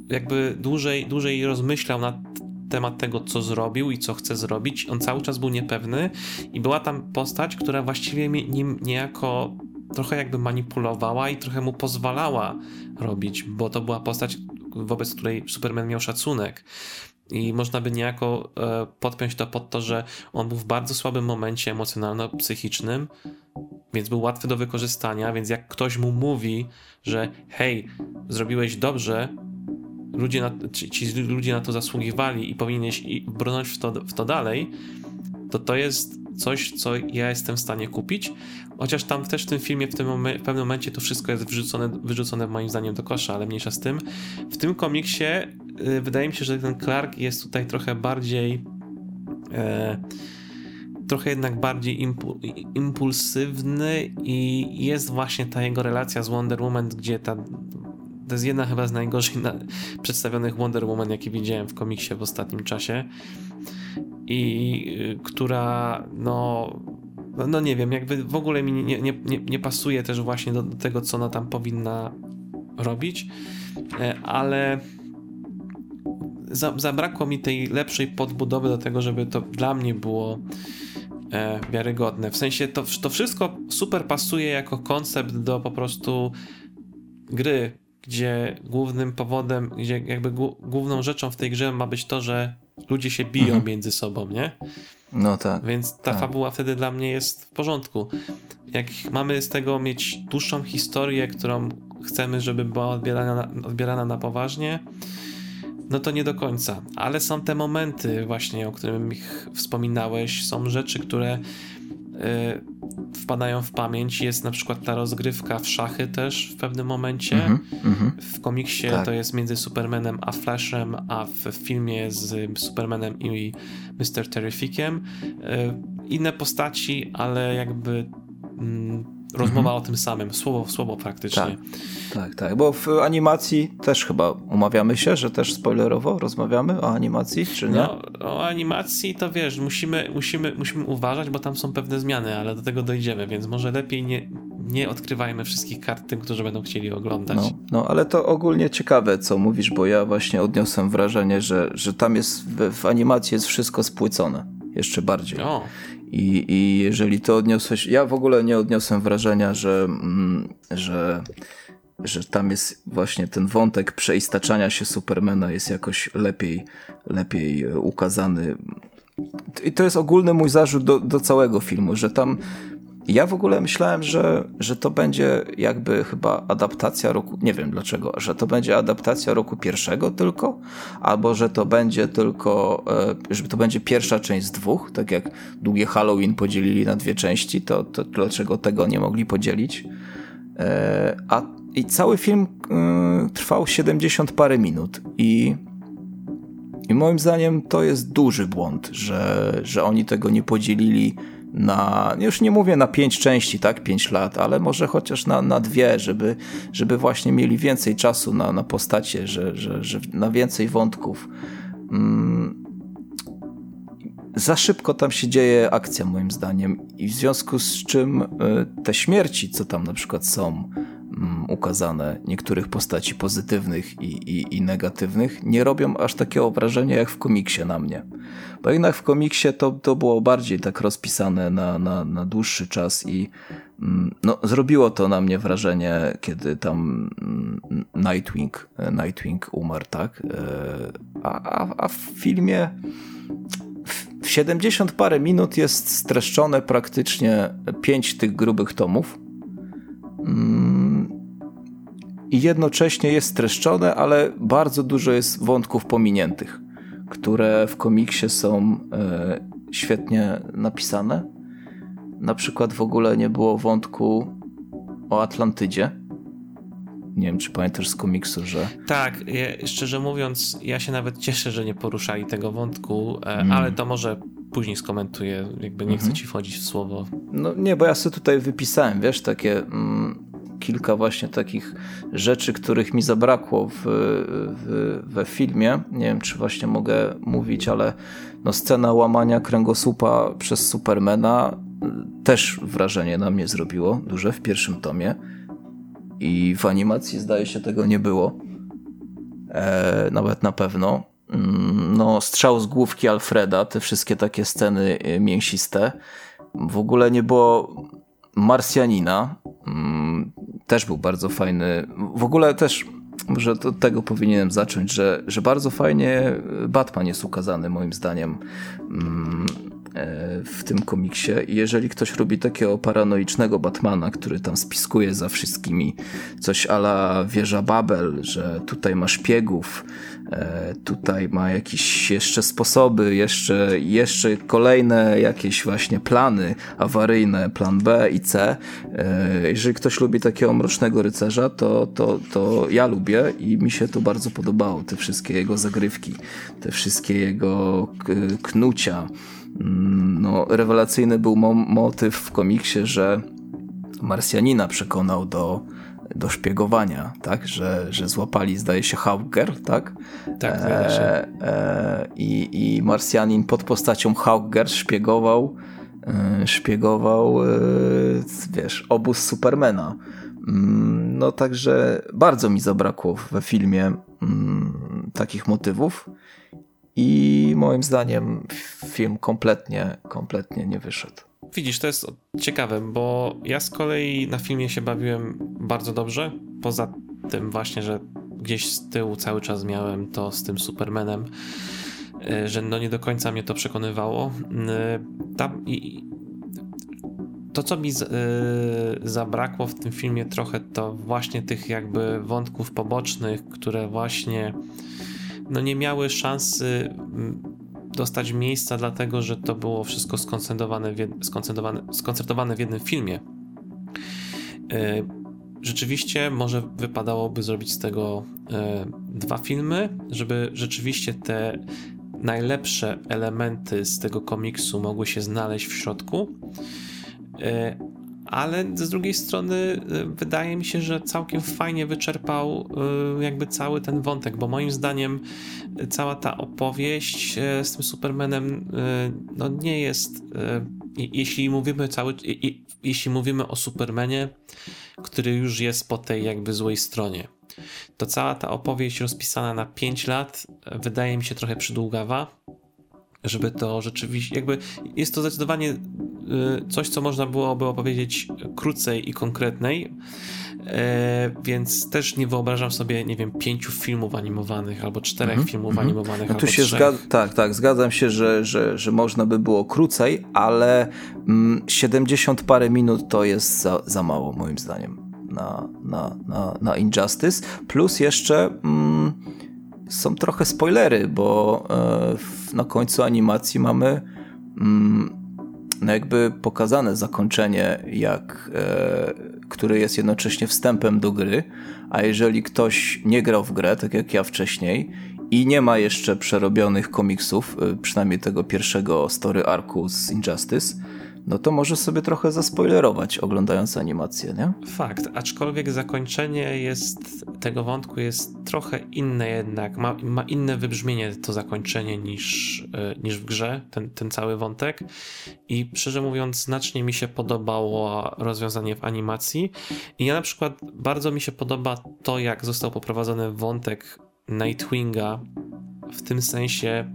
jakby dłużej, dłużej rozmyślał na temat tego, co zrobił i co chce zrobić. On cały czas był niepewny i była tam postać, która właściwie nim niejako trochę jakby manipulowała i trochę mu pozwalała robić, bo to była postać, wobec której Superman miał szacunek. I można by niejako e, podpiąć to pod to, że on był w bardzo słabym momencie emocjonalno-psychicznym, więc był łatwy do wykorzystania. Więc jak ktoś mu mówi, że hej, zrobiłeś dobrze, ludzie na, ci, ci ludzie na to zasługiwali i powinieneś brnąć w to, w to dalej, to to jest coś, co ja jestem w stanie kupić. Chociaż tam też w tym filmie w, tym momen- w pewnym momencie to wszystko jest wyrzucone, wyrzucone moim zdaniem do kosza, ale mniejsza z tym. W tym komiksie y, wydaje mi się, że ten Clark jest tutaj trochę bardziej e, trochę jednak bardziej impu impulsywny i jest właśnie ta jego relacja z Wonder Woman, gdzie ta to jest jedna chyba z najgorzej przedstawionych Wonder Woman, jakie widziałem w komiksie w ostatnim czasie i która no no, no, nie wiem, jakby w ogóle mi nie, nie, nie, nie pasuje też właśnie do, do, tego, co ona tam powinna robić, e, ale za, zabrakło mi tej lepszej podbudowy do tego, żeby to dla mnie było e, wiarygodne. W sensie to, to wszystko super pasuje jako koncept do po prostu gry, gdzie głównym powodem, gdzie jakby główną rzeczą w tej grze ma być to, że ludzie się biją mhm. między sobą, nie? No tak. Więc ta tak. fabuła wtedy dla mnie jest w porządku. Jak mamy z tego mieć dłuższą historię, którą chcemy, żeby była odbierana na, odbierana na poważnie, no to nie do końca. Ale są te momenty właśnie, o których wspominałeś, są rzeczy, które wpadają w pamięć. Jest na przykład ta rozgrywka w szachy też w pewnym momencie. Mm -hmm, w komiksie tak. to jest między Supermanem a Flashem, a w filmie z Supermanem i Mr. Terrificiem. Y, inne postaci, ale jakby mm, rozmowa mhm. o tym samym, słowo w słowo praktycznie. Tak, tak, tak, bo w animacji też chyba umawiamy się, że też spoilerowo rozmawiamy o animacji, czy nie? No, o animacji to wiesz, musimy, musimy, musimy uważać, bo tam są pewne zmiany, ale do tego dojdziemy, więc może lepiej nie, nie odkrywajmy wszystkich kart tym, którzy będą chcieli oglądać. No, no ale to ogólnie ciekawe, co mówisz, bo ja właśnie odniosłem wrażenie, że, że tam jest w, w animacji jest wszystko spłycone jeszcze bardziej. O. I, I jeżeli to odniosłeś, ja w ogóle nie odniosłem wrażenia, że, mm, że, że tam jest właśnie ten wątek przeistaczania się Supermana jest jakoś lepiej, lepiej ukazany. I to jest ogólny mój zarzut do, do całego filmu, że tam ja w ogóle myślałem, że, że to będzie jakby chyba adaptacja roku, nie wiem dlaczego, że to będzie adaptacja roku pierwszego tylko, albo że to będzie tylko, e, że to będzie pierwsza część z dwóch, tak jak długie Halloween podzielili na dwie części, to, to dlaczego tego nie mogli podzielić? E, a i cały film e, trwał 70 parę minut i I moim zdaniem to jest duży błąd, że, że oni tego nie podzielili na, już nie mówię na pięć części, tak, pięć lat, ale może chociaż na, na dwie, żeby, żeby właśnie mieli więcej czasu na, na postacie, że, że, że na więcej wątków. Mm. Za szybko tam się dzieje akcja, moim zdaniem, i w związku z czym y, te śmierci, co tam na przykład są, ukazane niektórych postaci pozytywnych i, i, i, negatywnych nie robią aż takiego wrażenia jak w komiksie na mnie. Bo jednak w komiksie to, to było bardziej tak rozpisane na, na, na dłuższy czas i mm, no, zrobiło to na mnie wrażenie, kiedy tam mm, Nightwing, Nightwing umarł, tak? E, a, a, a w filmie w 70 parę minut jest streszczone praktycznie pięć tych grubych tomów i jednocześnie jest streszczone, ale bardzo dużo jest wątków pominiętych, które w komiksie są e, świetnie napisane. Na przykład w ogóle nie było wątku o Atlantydzie. Nie wiem, czy pamiętasz z komiksu, że. Tak, szczerze mówiąc, ja się nawet cieszę, że nie poruszali tego wątku, mm. ale to może później skomentuję, jakby nie mm -hmm. chcę mhm. ci wchodzić w słowo. No nie, bo ja sobie tutaj wypisałem, wiesz, takie. Mm, kilka właśnie takich rzeczy, których mi zabrakło w, w, we filmie. Nie wiem, czy właśnie mogę mówić, ale no scena łamania kręgosłupa przez Supermana y, też wrażenie na mnie zrobiło, duże w pierwszym tomie. I w animacji zdaje się tego nie było. E, nawet na pewno. Mm, no, strzał z główki Alfreda, te wszystkie takie sceny y, mięsiste. W ogóle nie było Marsjanina. Mm, też był bardzo fajny. W ogóle też, może od tego powinienem zacząć, że, że bardzo fajnie Batman jest ukazany, moim zdaniem. Mm, E, w tym komiksie. Jeżeli ktoś robi takiego paranoicznego Batmana, który tam spiskuje za wszystkimi, coś ala wieża Babel, że tutaj ma szpiegów, tutaj ma jakieś jeszcze sposoby, jeszcze, jeszcze kolejne jakieś właśnie plany awaryjne, plan B i C. E, jeżeli ktoś lubi takiego mrocznego rycerza, to, to, to ja lubię i mi się to bardzo podobało, te wszystkie jego zagrywki, te wszystkie jego knucia, Mm, no, rewelacyjny był mo motyw w komiksie, że Marsjanina przekonał do, do szpiegowania, tak? Że, że złapali, zdaje się, Hauger, tak? Tak, e, e, i, I Marsjanin pod postacią Hauger szpiegował e, szpiegował, e, wiesz, obóz Supermana. Mm, no także bardzo mi zabrakło we filmie mm, takich motywów. I moim zdaniem film kompletnie, kompletnie nie wyszedł. Widzisz, to jest ciekawe, bo ja z kolei na filmie się bawiłem bardzo dobrze. Poza tym właśnie, że gdzieś z tyłu cały czas miałem to z tym Supermanem, e, że no nie do końca mnie to przekonywało. E, tam to, co mi yy, zabrakło w tym filmie trochę, to właśnie tych jakby wątków pobocznych, które właśnie no nie miały szansy dostać miejsca, dlatego że to było wszystko skoncentrowane w, skoncentrowane, w jednym filmie. E, rzeczywiście może wypadałoby zrobić z tego e, dwa filmy, żeby rzeczywiście te najlepsze elementy z tego komiksu mogły się znaleźć w środku. Ale z drugiej strony y, wydaje mi się, że całkiem fajnie wyczerpał y, jakby cały ten wątek, bo moim zdaniem y, cała ta opowieść z tym Supermanem no nie jest jeśli mówimy cały jeśli mówimy o Supermanie, który już jest po tej jakby złej stronie. To cała ta opowieść rozpisana na 5 lat wydaje mi się trochę przydługawa żeby to rzeczywiście, jakby jest to zdecydowanie y, coś, co można byłoby opowiedzieć krócej i konkretnej, e, więc też nie wyobrażam sobie, nie wiem, pięciu filmów animowanych albo czterech mm -hmm. filmów mm -hmm. animowanych. No tu się zgadzam, tak, tak, zgadzam się, że, że, że można by było krócej, ale mm, 70 parę minut to jest za, za mało, moim zdaniem, na, na, na, na Injustice. Plus jeszcze. Mm, są trochę spoilery, bo e, na końcu animacji mamy mm, no jakby pokazane zakończenie, jak, e, które jest jednocześnie wstępem do gry, a jeżeli ktoś nie grał w grę, tak jak ja wcześniej, i nie ma jeszcze przerobionych komiksów, y, przynajmniej tego pierwszego story arku z Injustice, no to może sobie trochę zaspoilerować oglądając animację, nie? Fakt, aczkolwiek zakończenie jest tego wątku jest trochę inne jednak, ma, ma inne wybrzmienie to zakończenie niż, y, niż w grze, ten, ten cały wątek. I szczerze mówiąc znacznie mi się podobało rozwiązanie w animacji. I ja na przykład bardzo mi się podoba to jak został poprowadzony wątek Nightwinga w tym sensie,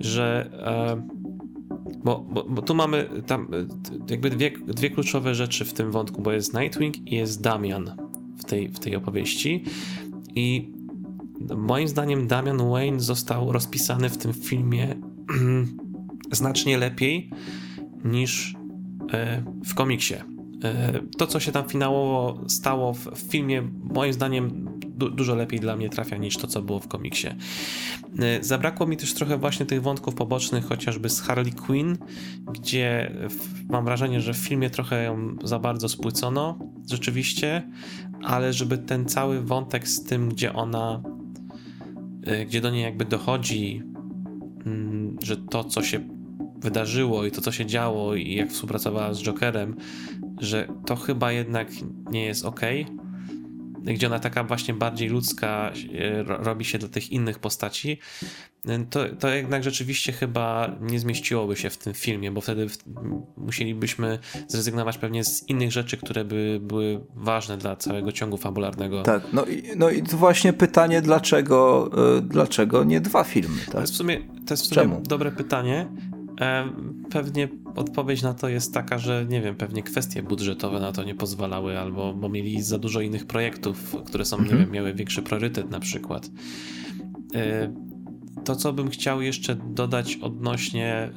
że e, bo, bo, bo, tu mamy tam jakby dwie, dwie kluczowe rzeczy w tym wątku, bo jest Nightwing i jest Damian w tej, w tej opowieści i moim zdaniem Damian Wayne został rozpisany w tym filmie znacznie lepiej niż e, w komiksie. E, to, co się tam finałowo stało w, filmie, moim zdaniem du dużo lepiej dla mnie trafia niż to, co było w komiksie. E, zabrakło mi też trochę właśnie tych wątków pobocznych, chociażby z Harley Quinn, gdzie mam wrażenie, że w filmie trochę ją za bardzo spłycono, rzeczywiście, ale żeby ten cały wątek z tym, gdzie ona, e, gdzie do niej jakby dochodzi, mm, że to, co się wydarzyło i to, co się działo i jak współpracowała z Jokerem, że to chyba jednak nie jest ok. Gdzie ona taka właśnie bardziej ludzka e, robi się dla tych innych postaci, to, to jednak rzeczywiście chyba nie zmieściłoby się w tym filmie, bo wtedy musielibyśmy zrezygnować pewnie z innych rzeczy, które by były ważne dla całego ciągu fabularnego. Tak, no i, no i to właśnie pytanie, dlaczego, e, dlaczego nie dwa filmy? Tak? To jest w sumie, to jest w sumie dobre pytanie. Pewnie odpowiedź na to jest taka, że nie wiem, pewnie kwestie budżetowe na to nie pozwalały, albo bo mieli za dużo innych projektów, które są, mhm. nie wiem, miały większy priorytet na przykład. E, to, co bym chciał jeszcze dodać odnośnie e,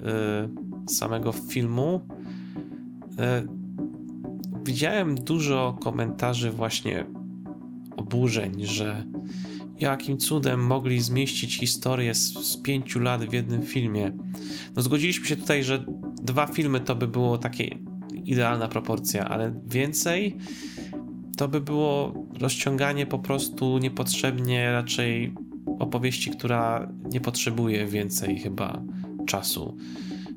samego filmu, e, widziałem dużo komentarzy właśnie oburzeń, że jakim cudem mogli zmieścić historię z, z, pięciu lat w jednym filmie. No zgodziliśmy się tutaj, że dwa filmy to by było takie idealna proporcja, ale więcej to by było rozciąganie po prostu niepotrzebnie raczej opowieści, która nie potrzebuje więcej chyba czasu.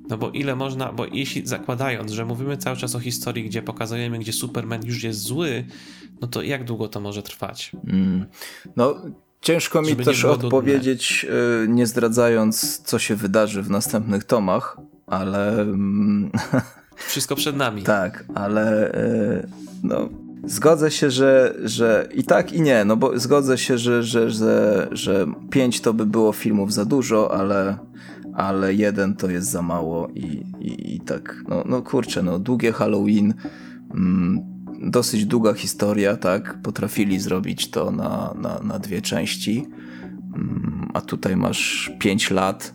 No bo ile można, bo jeśli zakładając, że mówimy cały czas o historii, gdzie pokazujemy, gdzie Superman już jest zły, no to jak długo to może trwać? Mm. No, Ciężko mi też odpowiedzieć, dudne. nie zdradzając, co się wydarzy w następnych tomach, ale. Mm, Wszystko przed nami. tak, ale e, no, zgodzę się, że, że i tak, i nie. No bo zgodzę się, że, że, że, że pięć to by było filmów za dużo, ale, ale jeden to jest za mało i, i, i tak. No, no kurczę, no długie Halloween. Mm, dosyć długa historia, tak? Potrafili zrobić to na, na, na dwie części, mm, a tutaj masz 5 lat,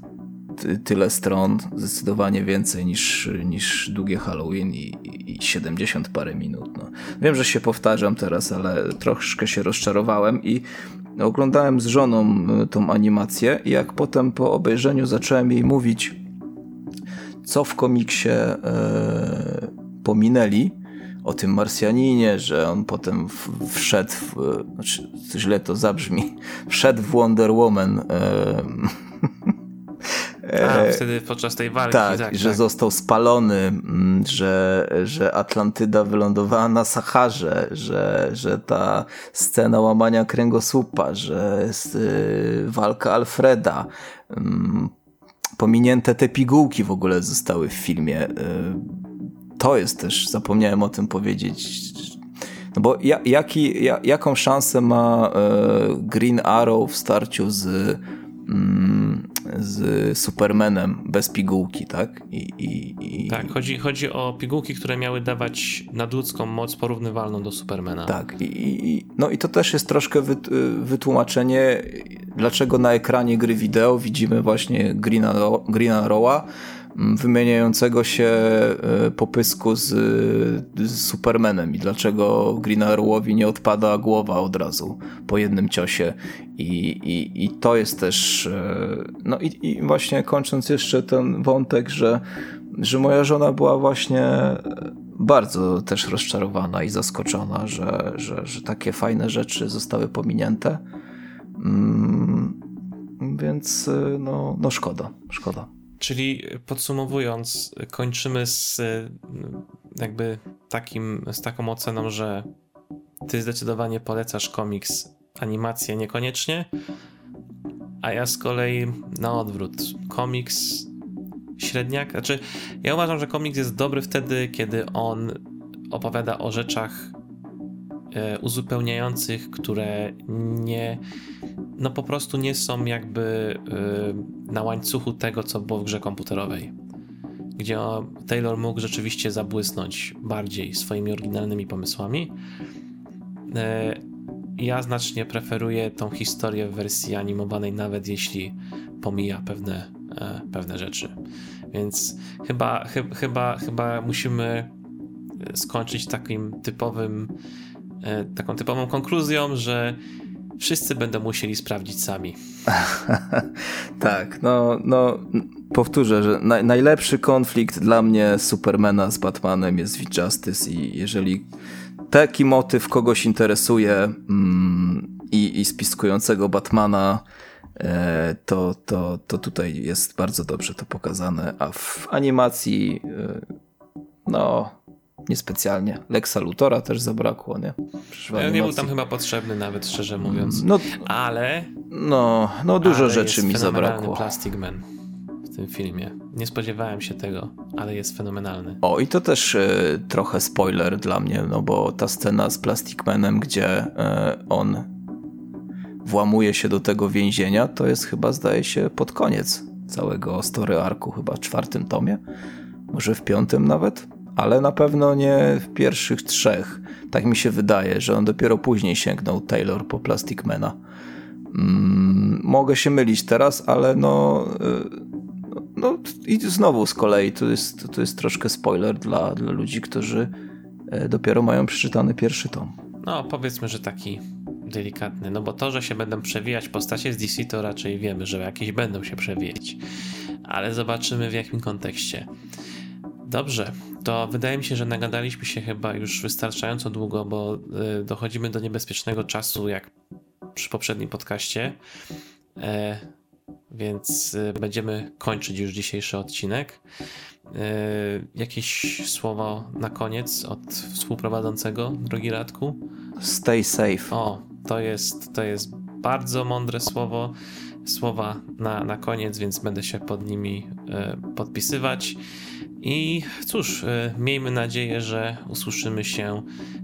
ty, tyle stron, zdecydowanie więcej niż, niż długie Halloween i, i 70 parę minut. No. Wiem, że się powtarzam teraz, ale troszkę się rozczarowałem i oglądałem z żoną y, tą animację jak potem po obejrzeniu zacząłem jej mówić, co w komiksie e, pominęli, o tym Marsjaninie, że on potem wszedł, w, znaczy źle to zabrzmi, wszedł w Wonder Woman. E, A, wtedy podczas tej walki. Tak, tak że tak. został spalony, że, że Atlantyda wylądowała na Saharze, że, że ta scena łamania kręgosłupa, że jest, y, walka Alfreda, mm, pominięte te pigułki w ogóle zostały w filmie. Y, to jest też, zapomniałem o tym powiedzieć, no bo jaki, jaką szansę ma e, Green Arrow w starciu z, mm, z Supermanem bez pigułki, tak? I, i, i... Tak, chodzi, chodzi o pigułki, które miały dawać nadludzką moc porównywalną do Supermana. Tak, i, no i to też jest troszkę wytłumaczenie, dlaczego na ekranie gry wideo widzimy właśnie Green, Arrow, Green Arrowa, wymieniającego się e, popysku z, z Supermanem i dlaczego Green Arrowowi nie odpada głowa od razu po jednym ciosie i, i, i to jest też e, no i, i właśnie kończąc jeszcze ten wątek, że, że moja żona była właśnie bardzo też rozczarowana i zaskoczona, że, że, że takie fajne rzeczy zostały pominięte. Mm, więc no, no szkoda, szkoda. Czyli podsumowując, kończymy z jakby takim, z taką oceną, że ty zdecydowanie polecasz komiks, animację niekoniecznie, a ja z kolei na odwrót. Komiks średniak, znaczy ja uważam, że komiks jest dobry wtedy, kiedy on opowiada o rzeczach e, uzupełniających, które nie, no po prostu nie są jakby e, na łańcuchu tego, co było w grze komputerowej. Gdzie Taylor mógł rzeczywiście zabłysnąć bardziej swoimi oryginalnymi pomysłami. E, ja znacznie preferuję tą historię w wersji animowanej, nawet jeśli pomija pewne, e, pewne rzeczy. Więc chyba, chy, chyba, chyba musimy skończyć takim typowym, e, taką typową konkluzją, że wszyscy będą musieli sprawdzić sami. tak, no, no powtórzę, że na, najlepszy konflikt dla mnie Supermana z Batmanem jest w Justice i jeżeli taki motyw kogoś interesuje mm, i, i spiskującego Batmana, e, to, to, to tutaj jest bardzo dobrze to pokazane, a w animacji e, no niespecjalnie. Lexa Lutora też zabrakło, nie? Ja nie był tam chyba potrzebny nawet, szczerze mówiąc. No, ale... No, no dużo rzeczy mi zabrakło. Plastic Man w tym filmie. Nie spodziewałem się tego, ale jest fenomenalny. O, i to też y, trochę spoiler dla mnie, no bo ta scena z Plastic Manem, gdzie y, on włamuje się do tego więzienia, to jest chyba, zdaje się, pod koniec całego story arku, chyba w czwartym tomie, może w piątym nawet, ale na pewno nie w pierwszych trzech. Tak mi się wydaje, że on dopiero później sięgnął Taylor po Plastic Mana. Mm, mogę się mylić teraz, ale no, y, no i znowu z kolei to jest, to jest troszkę spoiler dla, dla ludzi, którzy e, dopiero mają przeczytany pierwszy tom. No, powiedzmy, że taki delikatny, no bo to, że się będą przewijać postacie z DC, to raczej wiemy, że jakieś będą się przewijać, ale zobaczymy w jakim kontekście. Dobrze, to wydaje mi się, że nagadaliśmy się chyba już wystarczająco długo, bo y, dochodzimy do niebezpiecznego czasu, jak przy poprzednim podcaście. E, więc y, będziemy kończyć już dzisiejszy odcinek. E, jakieś słowo na koniec od współprowadzącego, drogi Radku? Stay safe. O, to jest, to jest bardzo mądre słowo. Słowa na, na koniec, więc będę się pod nimi e, podpisywać. I cóż, e, miejmy nadzieję, że usłyszymy się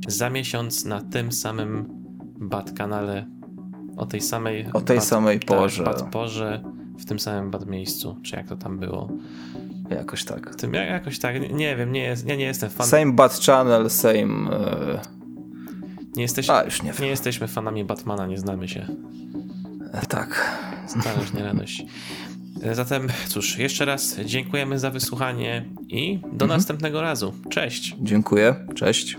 za miesiąc na tym samym Bad kanale o tej samej o tej bad, samej tak, porze. Tak, bad porze w tym samym bad miejscu, czy jak to tam było. Jakoś tak. Tym, jakoś tak, nie wiem, nie jest, ja nie jestem fan. Same bad channel, same uh... nie, jesteśmy, A, już nie, nie jesteśmy fanami Batmana, nie znamy się. E, tak. Zależnie radość. Zatem cóż, jeszcze raz dziękujemy za wysłuchanie i do mhm. następnego razu. Cześć. Dziękuję. Cześć.